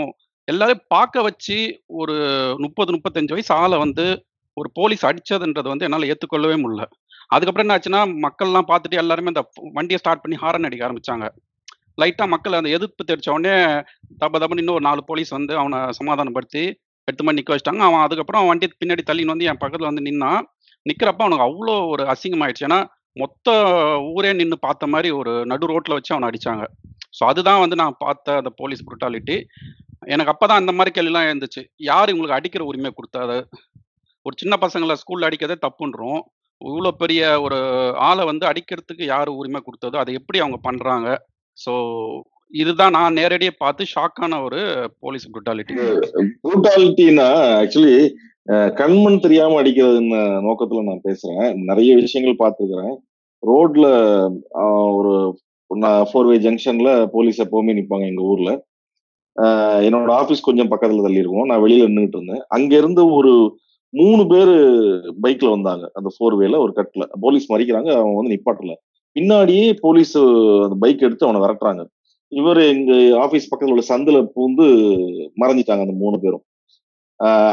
எல்லாரையும் பார்க்க வச்சு ஒரு முப்பது முப்பத்தஞ்சு வயசு ஆளை வந்து ஒரு போலீஸ் அடிச்சதுன்றது வந்து என்னால் ஏற்றுக்கொள்ளவே முடியல. அதுக்கப்புறம் என்ன ஆச்சுன்னா மக்கள்லாம் பார்த்துட்டு எல்லாருமே அந்த வண்டியை ஸ்டார்ட் பண்ணி ஹாரன் அடிக்க ஆரம்பிச்சாங்க. லைட்டாக மக்கள் அந்த எதிர்ப்பு தெரிச்ச உடனே தப்ப தப்புன்னு இன்னும் ஒரு நாலு போலீஸ் வந்து அவனை சமாதானப்படுத்தி எடுத்து மாதிரி நிற்க வச்சிட்டாங்க. அவன் அதுக்கப்புறம் வண்டி பின்னாடி தள்ளின்னு வந்து என் பக்கத்தில் வந்து நின்னான். நிற்கிறப்ப அவனுக்கு அவ்வளோ ஒரு அசிங்கமாயிடுச்சு. ஏன்னா மொத்த ஊரே நின்று பார்த்த மாதிரி ஒரு நடு ரோட்டில் வச்சு அவனை அடிச்சாங்க. ஸோ அதுதான் வந்து நான் பார்த்த அந்த போலீஸ் புரட்டாலிட்டி எனக்கு அப்போ தான் அந்த மாதிரி கேள்விலாம் இருந்துச்சு யார் இவங்களுக்கு அடிக்கிற உரிமை கொடுத்தாது ஒரு சின்ன பசங்களை ஸ்கூலில் அடிக்கிறதே தப்புன்றோம். இவ்வளோ பெரிய ஒரு ஆளை வந்து அடிக்கிறதுக்கு யார் உரிமை கொடுத்ததோ? அதை எப்படி அவங்க பண்ணுறாங்க ஸோ இதுதான் நான் நேரடியாக பார்த்து ஷாக்கான ஒரு போலீஸ் புருட்டாலிட்டி ப்ரூட்டாலிட்டினா ஆக்சுவலி கண்மண் தெரியாம அடிக்கிறதுன்னு நோக்கத்துல நான் பேசுறேன். நிறைய விஷயங்கள் பார்த்துருக்குறேன். ரோட்ல ஒரு ஃபோர் வே ஜங்ஷன்ல போலீஸ் எப்பவுமே நிற்பாங்க எங்க ஊர்ல. என்னோட ஆபீஸ் கொஞ்சம் பக்கத்துல தள்ளி இருக்கும் நான் வெளியில நின்றுட்டு இருந்தேன். அங்க இருந்து ஒரு மூணு பேரு பைக்ல வந்தாங்க. அந்த ஃபோர் வேல ஒரு கட்ல போலீஸ் மறிக்கிறாங்க. அவன் வந்து நிப்பாட்டல. பின்னாடியே போலீஸ் அந்த பைக் எடுத்து அவனை விரட்டுறாங்க. இவர் எங்க ஆபீஸ் பக்கத்துல உள்ள சந்தில பூந்து மறைஞ்சிட்டாங்க அந்த மூணு பேரும்.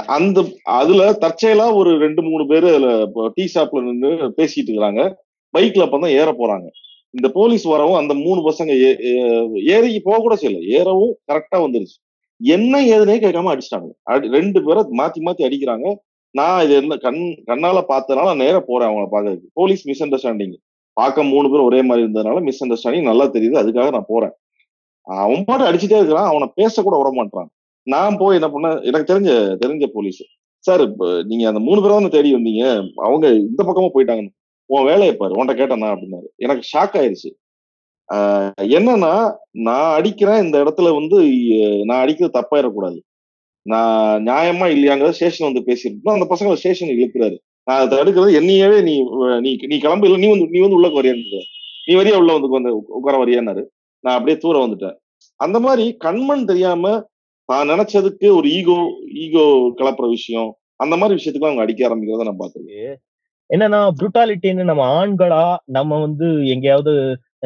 அந்த அதுல தற்செயலா ஒரு ரெண்டு மூணு பேர் அதுல டீ ஷாப்ல நின்று பேசிட்டு இருக்கிறாங்க. பைக்ல அப்பதான் ஏற போறாங்க. இந்த போலீஸ் வரவும் அந்த மூணு பசங்க ஏ- ஏறி போக கூட செய்யல. ஏறவும் கரெக்டா வந்துருச்சு. என்ன ஏதுனே கேட்காம அடிச்சிட்டாங்க. அடி- ரெண்டு பேரை மாத்தி மாத்தி அடிக்கிறாங்க. நான் இது என்ன கண் கண்ணால பார்த்ததுனால நான் நேரா போறேன் அவங்கள பாக்குறதுக்கு போலீஸ் மிஸ் அண்டர்ஸ்டாண்டிங் பார்க்க மூணு பேரும் ஒரே மாதிரி இருந்ததுனால மிஸ் அண்டர்ஸ்டாண்டிங் நல்லா தெரியுது. அதுக்காக நான் போறேன். அவன் பாட்டு அடிச்சுட்டே இருக்கிறான் அவனை பேச கூட விட மாட்டான் நான் போய் என்ன பண்ண எனக்கு தெரிஞ்ச தெரிஞ்ச போலீஸ் சார் நீங்க அந்த மூணு பேரும் தான் தேடி வந்தீங்க அவங்க இந்த பக்கமா போயிட்டாங்கன்னு. உன் வேலையை பாரு உன்கிட்ட கேட்டேனா அப்படின்னாரு. எனக்கு ஷாக் ஆயிருச்சு. ஆஹ் என்னன்னா நான் அடிக்கிறேன் இந்த இடத்துல வந்து நான் அடிக்கிறது தப்பாயிடக்கூடாது நான் நியாயமா இல்லையாங்கிறத ஸ்டேஷன் வந்து பேசிட்டு அந்த பசங்க ஸ்டேஷன் இழுக்கிறாரு. நான் அதை தடுக்கிறது என்னையவே நீ நீ நீ கிளம்ப இல்லை நீ வந்து நீ வந்து உள்ளக்கு வரியான்னு நீ வரியா உள்ள வந்து வந்து உட்கார வரியான்னாரு. நான் அப்படியே தூர வந்துட்டேன். அந்த மாதிரி கண்மண் தெரியாம தான் நினைச்சதுக்கு ஒரு ஈகோ ஈகோ கிளப்புற விஷயம். அந்த மாதிரி விஷயத்துக்கு அவங்க அடிக்க ஆரம்பிக்கிறத நான் பாத்துருக்கேன் என்னன்னா புருட்டாலிட்டின்னு நம்ம ஆண்களா நம்ம வந்து எங்கேயாவது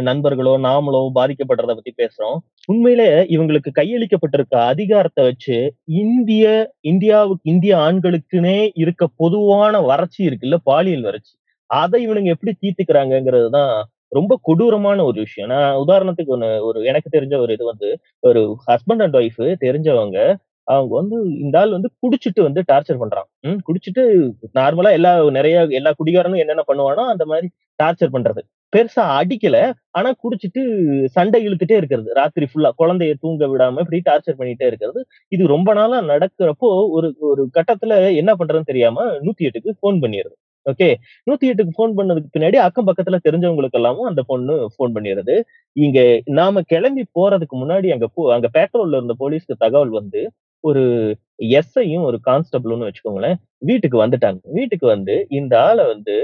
நண்பர்களோ நாமளோ பாதிக்கப்படுறத பத்தி பேசுறோம். உண்மையிலே இவங்களுக்கு கையளிக்கப்பட்டிருக்க அதிகாரத்தை வச்சு இந்திய இந்தியாவுக்கு இந்திய ஆண்களுக்குனே இருக்க பொதுவான வறட்சி இருக்குல்ல பாலியல் வறட்சி. அதை இவனுங்க எப்படி தீர்த்துக்கிறாங்கிறது தான் ரொம்ப கொடூரமான ஒரு விஷயம். நான் உதாரணத்துக்கு ஒன்று ஒரு எனக்கு தெரிஞ்ச ஒரு இது வந்து ஒரு ஹஸ்பண்ட் அண்ட் ஒய்ஃப் தெரிஞ்சவங்க அவங்க வந்து இந்த ஆள் வந்து குடிச்சிட்டு வந்து டார்ச்சர் பண்றான். ம் குடிச்சிட்டு நார்மலா எல்லா நிறைய எல்லா குடிகாரனும் என்னென்ன பண்ணுவானோ அந்த மாதிரி டார்ச்சர் பண்றது. பெருசா அடிக்கல ஆனா குடிச்சிட்டு சண்டை இழுத்துட்டே இருக்கிறது. ராத்திரி ஃபுல்லா குழந்தைய தூங்க விடாம இப்படி டார்ச்சர் பண்ணிட்டே இருக்கிறது. இது ரொம்ப நாளா நடக்கிறப்போ ஒரு ஒரு கட்டத்துல என்ன பண்றதுன்னு தெரியாம நூத்தி எட்டுக்கு ஃபோன் பண்ணிடுறது ஓகே நூத்தி எட்டுக்கு ஃபோன் பண்ணதுக்கு பின்னாடி அக்கம் பக்கத்துல தெரிஞ்சவங்களுக்கு எல்லாமும் அந்த பொண்ணு ஃபோன் பண்ணிடுறது. இங்க நாம கிளம்பி போறதுக்கு முன்னாடி அங்க போ அங்க பேட்ரோல்ல இருந்த போலீஸ்க்கு தகவல் வந்து ஒரு எஸ்ஐயும் ஒரு கான்ஸ்டபிள்னு வச்சுக்கோங்களேன் வீட்டுக்கு வந்துட்டாங்க. வீட்டுக்கு வந்து இந்த ஆளை வந்து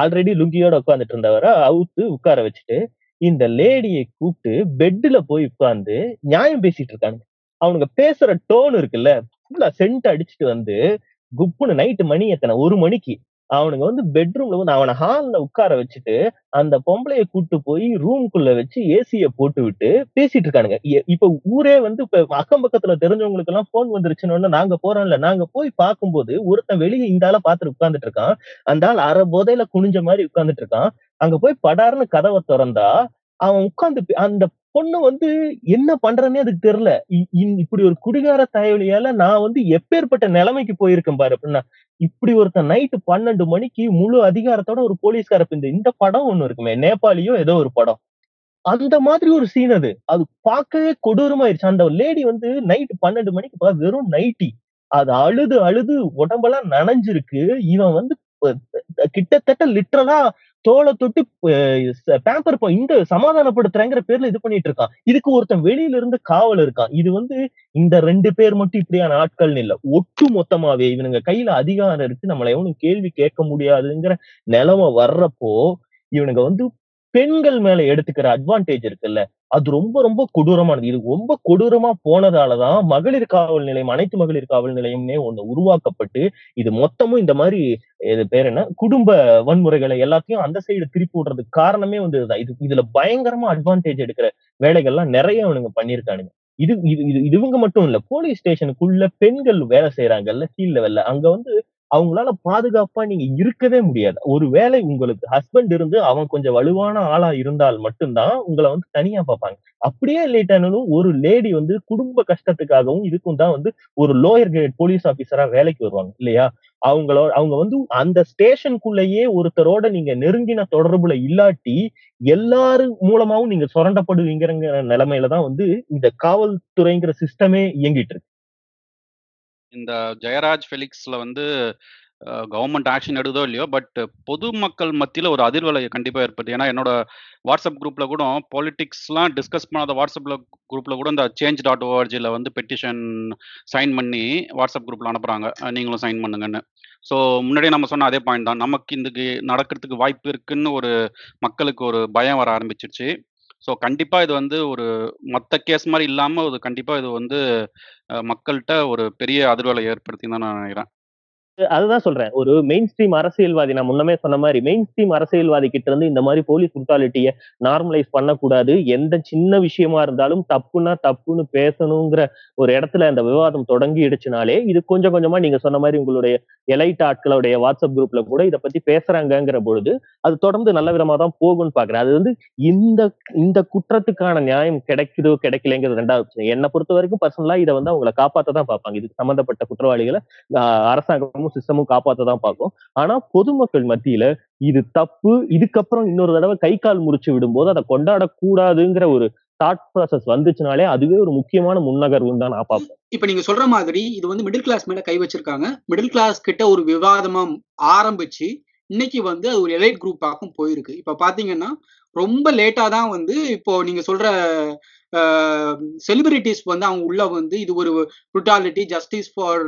ஆல்ரெடி லுங்கியோட உட்காந்துட்டு இருந்தவரை அவுத்து உட்கார வச்சுட்டு இந்த லேடியை கூப்பிட்டு பெட்ல போய் உட்கார்ந்து நியாயம் பேசிட்டு இருக்காங்க அவனுங்க பேசுற டோன் இருக்குல்ல ஃபுல்லா சென்ட் அடிச்சுட்டு வந்து குப்புன்னு நைட்டு மணி எத்தனை? ஒரு மணிக்கு. அவனுங்க வந்து பெட்ரூம்ல வந்து அவனை ஹால்ல உட்கார வச்சுட்டு அந்த பொம்பளைய கூட்டு போய் ரூம்குள்ள வச்சு ஏசிய போட்டு விட்டு பேசிட்டு இருக்கானுங்க. இப்ப ஊரே வந்து இப்ப அக்கம் பக்கத்துல தெரிஞ்சவங்களுக்கு எல்லாம் போன் வந்துருச்சுன்னு நாங்க போறோம்ல நாங்க போய் பார்க்கும்போது ஒருத்தன் வெளியே இந்த ஆளை பாத்துட்டு உட்கார்ந்துட்டு இருக்கான். அந்த ஆள் அரை போதையில குனிஞ்ச மாதிரி உட்கார்ந்துட்டு இருக்கான். அங்க போய் படாருன்னு கதவை திறந்தா அவன் உட்கார்ந்து அந்த பொண்ணு வந்து என்ன பண்றேன்னே அதுக்கு தெரியல. இ- இப்படி ஒரு குடிகார தயவலியால நான் வந்து எப்பேற்பட்ட நிலைமைக்கு போயிருக்கேன் பாரு அப்படின்னா இப்படி ஒருத்தன் நைட்டு பன்னெண்டு மணிக்கு முழு அதிகாரத்தோட ஒரு போலீஸ்கார இந்த இந்த படம் ஒண்ணு இருக்குமே நேபாளியோ ஏதோ ஒரு படம். அந்த மாதிரி ஒரு சீன் அது. அது பார்க்கவே கொடூரமாயிருச்சு. அந்த லேடி வந்து நைட் பன்னெண்டு மணிக்கு பா- வெறும் நைட்டி அது அழுது அழுது உடம்பெல்லாம் நனைஞ்சிருக்கு. இவன் வந்து கிட்டத்தட்ட லிட்டரலா தோலை தொட்டு பேப்பர் இந்த சமாதானப்படுத்துறேங்கிற பேர்ல இது பண்ணிட்டு இருக்கான். இதுக்கு ஒருத்தன் வெளியில இருந்து காவல் இருக்கான். இது வந்து இந்த ரெண்டு பேர் மட்டும் இப்படியான ஆட்கள்னு இல்ல. ஒட்டு மொத்தமாவே இவனுங்க கையில அதிகாரம் இருக்கு நம்மள எவனும் கேள்வி கேட்க முடியாதுங்கிற நிலைமை வர்றப்போ இவனுங்க வந்து பெண்கள் மேல எடுத்துக்கிற அட்வான்டேஜ் இருக்குல்ல. அது ரொம்ப ரொம்ப கொடூரமானது. இது ரொம்ப கொடூரமா போனதாலதான் மகளிர் காவல் நிலையம் அனைத்து மகளிர் காவல் நிலையம்னே ஒண்ணு உருவாக்கப்பட்டு இது மொத்தமும் இந்த மாதிரி இது பேர் என்ன? குடும்ப வன்முறைகளை எல்லாத்தையும் அந்த சைடு திருப்பி விடுறதுக்கு காரணமே வந்து இதுதான். இது இதுல பயங்கரமா அட்வான்டேஜ் எடுக்கிற வேலைகள்லாம் நிறைய அவனுங்க பண்ணியிருக்கானுங்க. இது இது இது இவங்க மட்டும் இல்ல போலீஸ் ஸ்டேஷனுக்குள்ள பெண்கள் வேலை செய்யறாங்கல்ல கீழ் லெவல்ல அங்க வந்து அவங்களால பாதுகாப்பா நீங்க இருக்கவே முடியாது. ஒருவேளை உங்களுக்கு ஹஸ்பண்ட் இருந்து அவன் கொஞ்சம் வலுவான ஆளா இருந்தால் மட்டும்தான் உங்களை வந்து தனியா பார்ப்பாங்க. அப்படியே இல்லைட்டானாலும் ஒரு லேடி வந்து குடும்ப கஷ்டத்துக்காகவும் இதுக்கும் தான் வந்து ஒரு லோயர் கிரேட் போலீஸ் ஆபீசரா வேலைக்கு வருவாங்க இல்லையா? அவங்களோட அவங்க வந்து அந்த ஸ்டேஷனுக்குள்ளேயே ஒருத்தரோட நீங்க நெருங்கின தொடர்புல இல்லாட்டி எல்லாரும் மூலமாவும் நீங்க சுரண்டப்படுவீங்கிற நிலைமையில தான் வந்து இந்த காவல்துறைங்கிற சிஸ்டமே இயங்கிட்டு இருக்கு. இந்த ஜெயராஜ் ஃபெலிக்ஸ்ல வந்து கவர்மெண்ட் ஆக்ஷன் எடுதோ இல்லையோ பட் பொதுமக்கள் மத்தியில் ஒரு அதிர்வலை கண்டிப்பாக ஏற்படுது. ஏன்னா என்னோட வாட்ஸ்அப் குரூப்பில் கூட பாலிடிக்ஸ்லாம் டிஸ்கஸ் பண்ணாத வாட்ஸ்அப்பில் குரூப்பில் கூட இந்த சேஞ்ச் டாட் ஓஆர்ஜியில் வந்து பெட்டிஷன் சைன் பண்ணி வாட்ஸ்அப் குரூப்பில் அனுப்புகிறாங்க நீங்களும் சைன் பண்ணுங்கன்னு. ஸோ முன்னாடியே நம்ம சொன்ன அதே பாயிண்ட் தான். நமக்கு இதுக்கு நடக்கிறதுக்கு வாய்ப்பு இருக்குன்னு ஒரு மக்களுக்கு ஒரு பயம் வர ஆரம்பிச்சிருச்சு. ஸோ கண்டிப்பாக இது வந்து ஒரு மற்ற கேஸ் மாதிரி இல்லாமல் இது கண்டிப்பாக இது வந்து மக்கள்கிட்ட ஒரு பெரிய அதிர்வலை ஏற்படுத்தின்னு தான் நான் நினைக்கிறேன். அதுதான் சொல்றேன். ஒரு மெயின் ஸ்ட்ரீம் அரசியல்வாதி நான் முன்னமே சொன்ன மாதிரி மெயின் ஸ்ட்ரீம் அரசியல்வாதி கிட்ட இருந்து இந்த மாதிரி போலீஸ் புருட்டாலிட்டியை நார்மலைஸ் பண்ணக்கூடாது. எந்த சின்ன விஷயமா இருந்தாலும் தப்புனா தப்புன்னு பேசணுங்கிற ஒரு இடத்துல அந்த விவாதம் தொடங்கிடுச்சுனாலே இது கொஞ்சம் கொஞ்சமா நீங்க சொன்ன மாதிரி உங்களுடைய எலைட் ஆட்களுடைய வாட்ஸ்அப் குரூப்ல கூட இதை பத்தி பேசுறாங்கிற பொழுது அது தொடர்ந்து நல்ல விதமா தான் போகும்னு பாக்குறேன் அது வந்து இந்த இந்த குற்றத்துக்கான நியாயம் கிடைக்குதோ கிடைக்கலங்கிறது ரெண்டாவது என்னை பொறுத்த வரைக்கும் பர்சனலா இதை வந்து அவங்களை காப்பாத்த தான் பார்ப்பாங்க. இதுக்கு சம்பந்தப்பட்ட குற்றவாளிகளை அரசாங்கமும் சிஸ்டமும் காப்பாற்றதான் பார்க்கும். ஆனா பொதுமக்கள் மத்தியில இது தப்பு. இதுக்கப்புறம் இன்னொரு தடவை கை கால் முறிச்சு விடும்போது அதை கொண்டாடக்கூடாதுங்கிற ஒரு தாட் ப்ராசஸ் வந்துச்சுனாலே அதுவே ஒரு முக்கியமான முன்னகர்வுன்னு தான் நான் பார்ப்பேன். இப்ப நீங்க சொல்ற மாதிரி இது வந்து மிடில் கிளாஸ் மேல கை வச்சிருக்காங்க. மிடில் கிளாஸ் கிட்ட ஒரு விவாதமா ஆரம்பிச்சு இன்னைக்கு வந்து அது ஒரு எலைட் குரூப்பாக்கும் போயிருக்கு. இப்ப பாத்தீங்கன்னா ரொம்ப லேட்டா தான் வந்து இப்போ நீங்க சொல்ற செலிபிரிட்டிஸ் வந்து அவங்க உள்ள வந்து இது ஒரு brutality justice for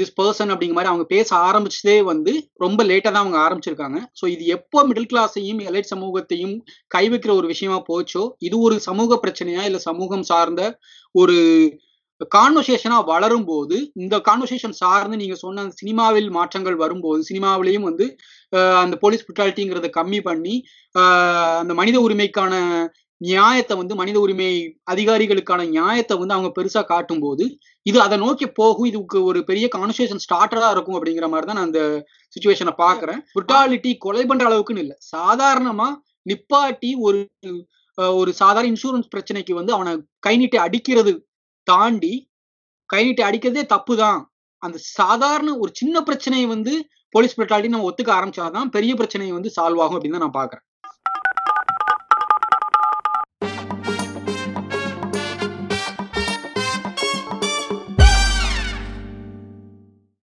this person அப்படிங்கிற மாதிரி அவங்க பேச ஆரம்பிச்சதே வந்து ரொம்ப லேட்டாக தான் அவங்க ஆரம்பிச்சிருக்காங்க. ஸோ இது எப்போ மிடில் கிளாஸையும் எலைட் சமூகத்தையும் கைவிக்கிற ஒரு விஷயமா போச்சோ இது ஒரு சமூக பிரச்சனையா இல்லை சமூகம் சார்ந்த ஒரு கான்வர்சேஷனா வளரும் போது இந்த கான்வர்சேஷன் சார்ந்து நீங்க சொன்ன சினிமாவில் மாற்றங்கள் வரும்போது சினிமாவிலையும் வந்து அந்த போலீஸ் புட்டாலிட்டிங்கிறத கம்மி பண்ணி அந்த மனித உரிமைக்கான நியாயத்தை வந்து மனித உரிமை அதிகாரிகளுக்கான நியாயத்தை வந்து அவங்க பெருசா காட்டும் போது இது அதை நோக்கி போகும் இதுக்கு ஒரு பெரிய கான்வர்சேஷன் ஸ்டார்டரா இருக்கும் அப்படிங்கிற மாதிரி தான் நான் அந்த சுச்சுவேஷனை பாக்குறேன் புட்டாலிட்டி கொலை பண்ற அளவுக்குன்னு இல்லை. சாதாரணமா நிப்பாட்டி ஒரு ஒரு சாதாரண இன்சூரன்ஸ் பிரச்சனைக்கு வந்து அவனை கை நீட்டி அடிக்கிறது தாண்டி கை நீட்டி அடிக்கிறதே தப்பு தான். அந்த சாதாரண ஒரு சின்ன பிரச்சனையை வந்து போலீஸ் புட்டாலிட்டி நம்ம ஒத்துக்க ஆரம்பிச்சாதான் பெரிய பிரச்சனையை வந்து சால்வ் ஆகும் அப்படின்னு தான் நான் பாக்குறேன்